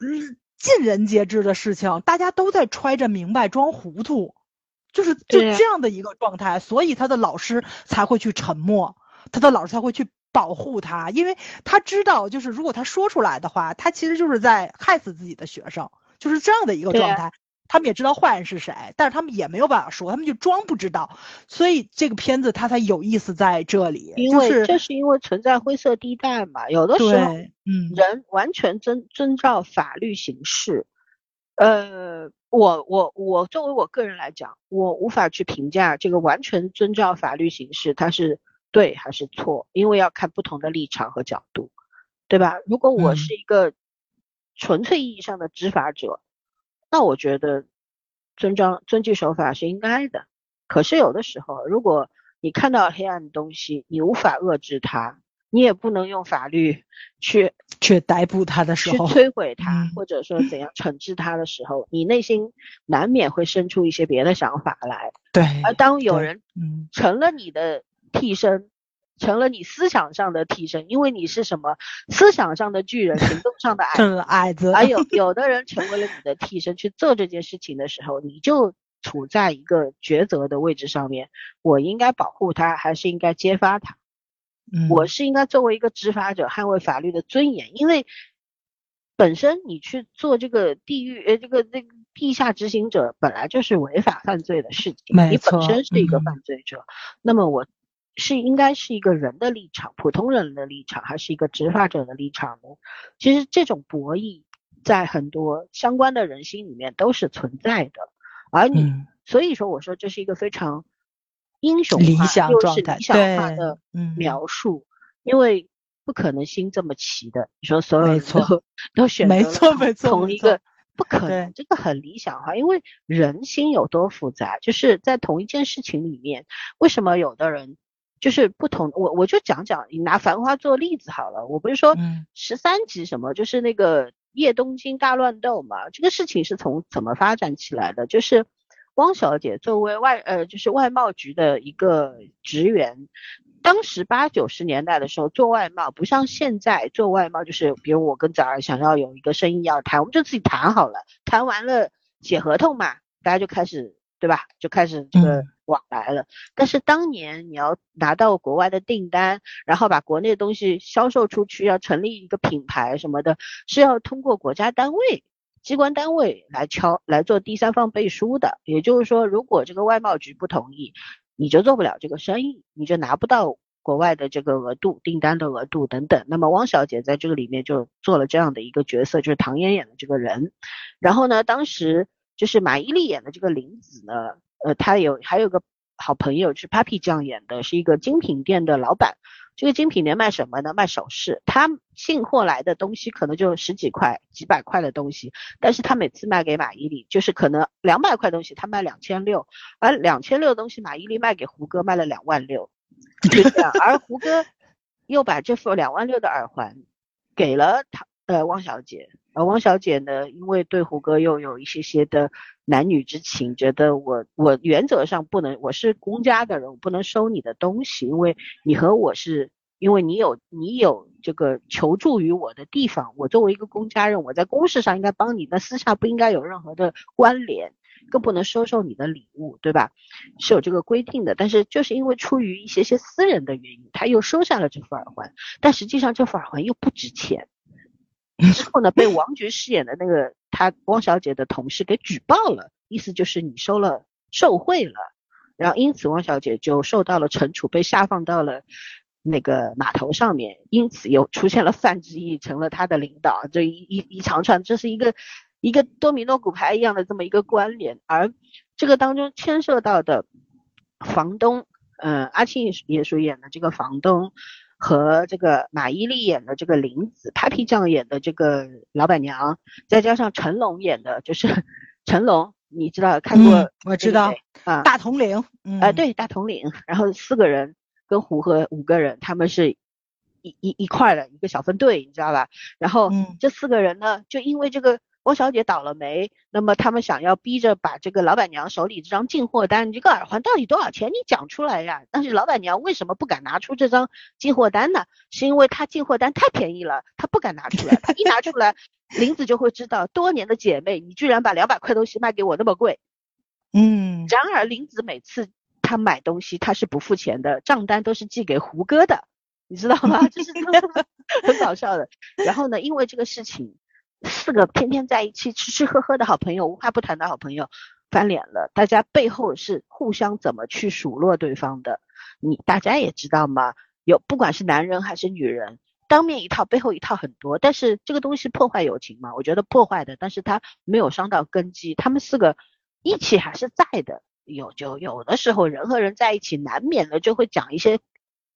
嗯，尽人皆知的事情，大家都在揣着明白装糊涂，就是就这样的一个状态，所以他的老师才会去沉默，他的老师才会去保护他，因为他知道，就是如果他说出来的话，他其实就是在害死自己的学生，就是这样的一个状态。他们也知道坏人是谁，但是他们也没有办法说，他们就装不知道，所以这个片子它才有意思在这里，因为就是这是因为存在灰色地带嘛，有的时候，嗯，人完全遵遵照法律行事。呃，我我我作为我个人来讲，我无法去评价这个完全遵照法律形式它是对还是错，因为要看不同的立场和角度，对吧？如果我嗯是一个纯粹意义上的执法者，那我觉得遵章遵纪守法是应该的。可是有的时候，如果你看到黑暗的东西，你无法遏制它，你也不能用法律去去逮捕他的时去候，摧毁他，嗯或者说怎样惩治他的时候，你内心难免会生出一些别的想法来。对，而当有人嗯，成了你的替身，成了你思想上的替身，因为你是什么思想上的巨人，行动上的矮子矮子，还有有的人成为了你的替身去做这件事情的时候，你就处在一个抉择的位置上面，我应该保护他，还是应该揭发他？嗯。我是应该作为一个执法者捍卫法律的尊严，因为本身你去做这个地狱呃这个这个地下执行者本来就是违法犯罪的事情，你本身是一个嗯。犯罪者，那么我是应该是一个人的立场，普通人的立场，还是一个执法者的立场呢？其实这种博弈在很多相关的人心里面都是存在的，而你、嗯。所以说我说这是一个非常英雄理想状态是理想化对的嗯描述，因为不可能心这么齐的。你说所有人没错都都选没错同没错同一个，不可能，这个很理想化，因为人心有多复杂，就是在同一件事情里面，为什么有的人就是不同？我我就讲讲，你拿《繁花》做例子好了，我不是说嗯十三集什么，就是那个叶东京大乱斗嘛，这个事情是从怎么发展起来的？就是汪小姐作为外呃就是外贸局的一个职员，当时八九十年代的时候做外贸，不像现在做外贸，就是比如我跟早儿想要有一个生意要谈，我们就自己谈好了，谈完了写合同嘛，大家就开始对吧？就开始这个嗯往来了。但是当年你要拿到国外的订单，然后把国内的东西销售出去，要成立一个品牌什么的，是要通过国家单位。机关单位来敲来做第三方背书的，也就是说，如果这个外贸局不同意，你就做不了这个生意，你就拿不到国外的这个额度、订单的额度等等。那么汪小姐在这个里面就做了这样的一个角色，就是唐嫣演的这个人。然后呢，当时就是马伊琍演的这个林子呢，呃，她有还有个好朋友是 Papi 酱演的，是一个精品店的老板。这个精品店卖什么呢？卖首饰。他进货来的东西可能就十几块、几百块的东西，但是他每次卖给马伊琍，就是可能两百块东西他卖两千六，而两千六的东西马伊琍卖给胡歌卖了两万六，就这样。而胡歌又把这副两万六的耳环给了他呃汪小姐，而汪小姐呢，因为对胡歌又有一些些的男女之情，觉得我我原则上不能，我是公家的人，我不能收你的东西，因为你和我是，因为你有你有这个求助于我的地方，我作为一个公家人，我在公事上应该帮你，但私下不应该有任何的关联，更不能收受你的礼物，对吧？是有这个规定的，但是就是因为出于一些些私人的原因，他又收下了这副耳环，但实际上这副耳环又不值钱。之后呢，被王菊饰演的那个他汪小姐的同事给举报了，意思就是你收了受贿了，然后因此汪小姐就受到了惩处，被下放到了那个码头上面，因此又出现了范志毅成了他的领导，这一一长串，这是一个一个多米诺骨牌一样的这么一个关联，而这个当中牵涉到的房东，嗯，阿庆也属演的这个房东，和这个马伊琍演的这个林子，Papi 酱演的这个老板娘，再加上成龙演的，就是 成龙，你知道看过？我知道啊，大统领，啊，对，大统领，然后四个人跟胡和五个人，他们是。一一一块的一个小分队，你知道吧？然后这四个人呢，就因为这个汪小姐倒了霉，那么他们想要逼着把这个老板娘手里这张进货单，这个耳环到底多少钱？你讲出来呀！但是老板娘为什么不敢拿出这张进货单呢？是因为她进货单太便宜了，她不敢拿出来。她一拿出来，林子就会知道多年的姐妹，你居然把两百块东西卖给我那么贵。嗯。然而林子每次她买东西，她是不付钱的，账单都是寄给胡歌的。你知道吗？这是 很搞笑的。然后呢，因为这个事情，四个天天在一起吃吃喝喝的好朋友，无话不谈的好朋友翻脸了。大家背后是互相怎么去数落对方的？你大家也知道吗？有不管是男人还是女人，当面一套，背后一套很多。但是这个东西破坏友情嘛？我觉得破坏的，但是他没有伤到根基。他们四个一起还是在的。有就有的时候人和人在一起，难免的就会讲一些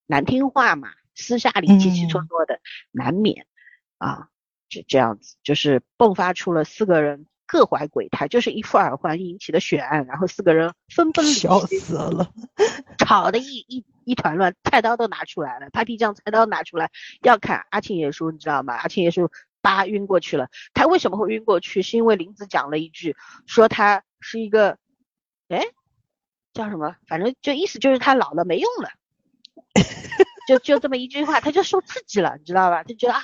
难听话嘛。私下里起起戳戳的，难免啊，就这样子，就是迸发出了四个人各怀鬼胎，就是一副耳环引起的血案，然后四个人分崩离析，笑死了，吵得一一一团乱，菜刀都拿出来了，Papi 酱菜刀拿出来要砍阿庆爷叔，你知道吗？阿庆爷叔叭晕过去了，他为什么会晕过去？是因为林子讲了一句，说他是一个，哎，叫什么？反正就意思就是他老了没用了。就就这么一句话，他就受刺激了，你知道吧？他觉得啊，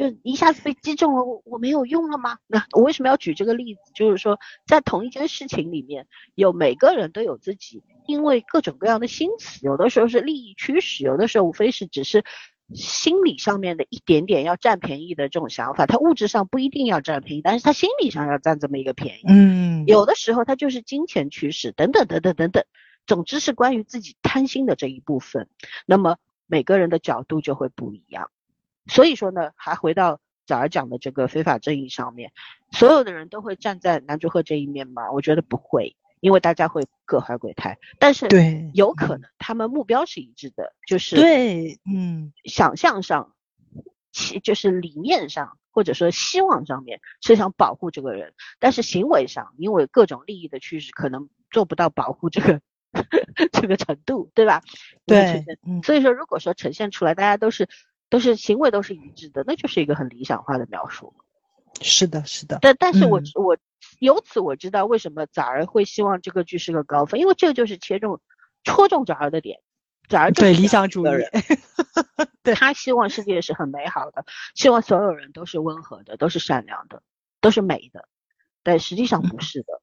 就一下子被击中了，我我没有用了吗？那 我为什么要举这个例子？就是说，在同一件事情里面，有每个人都有自己因为各种各样的心思，有的时候是利益驱使，有的时候无非是只是心理上面的一点点要占便宜的这种想法。他物质上不一定要占便宜，但是他心理上要占这么一个便宜。嗯，有的时候他就是金钱驱使，等等等等等等。总之是关于自己贪心的这一部分。那么。每个人的角度就会不一样，所以说呢，还回到早儿讲的这个非法正义上面，所有的人都会站在男主赫这一面吗？我觉得不会，因为大家会各怀鬼胎。但是对，有可能他们目标是一致的，就是对，嗯，想象上，其就是理念上或者说希望上面是想保护这个人，但是行为上因为各种利益的驱使，可能做不到保护这个。这个程度，对吧？对，所以说，如果说呈现出来，大家都是都是行为都是一致的，那就是一个很理想化的描述。是的，是的。但但是我我由此我知道为什么早儿会希望这个剧是个高分，因为这个就是切中戳中早儿的点。早儿对理想主义，对他希望世界是很美好的，希望所有人都是温和的，都是善良的，都是美的，但实际上不是的。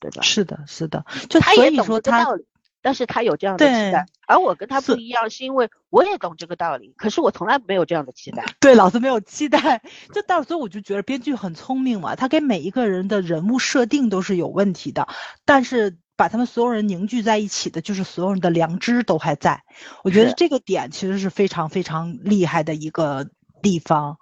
对吧？是的，是的，就他也懂这个道理，但是他有这样的期待，而我跟他不一样，是因为我也懂这个道理，可是我从来没有这样的期待。对，老子没有期待，就到所以我就觉得编剧很聪明嘛，他给每一个人的人物设定都是有问题的，但是把他们所有人凝聚在一起的，就是所有人的良知都还在。我觉得这个点其实是非常非常厉害的一个。地方，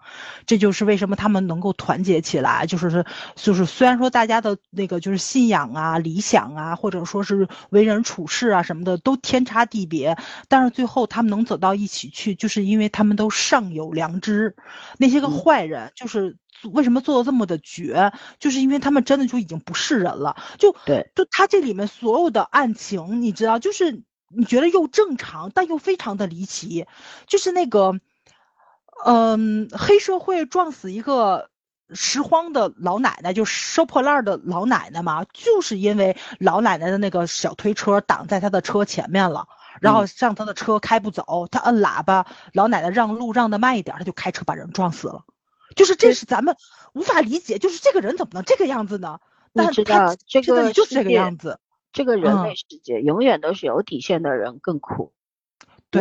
这就是为什么他们能够团结起来，就是是就是，虽然说大家的那个就是信仰啊、理想啊，或者说是为人处事啊什么的都天差地别，但是最后他们能走到一起去，就是因为他们都尚有良知。那些个坏人，就是为什么做的这么的绝，就是因为他们真的就已经不是人了。就对，就他这里面所有的案情，你知道，就是你觉得又正常，但又非常的离奇，就是那个。嗯，黑社会撞死一个拾荒的老奶奶，就收破烂的老奶奶嘛，就是因为老奶奶的那个小推车挡在她的车前面了，然后让他的车开不走，他摁喇叭，老奶奶让路让的慢一点，他就开车把人撞死了。就是这是咱们无法理解，就是这个人怎么能这个样子呢？但知道这个就是这个样子，这个人类世界永远都是有底线的人更苦。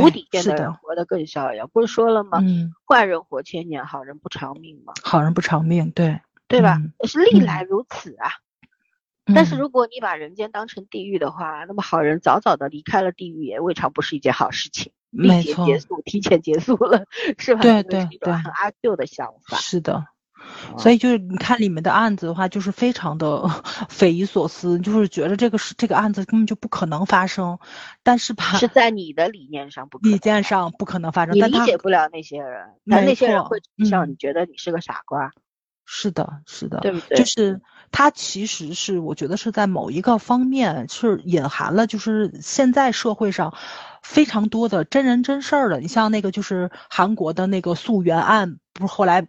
无底线的人活得更逍遥，不是说了吗？嗯坏人活千年，好人不长命嘛？好人不长命，对对吧？是历来如此啊。但是如果你把人间当成地狱的话，那么好人早早的离开了地狱，也未尝不是一件好事情。没错，结束，提前结束了，是吧？对对对，很阿 Q 的想法。是的，所以就是你看里面的案子的话，就是非常的 匪夷所思，就是觉得这个是这个案子根本就不可能发生，但是吧，是在你的理念上不可能理念上不可能发生，你理解不了那些人，但那些人会让嗯你觉得你是个傻瓜，是的，是的，对不对？就是他其实是我觉得是在某一个方面是隐含了，就是现在社会上非常多的真人真事儿的。你像那个就是韩国的那个溯源案，不是后来。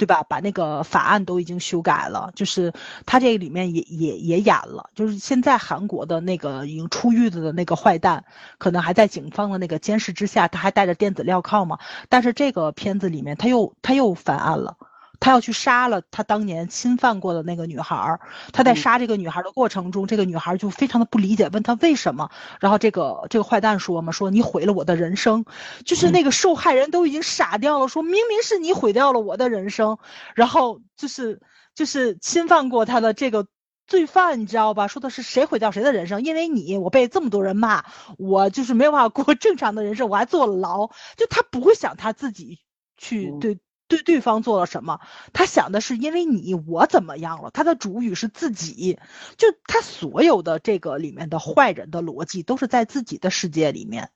对吧？把那个法案都已经修改了，就是他这个里面也也也演了，就是现在韩国的那个已经出狱的那个坏蛋，可能还在警方的那个监视之下，他还带着电子镣铐嘛。但是这个片子里面他又他又翻案了。他要去杀了他当年侵犯过的那个女孩儿，他在嗯杀这个女孩儿的过程中，这个女孩儿就非常的不理解，问他为什么。然后这个这个坏蛋说嘛，说你毁了我的人生，就是那个受害人都已经傻掉了，说明明是你毁掉了我的人生，然后就是就是侵犯过他的这个。罪犯，你知道吧？说的是谁毁掉谁的人生？因为你，我被这么多人骂，我就是没有办法过正常的人生，我还坐了牢。就他不会想他自己去嗯对对对方做了什么，他想的是因为你我怎么样了，他的主语是自己，就他所有的这个里面的坏人的逻辑都是在自己的世界里面，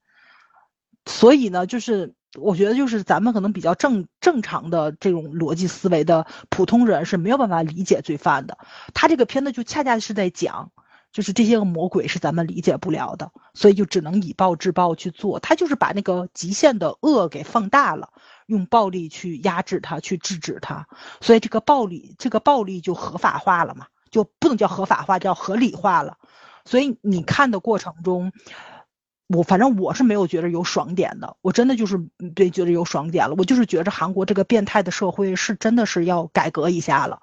所以呢，就是我觉得就是咱们可能比较正正常的这种逻辑思维的普通人是没有办法理解罪犯的，他这个片子就恰恰是在讲。就是这些个魔鬼是咱们理解不了的，所以就只能以暴制暴去做。他就是把那个极限的恶给放大了，用暴力去压制他，去制止他。所以这个暴力，这个暴力就合法化了嘛，就不能叫合法化，叫合理化了。所以你看的过程中，我反正我是没有觉得有爽点的，我真的就是对觉得有爽点了。我就是觉着韩国这个变态的社会是真的是要改革一下了，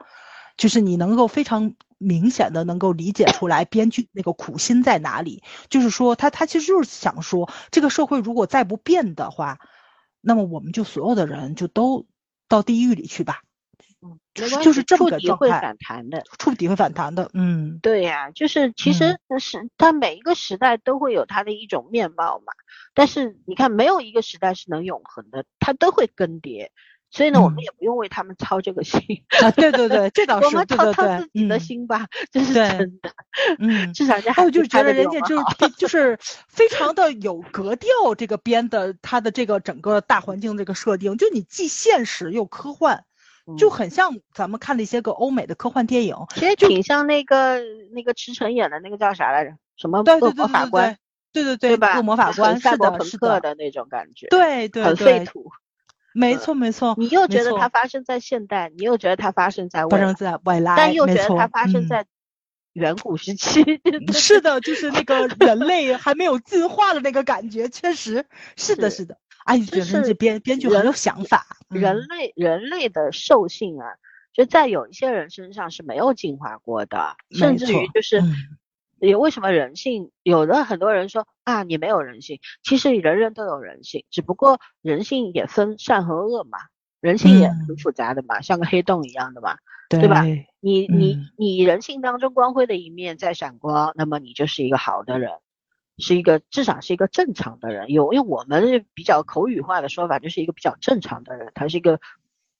就是你能够非常。明显的能够理解出来编剧那个苦心在哪里，就是说他他其实就是想说，这个社会如果再不变的话，那么我们就所有的人就都到地狱里去吧，嗯，就是没关系就是这么触底会个状态反弹的。触底会反弹的，嗯，对呀、就是其实是它每一个时代都会有它的一种面貌嘛，但是你看没有一个时代是能永恒的，它都会更迭。所以呢，我们嗯也不用为他们操这个心，啊，对对对，这倒是 我是，们操操对对对，自己的嗯心吧，这是真的。嗯。至少人家还还有就是觉得人家就是就是非常的有格调，这个编的他的这个整个大环境这个设定，就你既现实又科幻，就嗯很像咱们看的一些个欧美的科幻电影。其实挺像那个那个池诚演的那个叫啥来着？什么恶对对对对对魔法官，对对对吧？恶魔法官是的，赛博朋克的那种感觉，对对很废对，土。没错没错，你又觉得它发生在现代，你又觉得它发生在未发生来，在未来，但又觉得它发生嗯在远古时期。是的，就是那个人类还没有进化的那个感觉，确实是的，是是的。哎，觉得是这编编剧很人有想法，人嗯类人类的兽性啊，就在有一些人身上是没有进化过的，甚至于就是嗯也为什么人性有的很多人说啊你没有人性，其实人人都有人性，只不过人性也分善和恶嘛，人性也很嗯复杂的嘛，像个黑洞一样的嘛。对吧你你嗯你人性当中光辉的一面在闪光，那么你就是一个好的人，是一个至少是一个正常的人。有因为我们比较口语化的说法，就是一个比较正常的人，他是一个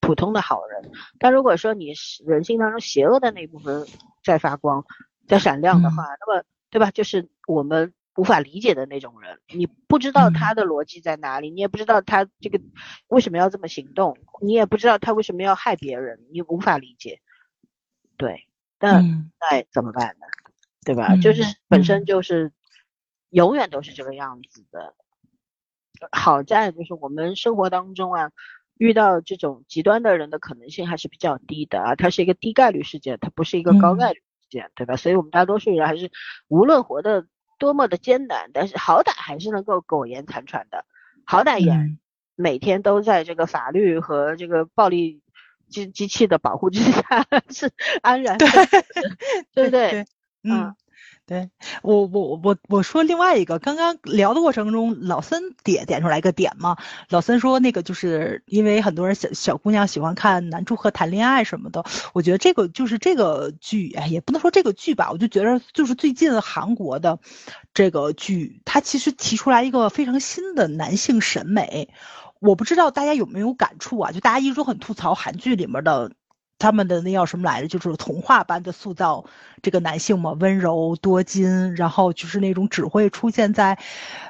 普通的好人。但如果说你是人性当中邪恶的那部分在发光、在闪亮的话，那么对吧？就是我们无法理解的那种人，你不知道他的逻辑在哪里，你也不知道他这个为什么要这么行动，你也不知道他为什么要害别人，你无法理解。对，那嗯那怎么办呢？对吧？就是嗯本身嗯就是永远都是这个样子的。好在就是我们生活当中啊，遇到这种极端的人的可能性还是比较低的啊，它是一个低概率事件，它不是一个高嗯概率对吧？所以我们大多数人还是无论活得多么的艰难，但是好歹还是能够苟延残喘的，好歹也嗯每天都在这个法律和这个暴力机机器的保护之下 是安然的，对不对？嗯，对我我我我说另外一个，刚刚聊的过程中，老森点点出来一个点嘛，老森说那个就是因为很多人小小姑娘喜欢看男祝贺谈恋爱什么的，我觉得这个就是这个剧，也不能说这个剧吧，我就觉得就是最近韩国的这个剧，它其实提出来一个非常新的男性审美，我不知道大家有没有感触啊？就大家一直都很吐槽韩剧里面的他们的那叫什么来着？就是童话般的塑造这个男性嘛，温柔多金，然后就是那种只会出现在，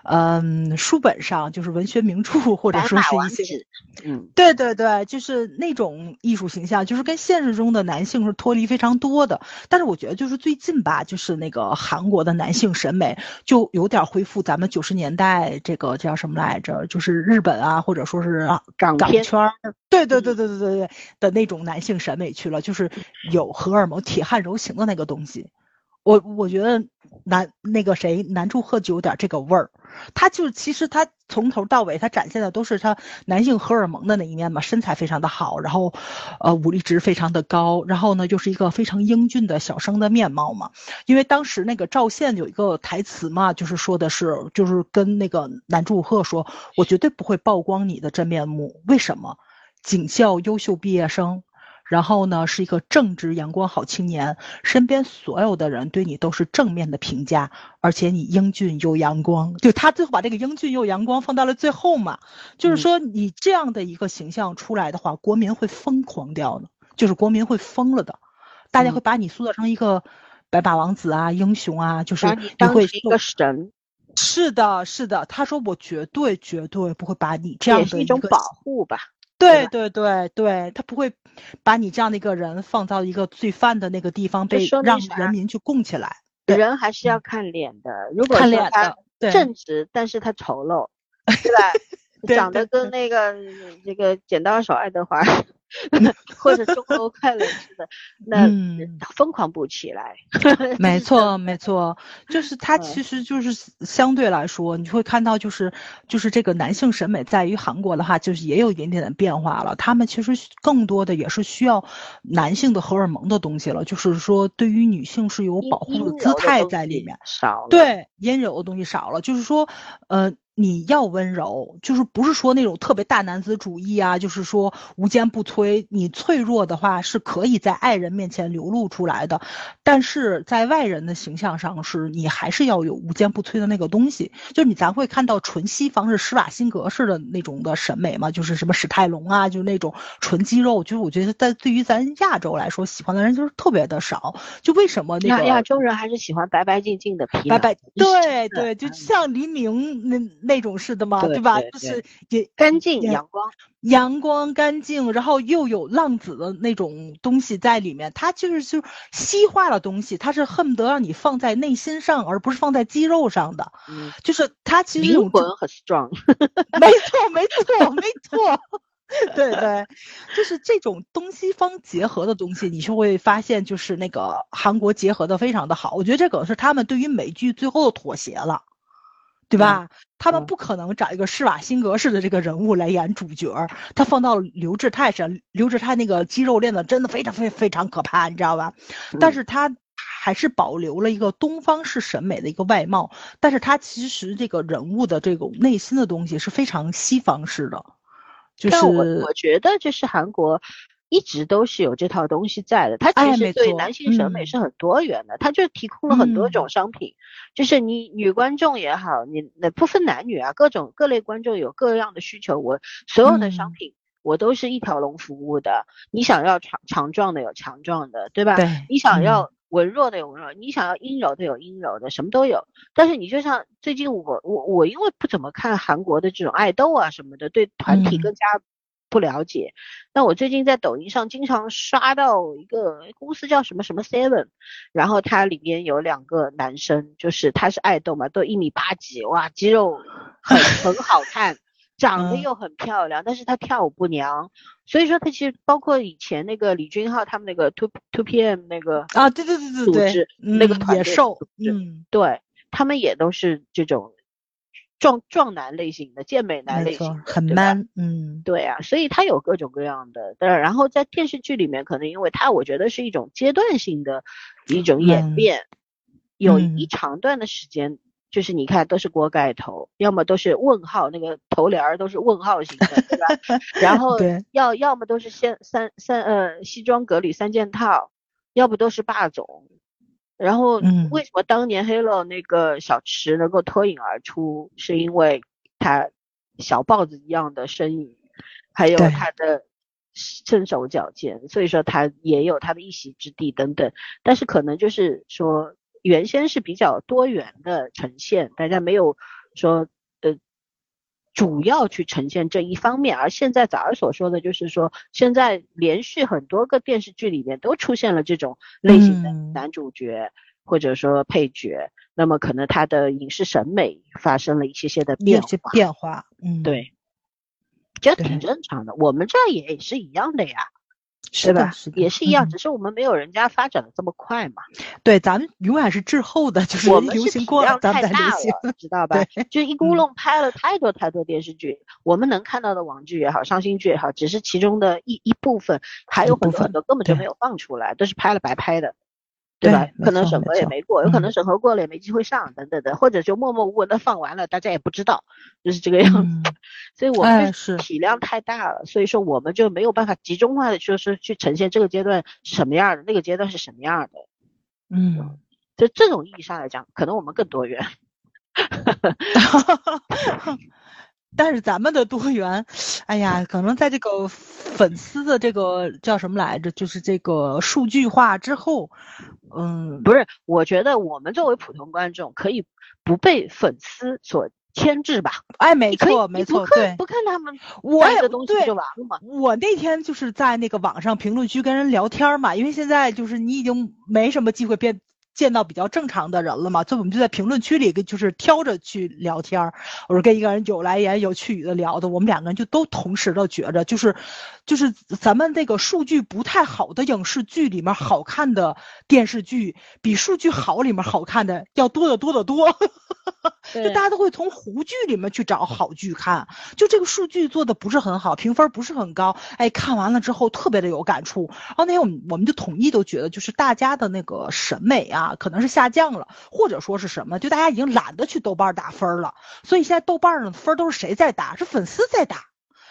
嗯，书本上，就是文学名著或者说是一些，嗯，对对对，就是那种艺术形象，就是跟现实中的男性是脱离非常多的。但是我觉得就是最近吧，就是那个韩国的男性审美就有点恢复咱们九十年代这个叫什么来着？就是日本啊，或者说是港港圈儿，对对对对对对对的那种男性审美委屈了，就是有荷尔蒙铁汉柔情的那个东西。我我觉得男那个谁男祝贺就有点这个味儿，他就其实他从头到尾他展现的都是他男性荷尔蒙的那一面嘛，身材非常的好，然后，呃武力值非常的高，然后呢就是一个非常英俊的小生的面貌嘛。因为当时那个赵宪有一个台词嘛，就是说的是就是跟那个男祝贺说，我绝对不会曝光你的真面目，为什么？警校优秀毕业生。然后呢，是一个正直阳光好青年，身边所有的人对你都是正面的评价，而且你英俊又阳光。就他最后把这个英俊又阳光放到了最后嘛，就是说你这样的一个形象出来的话，国民会疯狂掉的，就是国民会疯了的，大家会把你塑造成一个白马王子啊，英雄啊，就是你会一个神。是的，是的，他说我绝对绝对不会把你这样的一种保护吧。对对对对，他不会把你这样的一个人放到一个罪犯的那个地方被让人民去供起来。人还是要看脸的，如果看脸他正直，但是他丑陋，对吧？长得跟那个这个剪刀手爱德华。或者中欧快乐似的，那疯狂不起来。没错，没错，就是他其实就是相对来说，你会看到就是就是这个男性审美在于韩国的话，就是也有一点点的变化了。他们其实更多的也是需要男性的荷尔蒙的东西了，就是说对于女性是有保护的姿态在里面。少对阴柔的东西少了，就是说，呃。你要温柔，就是不是说那种特别大男子主义啊，就是说无坚不摧。你脆弱的话是可以在爱人面前流露出来的，但是在外人的形象上，是你还是要有无坚不摧的那个东西。就是你咱会看到纯西方是施瓦辛格式的那种的审美嘛，就是什么史泰龙啊，就是那种纯肌肉。就是我觉得在对于咱亚洲来说，喜欢的人就是特别的少。就为什么那个亚洲人还是喜欢白白净净的皮？白白对对，就像黎明那。那种似的嘛，对吧？就是也干净、阳光、阳光、干净，然后又有浪子的那种东西在里面。它就是就西化的东西，它是恨不得让你放在内心上，而不是放在肌肉上的。嗯，就是它其实灵魂很 strong。没错，没错，没错。对对，就是这种东西方结合的东西，你就会发现，就是那个韩国结合的非常的好。我觉得这可能是他们对于美剧最后的妥协了。对吧？他们不可能找一个施瓦辛格式的这个人物来演主角，他放到刘志泰身，刘志泰那个肌肉练的真的非常非非常可怕，你知道吧？但是他还是保留了一个东方式审美的一个外貌，但是他其实这个人物的这种内心的东西是非常西方式的，就是我我觉得就是韩国。一直都是有这套东西在的，它其实对男性审美是很多元的，它就提供了很多种商品，就是你女观众也好，你那不分男女啊，各种各类观众有各样的需求，我所有的商品我都是一条龙服务的。你想要强强壮的有强壮的，对吧？对。你想要文弱的有文弱，你想要阴柔的有阴柔的，什么都有。但是你就像最近我我我因为不怎么看韩国的这种爱豆啊什么的，对团体更加。不了解，那我最近在抖音上经常刷到一个公司叫什么什么 Seven，然后它里面有两个男生，就是他是爱豆嘛，都一米八几，哇，肌肉很很好看，长得又很漂亮，但是他跳舞不娘，所以说他其实包括以前那个李俊浩他们那个 Two Two PM 那个啊，对对对对对，那个团也瘦，嗯，对他们也都是这种。壮壮男类型的健美男类型，很 man，嗯，对啊，所以他有各种各样的，然后在电视剧里面，可能因为他我觉得是一种阶段性的一种演变，有一长段的时间，就是你看都是锅盖头，要么都是问号，那个头帘儿都是问号型的，对吧？然后要要么都是先三三呃西装革履三件套，要不都是霸总。然后，为什么当年 Halo 那个小池能够脱颖而出？是因为他小豹子一样的身影，还有他的身手矫健，所以说他也有他的一席之地等等。但是可能就是说，原先是比较多元的呈现，大家没有说呃主要去呈现这一方面。而现在早儿所说的就是说，现在连续很多个电视剧里面都出现了这种类型的男主角或者说配角，那么可能他的影视审美发生了一些些的变化。变化，嗯，对。这挺正常的，我们这儿也是一样的呀，是吧？也是一样，只是我们没有人家发展的这么快嘛。对，咱们永远是滞后的，就是我们流行过了，咱们流行，知道吧？就一咕噜拍了太多太多电视剧，我们能看到的网剧也好，伤心剧也好，只是其中的一一部分，还有很多很多根本就没有放出来，都是拍了白拍的。对吧？可能审核也没过，有可能审核过了也没机会上，等等的，或者就默默无闻的放完了，大家也不知道，就是这个样子。所以我们体量太大了，所以说我们就没有办法集中化的就是去呈现这个阶段是什么样的，那个阶段是什么样的。嗯，就这种意义上来讲，可能我们更多元。但是咱们的多元，哎呀，可能在这个粉丝的这个叫什么来着，就是这个数据化之后，嗯，不是，我觉得我们作为普通观众可以不被粉丝所牵制吧？哎，没错，没错，对，不看他们我的东西就完了嘛。我那天就是在那个网上评论区跟人聊天嘛，因为现在就是你已经没什么机会变。见到比较正常的人了嘛，所以我们就在评论区里跟就是挑着去聊天儿。我说跟一个人有来言有去语的聊的，我们两个人就都同时的觉着，就是就是咱们那个数据不太好的影视剧里面好看的电视剧，比数据好里面好看的要多得多得多。就大家都会从胡剧里面去找好剧看，就这个数据做的不是很好，评分不是很高，哎，看完了之后特别的有感触。然后那天我们我们就统一都觉得，就是大家的那个审美啊，啊可能是下降了，或者说是什么，就大家已经懒得去豆瓣打分了。所以现在豆瓣上的分都是谁在打？是粉丝在打。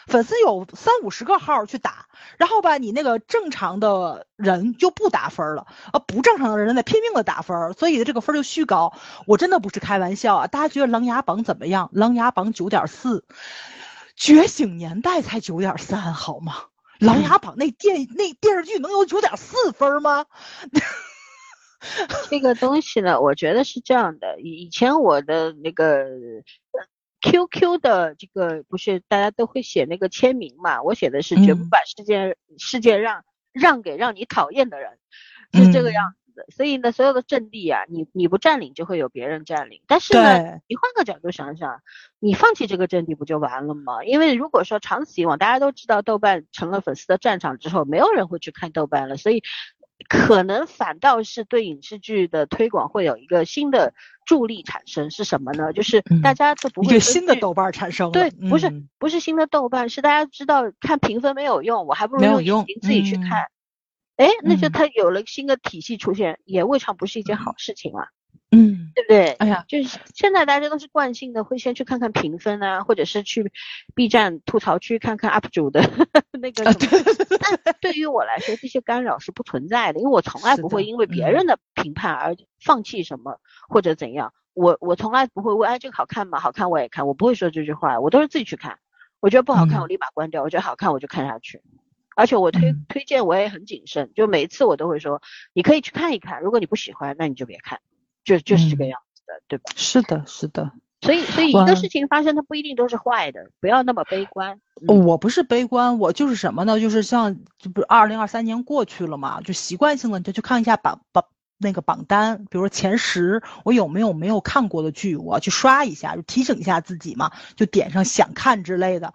粉丝有三五十个号去打，然后吧，你那个正常的人就不打分了，啊，不正常的人在拼命的打分，所以这个分就虚高。我真的不是开玩笑啊！大家觉得《琅琊榜》怎么样？《琅琊榜》九点四，《觉醒年代》才九点三，好吗？《琅琊榜》那电那电视剧能有九点四分吗？这个东西呢，我觉得是这样的。以以前我的那个。QQ 的这个不是大家都会写那个签名嘛？我写的是绝不把世界世界让让给让你讨厌的人，是这个样子的。所以呢，所有的阵地啊，你你不占领就会有别人占领。但是呢，你换个角度想想，你放弃这个阵地不就完了吗？因为如果说长此以往，大家都知道豆瓣成了粉丝的战场之后，没有人会去看豆瓣了，所以。可能反倒是对影视剧的推广会有一个新的助力产生，是什么呢？就是大家都不会对新的豆瓣产生对，不是不是新的豆瓣，是大家知道看评分没有用，我还不如用眼睛自己去看。哎，那就它有了新的体系出现，也未尝不是一件好事情啊。嗯，对不对？哎呀，就是现在大家都是惯性的，会先去看看评分啊，或者是去 B 站吐槽区看看 UP 主的 那个什么。但对于我来说，这些干扰是不存在的，因为我从来不会因为别人的评判而放弃什么或者怎样。我我从来不会问，哎，这个好看吗？好看我也看，我不会说这句话，我都是自己去看。我觉得不好看，我立马关掉；我觉得好看，我就看下去。而且我推推荐我也很谨慎，就每一次我都会说，你可以去看一看，如果你不喜欢，那你就别看。就就是这个样子的，对吧？是的，是的。所以，所以一个事情发生，它不一定都是坏的，不要那么悲观。我不是悲观，我就是什么呢？就是像，就不是二零二三年过去了嘛，就习惯性的就去看一下榜榜那个榜单，比如说前十，我有没有没有看过的剧，我要去刷一下，就提醒一下自己嘛，就点上想看之类的。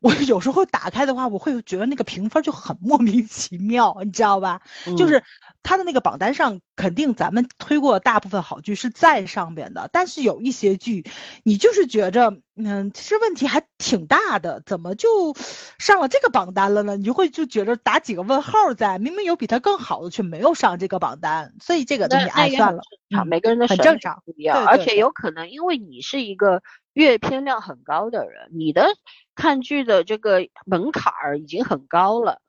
我有时候打开的话，我会觉得那个评分就很莫名其妙，你知道吧？就是。他的那个榜单上，肯定咱们推过大部分好剧是在上边的，但是有一些剧，你就是觉着，嗯，其实问题还挺大的，怎么就上了这个榜单了呢？你就会就觉着打几个问号在，明明有比他更好的，却没有上这个榜单，所以这个东西哎算了，每个人的很正常不一样，而且有可能因为你是一个阅片量很高的人，你的看剧的这个门槛儿已经很高了。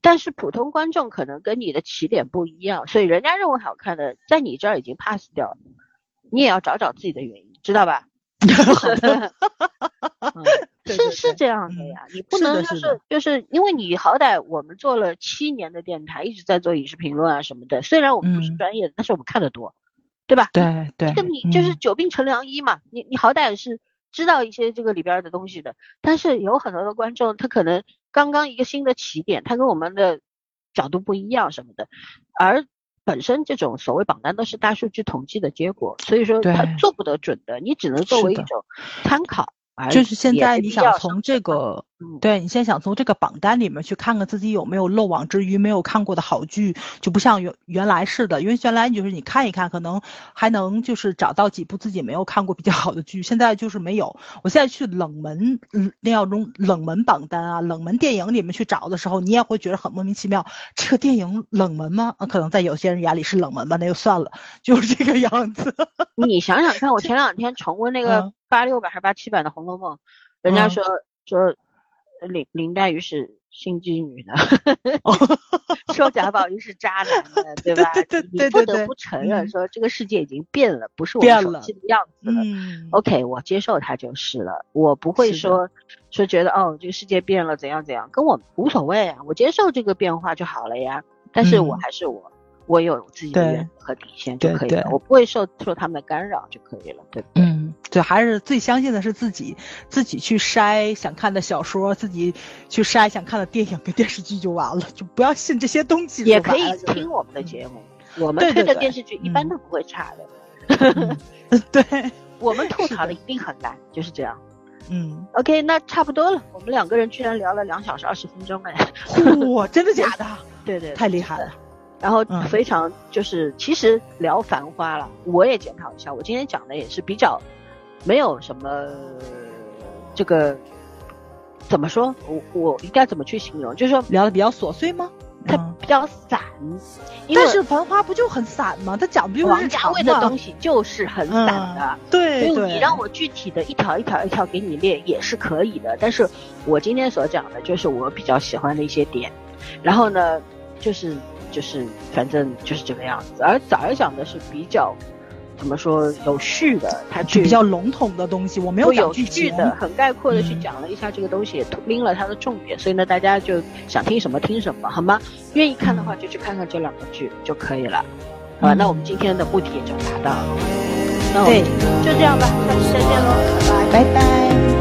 但是普通观众可能跟你的起点不一样，所以人家认为好看的，在你这儿已经 pass 掉了，你也要找找自己的原因，知道吧？是是这样的嗯呀，你不能就是就是因为你好歹我们做了七年的电台，一直在做影视评论啊什么的，虽然我们不是嗯专业的，但是我们看得多，对吧？对对，这个你就是嗯久病成良医嘛，你你好歹是知道一些这个里边的东西的，但是有很多的观众他可能刚刚一个新的起点，它跟我们的角度不一样什么的，而本身这种所谓榜单都是大数据统计的结果，所以说它做不得准的，你只能作为一种参考就是现在你想从这个，嗯对你现在想从这个榜单里面去看看自己有没有漏网之鱼，没有看过的好剧，就不像原原来似的，因为原来就是你看一看，可能还能就是找到几部自己没有看过比较好的剧，现在就是没有。我现在去冷门嗯那种冷门榜单啊、冷门电影里面去找的时候，你也会觉得很莫名其妙，这个电影冷门吗？啊可能在有些人眼里是冷门吧，那就算了，就是这个样子。你想想看，我前两天重温那个嗯八六版还是八七版的《红楼梦》，人家嗯说说林林黛玉是心机女的，哦说贾宝玉是渣男的，对吧？对对对你不得不承认嗯说这个世界已经变了，不是我熟悉的样子了。嗯 OK，我接受它就是了，我不会说说觉得哦这个世界变了怎样怎样，跟我无所谓啊，我接受这个变化就好了呀。但是我嗯还是我，我有自己的原则和底线就可以了，我不会受受他们的干扰就可以了，对不对？嗯，对，还是最相信的是自己，自己去筛想看的小说，自己去筛想看的电影跟电视剧就完了，就不要信这些东西也可以听我们的节目，我们对对对推的电视剧一般嗯都不会差的，嗯对，我们吐槽的一定很烂，就是这样。嗯，OK，那差不多了，我们两个人居然聊了两小时二十分钟哎，嚯，真的假的？对对，太厉害了。然后嗯非常就是，其实聊《繁花》了，我也检讨一下，我今天讲的也是比较没有什么这个怎么说，我我应该怎么去形容？就是说聊的比较琐碎吗？它嗯比较散，但是《繁花》不就很散吗？它讲的就是王家卫的东西就是很散的。对，所以你让我具体的一条一条一条给你列也是可以的，但是我今天所讲的就是我比较喜欢的一些点，然后呢，就是就是反正就是这个样子。而早儿讲的是比较怎么说有序的，它去就比较笼统的东西，我没有不有讲剧情。序的、很概括的去嗯讲了一下这个东西，也拎了它的重点，所以呢，大家就想听什么听什么，好吗？愿意看的话就去看看这两个剧就可以了，好吧？嗯那我们今天的目的也就达到了，那我对们就这样吧，下期再见喽，拜拜。拜拜。